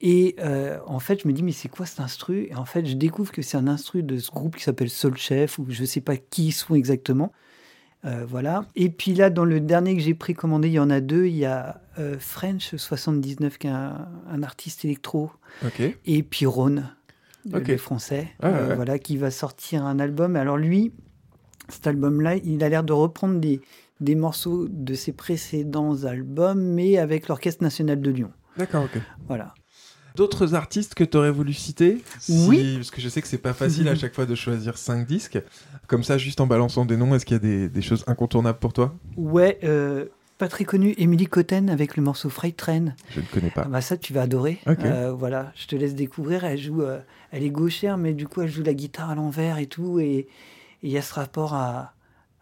Speaker 6: Et euh, en fait, je me dis, mais c'est quoi cet instru? Et en fait, je découvre que c'est un instru de ce groupe qui s'appelle Soul Chef, ou je sais pas qui ils sont exactement. Euh, voilà. Et puis là, dans le dernier que j'ai précommandé, il y en a deux. Il y a euh, French 79, qui est un, un artiste électro, et puis Ron,
Speaker 5: Ok.
Speaker 6: le français,
Speaker 5: Ah, ouais.
Speaker 6: voilà, qui va sortir un album. Alors lui, cet album-là, il a l'air de reprendre des, des morceaux de ses précédents albums, mais avec l'Orchestre national de Lyon.
Speaker 5: D'accord, ok.
Speaker 6: Voilà.
Speaker 5: D'autres artistes que tu aurais voulu citer Si-
Speaker 6: Oui.
Speaker 5: Parce que je sais que c'est pas facile à chaque fois de choisir 5 disques. Comme ça, juste en balançant des noms, est-ce qu'il y a des, des choses incontournables pour toi?
Speaker 6: Ouais, euh, pas très connu, Emily Cotten avec le morceau Freight Train.
Speaker 5: Je ne connais
Speaker 6: Ah
Speaker 5: pas.
Speaker 6: bah ça, tu vas adorer.
Speaker 5: Ok.
Speaker 6: Euh, voilà, je te laisse découvrir. Elle joue, euh, elle est gauchère, mais du coup, elle joue la guitare à l'envers et tout. Et il y a ce rapport à,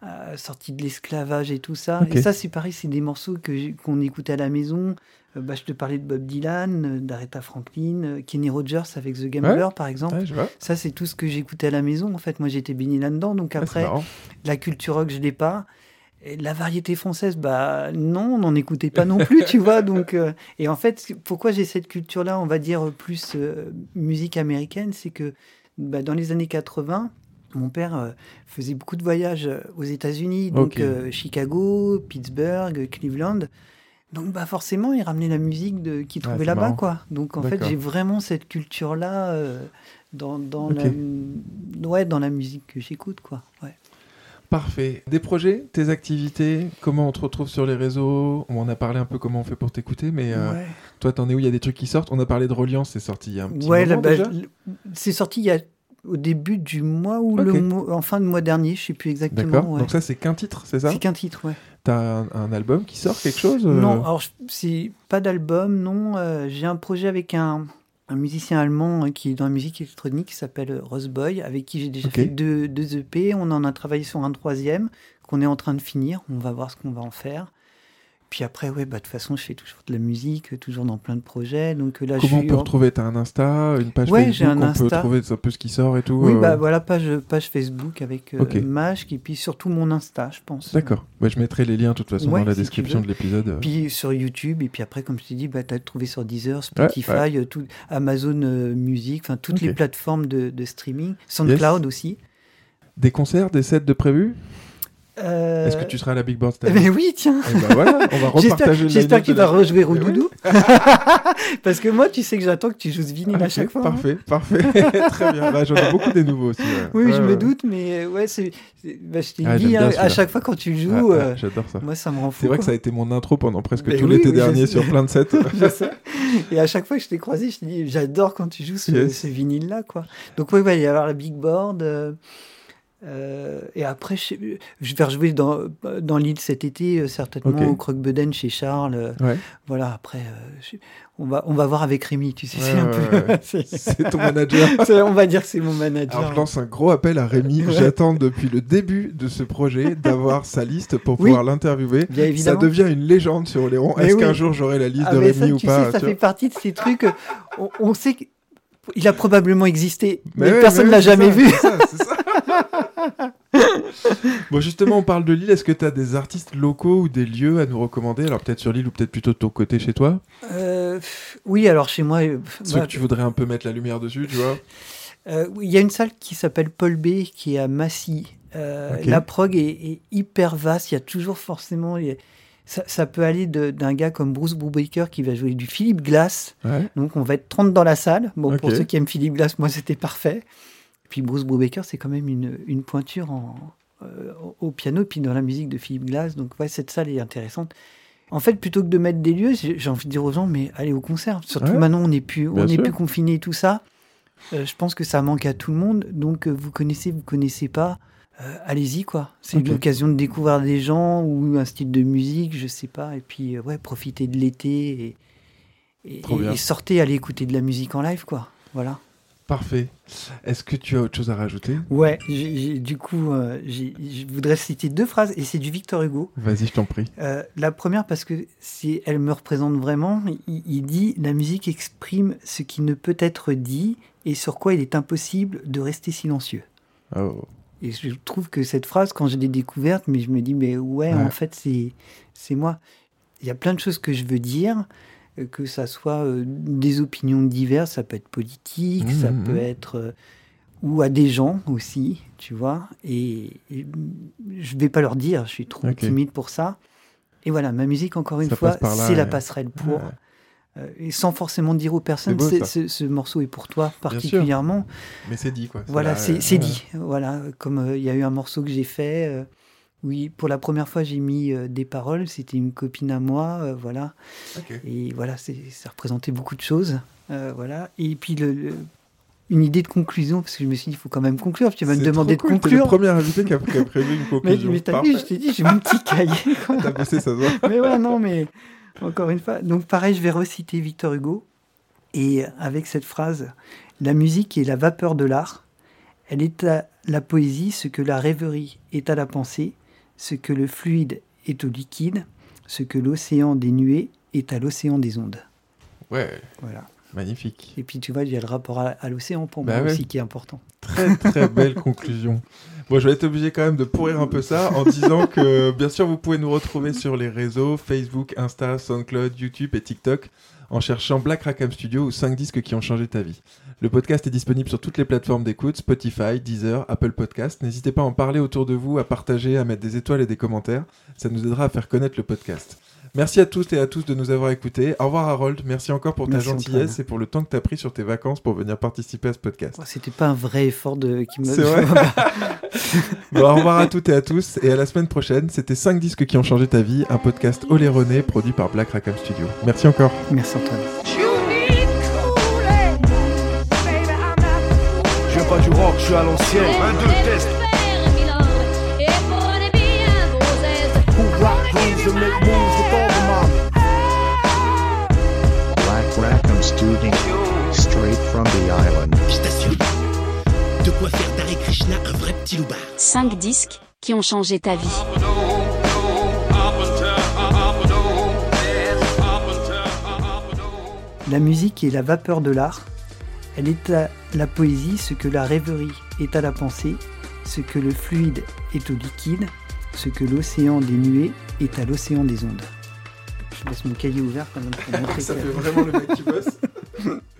Speaker 6: à sortie de l'esclavage et tout ça.
Speaker 5: Ok.
Speaker 6: Et ça, c'est pareil, c'est des morceaux que qu'on écoutait à la maison. Euh, bah, je te parlais de Bob Dylan, euh, d'Aretha Franklin, euh, Kenny Rogers avec The Gambler, par exemple.
Speaker 5: Ouais.
Speaker 6: Ça, c'est tout ce que j'écoutais à la maison. En fait, moi, j'étais baigné là-dedans. Donc après, la culture rock, je l'ai pas. Et la variété française, bah non, on n'en écoutait pas non plus, tu vois. Donc, euh, et en fait, pourquoi j'ai cette culture-là, on va dire plus euh, musique américaine, c'est que bah, dans les années 80, mon père euh, faisait beaucoup de voyages euh, aux États-Unis, donc euh, Chicago, Pittsburgh, Cleveland. Donc bah forcément, il ramenait la musique de, qu'il trouvait là-bas, quoi. Donc en fait, j'ai vraiment cette culture-là euh, dans, la, ouais, dans la musique que j'écoute, quoi. Ouais.
Speaker 5: Parfait. Des projets, tes activités, comment on te retrouve sur les réseaux? On en a parlé un peu comment on fait pour t'écouter, mais euh,
Speaker 6: Ouais.
Speaker 5: toi, t'en es où? Il y a des trucs qui sortent? On a parlé de Reliance, c'est sorti il y a un petit
Speaker 6: Ouais,
Speaker 5: moment
Speaker 6: bah,
Speaker 5: déjà
Speaker 6: c'est sorti il y a au début du mois ou le mois, en fin de mois dernier, je sais plus exactement.
Speaker 5: D'accord.
Speaker 6: ouais.
Speaker 5: Donc ça, c'est qu'un titre, c'est ça?
Speaker 6: C'est qu'un titre, ouais.
Speaker 5: T'as un, un album qui sort, quelque chose euh?
Speaker 6: Non, alors c'est pas d'album, non. euh, J'ai un projet avec un, un musicien allemand euh, qui est dans la musique électronique qui s'appelle euh, Rose Boy, avec qui j'ai déjà fait deux, deux EP. On en a travaillé sur un troisième qu'on est en train de finir. On va voir ce qu'on va en faire. Puis après, ouais, bah, de toute façon, je fais toujours de la musique, toujours dans plein de projets. Donc là,
Speaker 5: Comment
Speaker 6: je
Speaker 5: on peut
Speaker 6: en-
Speaker 5: retrouver? T'as un Insta, une page
Speaker 6: Ouais,
Speaker 5: Facebook
Speaker 6: j'ai un
Speaker 5: On peut trouver un peu ce qui sort et tout
Speaker 6: Oui,
Speaker 5: euh,
Speaker 6: bah voilà, page, page Facebook avec euh,
Speaker 5: Ok.
Speaker 6: Mashk et puis surtout mon Insta, je pense.
Speaker 5: D'accord. Ouais, je mettrai les liens de toute façon
Speaker 6: Ouais,
Speaker 5: dans la
Speaker 6: si
Speaker 5: description de l'épisode. euh.
Speaker 6: Puis sur YouTube, et puis après, comme je t'ai dit, bah, tu as trouvé sur Deezer, Spotify, euh, tout, Amazon euh, Music, enfin toutes les plateformes de, de streaming, SoundCloud aussi.
Speaker 5: Des concerts, des sets de prévus?
Speaker 6: Euh,
Speaker 5: Est-ce que tu seras à la Big Board cette
Speaker 6: eh
Speaker 5: année
Speaker 6: ben oui, tiens.
Speaker 5: Eh ben voilà, on va
Speaker 6: J'espère
Speaker 5: repartager
Speaker 6: j'espère vas
Speaker 5: la-
Speaker 6: rejouer
Speaker 5: Eh.
Speaker 6: Roudoudou. Parce que moi, tu sais que j'attends que tu joues ce vinyle à
Speaker 5: Ok,
Speaker 6: chaque fois. hein.
Speaker 5: Parfait, parfait. Très bien. Bah, J'en ai beaucoup des nouveaux aussi. ouais.
Speaker 6: Oui,
Speaker 5: Ouais,
Speaker 6: je me doute, mais euh, ouais, c'est, bah, je t'ai
Speaker 5: Ah,
Speaker 6: dit, hein, à chaque fois quand tu
Speaker 5: Ah,
Speaker 6: joues,
Speaker 5: ah,
Speaker 6: euh,
Speaker 5: J'adore ça.
Speaker 6: moi, ça me rend fou.
Speaker 5: C'est vrai que ça a été mon intro pendant presque
Speaker 6: Mais
Speaker 5: tout
Speaker 6: oui,
Speaker 5: l'été
Speaker 6: oui,
Speaker 5: dernier sur plein de sets.
Speaker 6: Je sais. Et à chaque fois que je t'ai croisé, je t'ai dit, j'adore quand tu joues ce, vinyle-là, quoi. Donc, oui, il va y avoir la big board. Euh, et après, je, vais rejouer dans, dans l'île cet été, euh, certainement au Croque-Bedaine chez Charles. euh,
Speaker 5: Ouais.
Speaker 6: Voilà, après, euh, je- on, va, on va voir avec Rémi, tu sais,
Speaker 5: Ouais,
Speaker 6: c'est un
Speaker 5: ouais,
Speaker 6: peu. c'est-
Speaker 5: ton manager.
Speaker 6: on va dire que c'est mon manager.
Speaker 5: Alors je lance un gros appel à Rémi. J'attends depuis le début de ce projet d'avoir sa liste pour
Speaker 6: Oui.
Speaker 5: pouvoir l'interviewer. Ça devient une légende sur Oléron. Est-ce
Speaker 6: oui.
Speaker 5: qu'un jour j'aurai la liste
Speaker 6: Ah,
Speaker 5: de
Speaker 6: ça,
Speaker 5: Rémi ou
Speaker 6: tu
Speaker 5: pas
Speaker 6: sais, ça fait partie de ces trucs. on, on sait qu'il a probablement existé, mais, personne ne l'a jamais
Speaker 5: ça,
Speaker 6: vu.
Speaker 5: c'est ça, c'est ça. bon, justement, on parle de Lille. Est-ce que tu as des artistes locaux ou des lieux à nous recommander? Alors, peut-être sur Lille ou peut-être plutôt de ton côté chez toi?
Speaker 6: Euh, oui, alors chez moi, euh,
Speaker 5: Ceux
Speaker 6: bah,
Speaker 5: que tu voudrais un peu mettre la lumière dessus, tu vois
Speaker 6: euh, il y a une salle qui s'appelle Paul B qui est à Massy. Euh. La prog est, est hyper vaste. Il y a toujours forcément. il y a- ça, ça peut aller d'un gars comme Bruce Brubaker qui va jouer du Philippe Glass.
Speaker 5: Ouais.
Speaker 6: Donc on va être 30 dans la salle. Bon, pour ceux qui aiment Philippe Glass, moi c'était parfait. Puis Bruce Brubaker, c'est quand même une, une pointure en, euh, au piano, puis dans la musique de Philippe Glass. Donc ouais, cette salle est intéressante. En fait, plutôt que de mettre des lieux, j'ai envie de dire aux gens, mais allez au concert. Surtout
Speaker 5: Ouais.
Speaker 6: maintenant, on n'est plus, on plus confiné et tout ça. Euh, je pense que ça manque à tout le monde. Donc, euh, vous connaissez, vous connaissez pas, euh, allez-y quoi. C'est
Speaker 5: Ok.
Speaker 6: l'occasion de découvrir des gens ou un style de musique, je sais pas. Et puis, euh, ouais, profitez de l'été et, et sortez, allez écouter de la musique en live quoi. Voilà.
Speaker 5: Parfait. Est-ce que tu as autre chose à rajouter?
Speaker 6: Ouais, du coup, euh, je voudrais citer deux phrases et c'est du Victor Hugo.
Speaker 5: Vas-y, je t'en prie.
Speaker 6: Euh, la première parce que si elle me représente vraiment, il, il dit la musique exprime ce qui ne peut être dit et sur quoi il est impossible de rester silencieux.
Speaker 5: Oh.
Speaker 6: Et je trouve que cette phrase, quand je l'ai découverte, mais je me dis mais ouais,
Speaker 5: Ouais.
Speaker 6: en fait c'est c'est moi. Il y a plein de choses que je veux dire, que ça soit euh, des opinions diverses, ça peut être politique, ça
Speaker 5: Mhm.
Speaker 6: peut être euh, ou à des gens aussi, tu vois. Et, et je vais pas leur dire, je suis trop timide pour ça. Et voilà, ma musique, encore une
Speaker 5: Ça
Speaker 6: fois, c'est la passerelle pour.
Speaker 5: Ouais.
Speaker 6: euh, et sans forcément dire aux personnes,
Speaker 5: beau,
Speaker 6: ce, ce morceau est pour toi particulièrement.
Speaker 5: Mais c'est dit, quoi.
Speaker 6: Voilà,
Speaker 5: là,
Speaker 6: c'est
Speaker 5: euh,
Speaker 6: dit. Voilà, comme euh, il y a eu un morceau que j'ai fait. Oui, pour la première fois, j'ai mis euh, des paroles. C'était une copine à moi, euh, voilà. Et voilà, c'est- ça représentait beaucoup de choses. euh, voilà. Et puis, le, le- une idée de conclusion, parce que je me suis dit, il faut quand même conclure. Tu vas me
Speaker 5: C'est
Speaker 6: demander de
Speaker 5: cool,
Speaker 6: conclure.
Speaker 5: le premier invité qui a, qui a prévu une
Speaker 6: Mais,
Speaker 5: conclusion.
Speaker 6: mais t'as vu, je t'ai dit, j'ai mon petit cahier.
Speaker 5: T'as bossé, ça se voit.
Speaker 6: mais ouais, non, mais encore une fois. Donc, pareil, je vais reciter Victor Hugo. Et avec cette phrase, la musique est la vapeur de l'art. Elle est à la poésie ce que la rêverie est à la pensée, ce que le fluide est au liquide, ce que l'océan des nuées est à l'océan des ondes.
Speaker 5: Ouais,
Speaker 6: Voilà.
Speaker 5: magnifique.
Speaker 6: Et puis tu vois, il y a le rapport à, à l'océan pour
Speaker 5: Bah
Speaker 6: moi
Speaker 5: ouais.
Speaker 6: aussi qui est important.
Speaker 5: Très très belle conclusion. Bon, je vais être obligé quand même de pourrir un peu ça en disant que bien sûr vous pouvez nous retrouver sur les réseaux Facebook, Insta, SoundCloud, YouTube et TikTok en cherchant Black Rackham Studio ou 5 disques qui ont changé ta vie. Le podcast est disponible sur toutes les plateformes d'écoute, Spotify, Deezer, Apple Podcast. N'hésitez pas à en parler autour de vous, à partager, à mettre des étoiles et des commentaires. Ça nous aidera à faire connaître le podcast. Merci à toutes et à tous de nous avoir écoutés. Au revoir Harold, merci encore pour ta
Speaker 6: Merci,
Speaker 5: gentillesse
Speaker 6: Antoine.
Speaker 5: et pour le temps que tu as pris sur tes vacances pour venir participer à ce podcast.
Speaker 6: Oh, C'était pas un vrai effort de qui me.
Speaker 5: C'est vrai Bon, au revoir à toutes et à tous et à la semaine prochaine. C'était 5 disques qui ont changé ta vie, un podcast Oléroné produit par Black Rackham Studio. Merci encore.
Speaker 6: Merci Antoine.
Speaker 1: Je viens pas du rock, je suis à l'ancienne. Un, deux, test.
Speaker 2: Duty, straight from the island.
Speaker 3: Je t'assure, de quoi faire Krishna un vrai petit loupard.
Speaker 4: 5 disques qui ont changé ta vie.
Speaker 6: La musique est la vapeur de l'art. Elle est à la poésie ce que la rêverie est à la pensée, ce que le fluide est au liquide, ce que l'océan des nuées est à l'océan des ondes. Je laisse mon cahier ouvert quand même. Pour montrer
Speaker 5: ça fait vraiment le mec qui bosse.